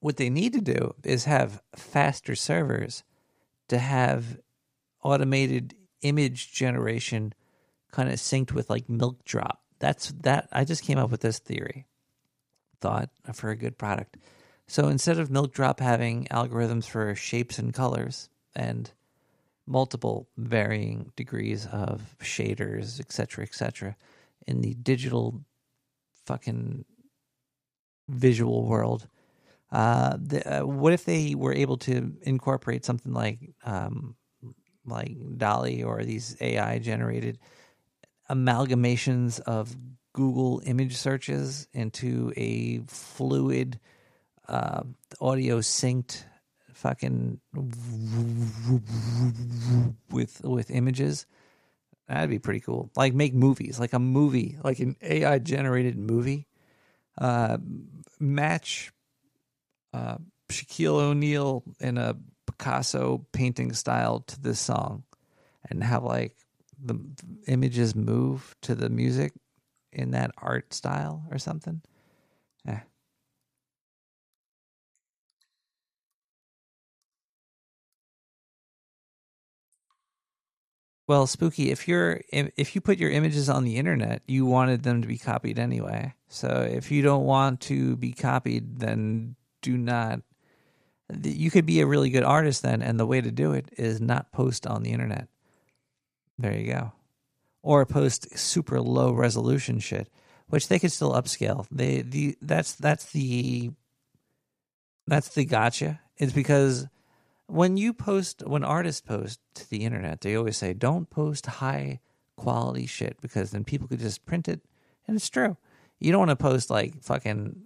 What they need to do is have faster servers to have automated image generation kind of synced with like MilkDrop. That's that I just came up with this theory. Thought for a good product. So instead of milk drop having algorithms for shapes and colors and multiple varying degrees of shaders, etc., etc., in the digital fucking visual world, Uh, the, uh, what if they were able to incorporate something like um, like DALL-E or these AI generated amalgamations of Google image searches into a fluid uh, audio synced fucking with with images. That'd be pretty cool. Like make movies, like a movie, like an AI generated movie. Uh, match uh, Shaquille O'Neal in a Picasso painting style to this song, and have like the images move to the music in that art style or something. Well, spooky. If you're if you put your images on the internet, you wanted them to be copied anyway. So if you don't want to be copied, then do not. You could be a really good artist then, and the way to do it is not post on the internet. There you go, or post super low resolution shit, which they could still upscale. They the that's that's the that's the gotcha. It's because when you post when artists post to the internet they always say don't post high quality shit because then people could just print it and it's true. You don't want to post like fucking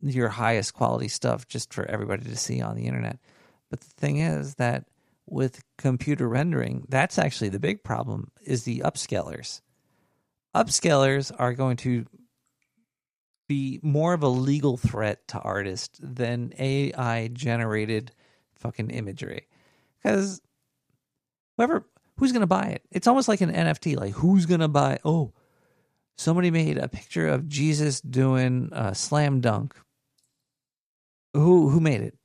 your highest quality stuff just for everybody to see on the internet. But the thing is that with computer rendering that's actually the big problem is the upscalers. Upscalers are going to be more of a legal threat to artists than ai generated fucking imagery. Because whoever who's gonna buy it? It's almost like an nft like who's gonna buy oh somebody made a picture of jesus doing a slam dunk. Who who made it?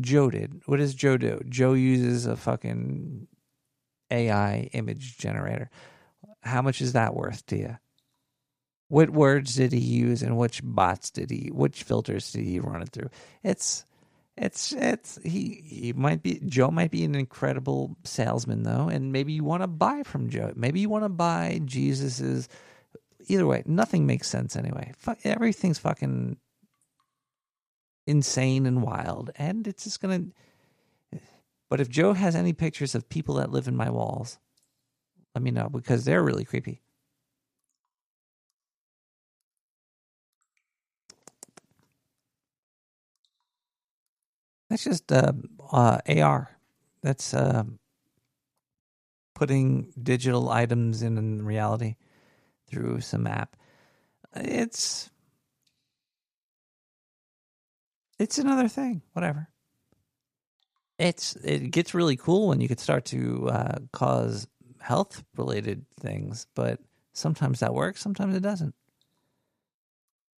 Joe did. What does joe do? Joe uses a fucking ai image generator. How much is that worth to you what words did he use and which bots did he which filters did he run it through? It's it's it's he he might be Joe might be an incredible salesman though, and maybe you want to buy from Joe. Maybe you want to buy Jesus's. Either way, nothing makes sense anyway. Fuck, everything's fucking insane and wild, and it's just gonna. But if Joe has any pictures of people that live in my walls, let me know because they're really creepy. That's just uh, uh, AR. That's uh, putting digital items in reality through some app. It's it's another thing. Whatever. It's it gets really cool when you could start to uh, cause health related things, but sometimes that works, sometimes it doesn't.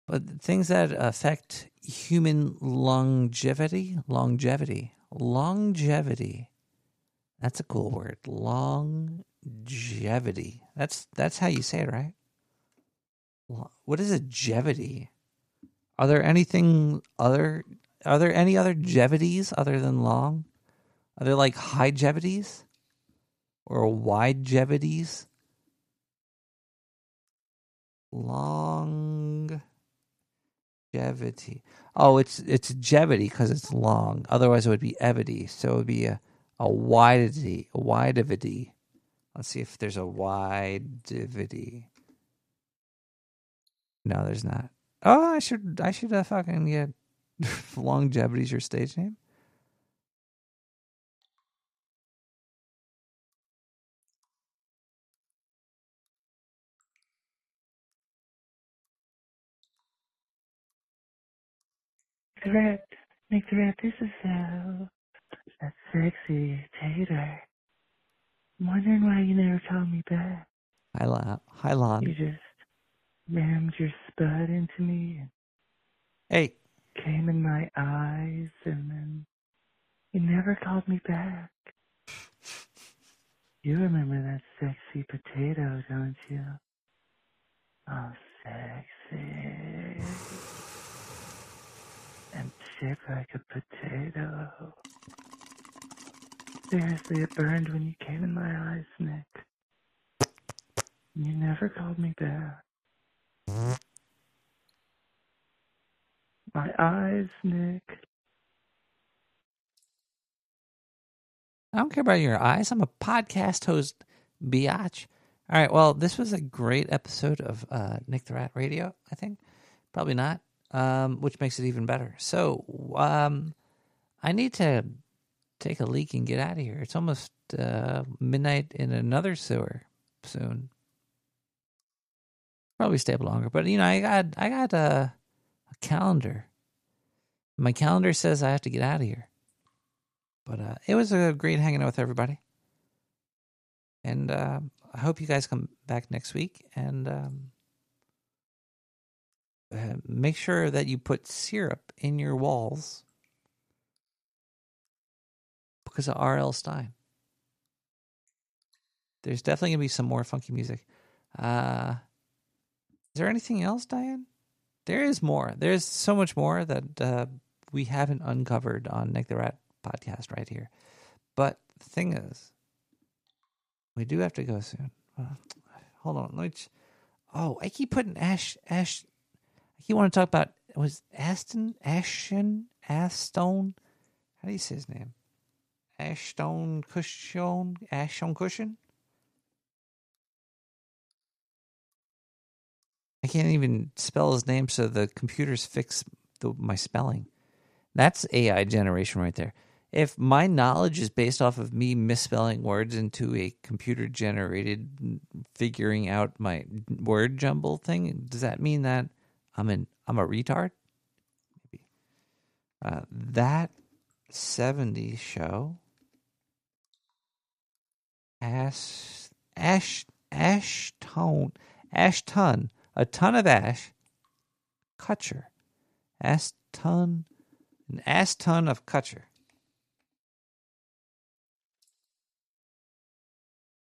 But things that affect human longevity, longevity, longevity. That's a cool word. Longevity. That's that's how you say it, right? What is a jevity? Are there anything other? Are there any other jevities other than long? Are there like high jevities or wide jevities? Long Jevity. Oh, it's it's jevity because it's long. Otherwise, it would be evity. So it would be a a widity, a widivity. Let's see if there's a widivity. No, there's not. Oh, I should I should uh, fucking get longevity's your stage name. The rat, make the rat this is so that sexy tater. I'm wondering why you never called me back. Hi, Lon. Hi, Lon. You just rammed your spud into me and hey, came in my eyes, and then you never called me back. You remember that sexy potato, don't you? Oh, sexy and shaped like a potato. Seriously, it burned when you came in my eyes, Nick. You never called me back. My eyes, Nick. I don't care about your eyes. I'm a podcast host, biatch. All right. Well, this was a great episode of uh, Nick the Rat Radio. I think probably not, um, which makes it even better. So um, I need to take a leak and get out of here. It's almost uh, midnight in another sewer soon. Probably stay up longer, but you know, I got I got a, a calendar. My calendar says I have to get out of here. But uh, it was a great hanging out with everybody, and uh, I hope you guys come back next week and um, uh, make sure that you put syrup in your walls because of R.L. Stine. There's definitely gonna be some more funky music. Uh, is there anything else, Diane? There is more. There's so much more that uh, we haven't uncovered on Nick the Rat podcast right here. But the thing is, we do have to go soon. Uh, hold on. Let me. Ch- oh, I keep putting Ash. Ash. I keep want to talk about was Aston Ashton Astone. How do you say his name? Ashton Cushion. Ashton Cushion. I can't even spell his name, so the computers fix the, my spelling. That's AI generation right there. If my knowledge is based off of me misspelling words into a computer generated figuring out my word jumble thing, does that mean that I'm an I'm a retard? Maybe. Uh, that 70s show Ash Ash Ashton Ashton a ton of ash Kutcher Aston an ass ton of Kutcher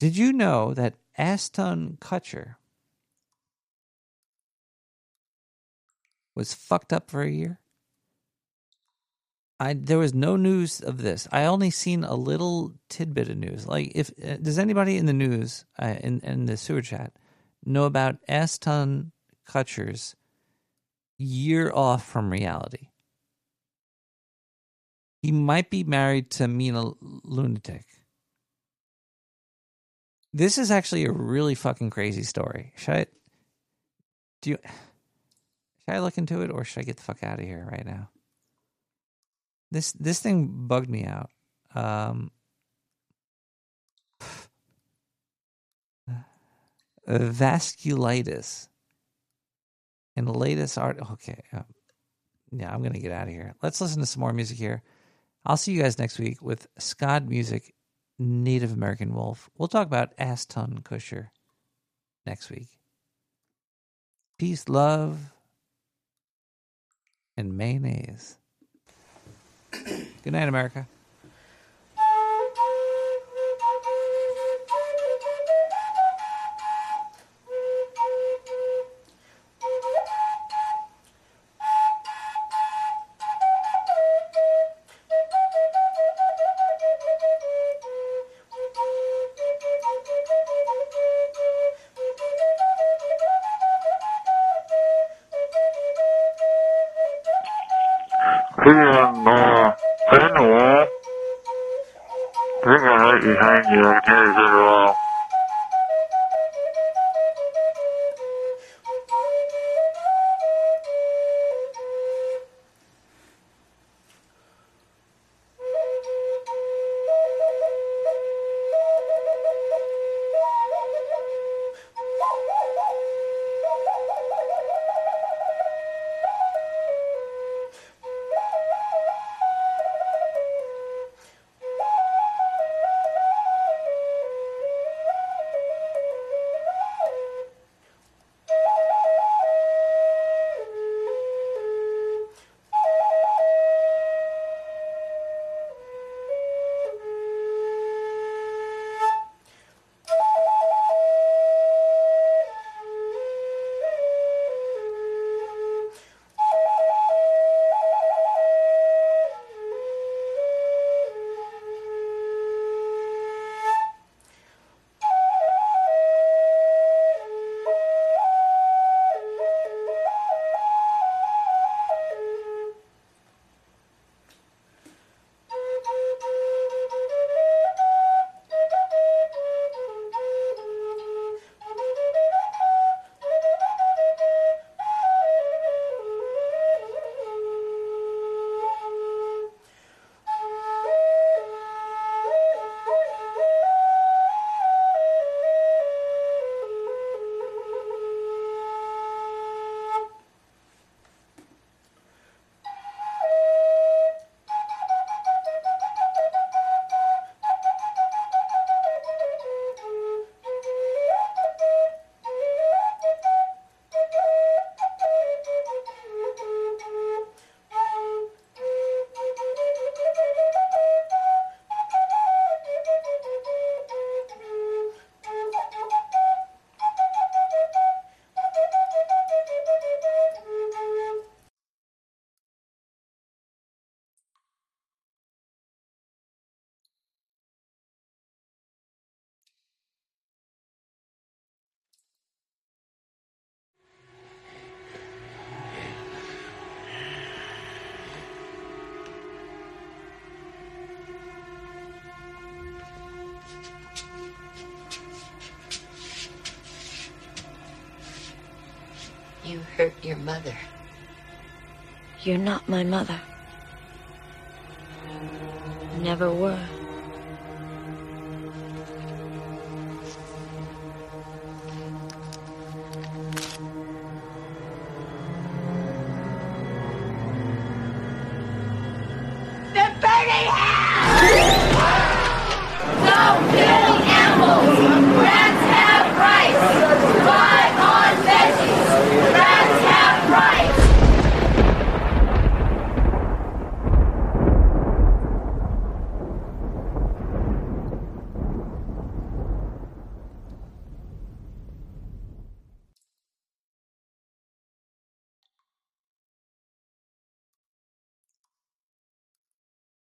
Did you know that Aston Kutcher was fucked up for a year? I there was no news of this. I only seen a little tidbit of news. Like, if uh, does anybody in the news uh, in in the sewer chat know about Aston Kutcher's year off from reality? He might be married to Mina Lunatic. This is actually a really fucking crazy story. Should I do you should I look into it or should I get the fuck out of here right now? This this thing bugged me out. Um vasculitis and the latest art okay uh, yeah i'm gonna get out of here let's listen to some more music here i'll see you guys next week with scott music Native American wolf. We'll talk about Aston Kutcher next week. Peace, love, and mayonnaise. Good night, America.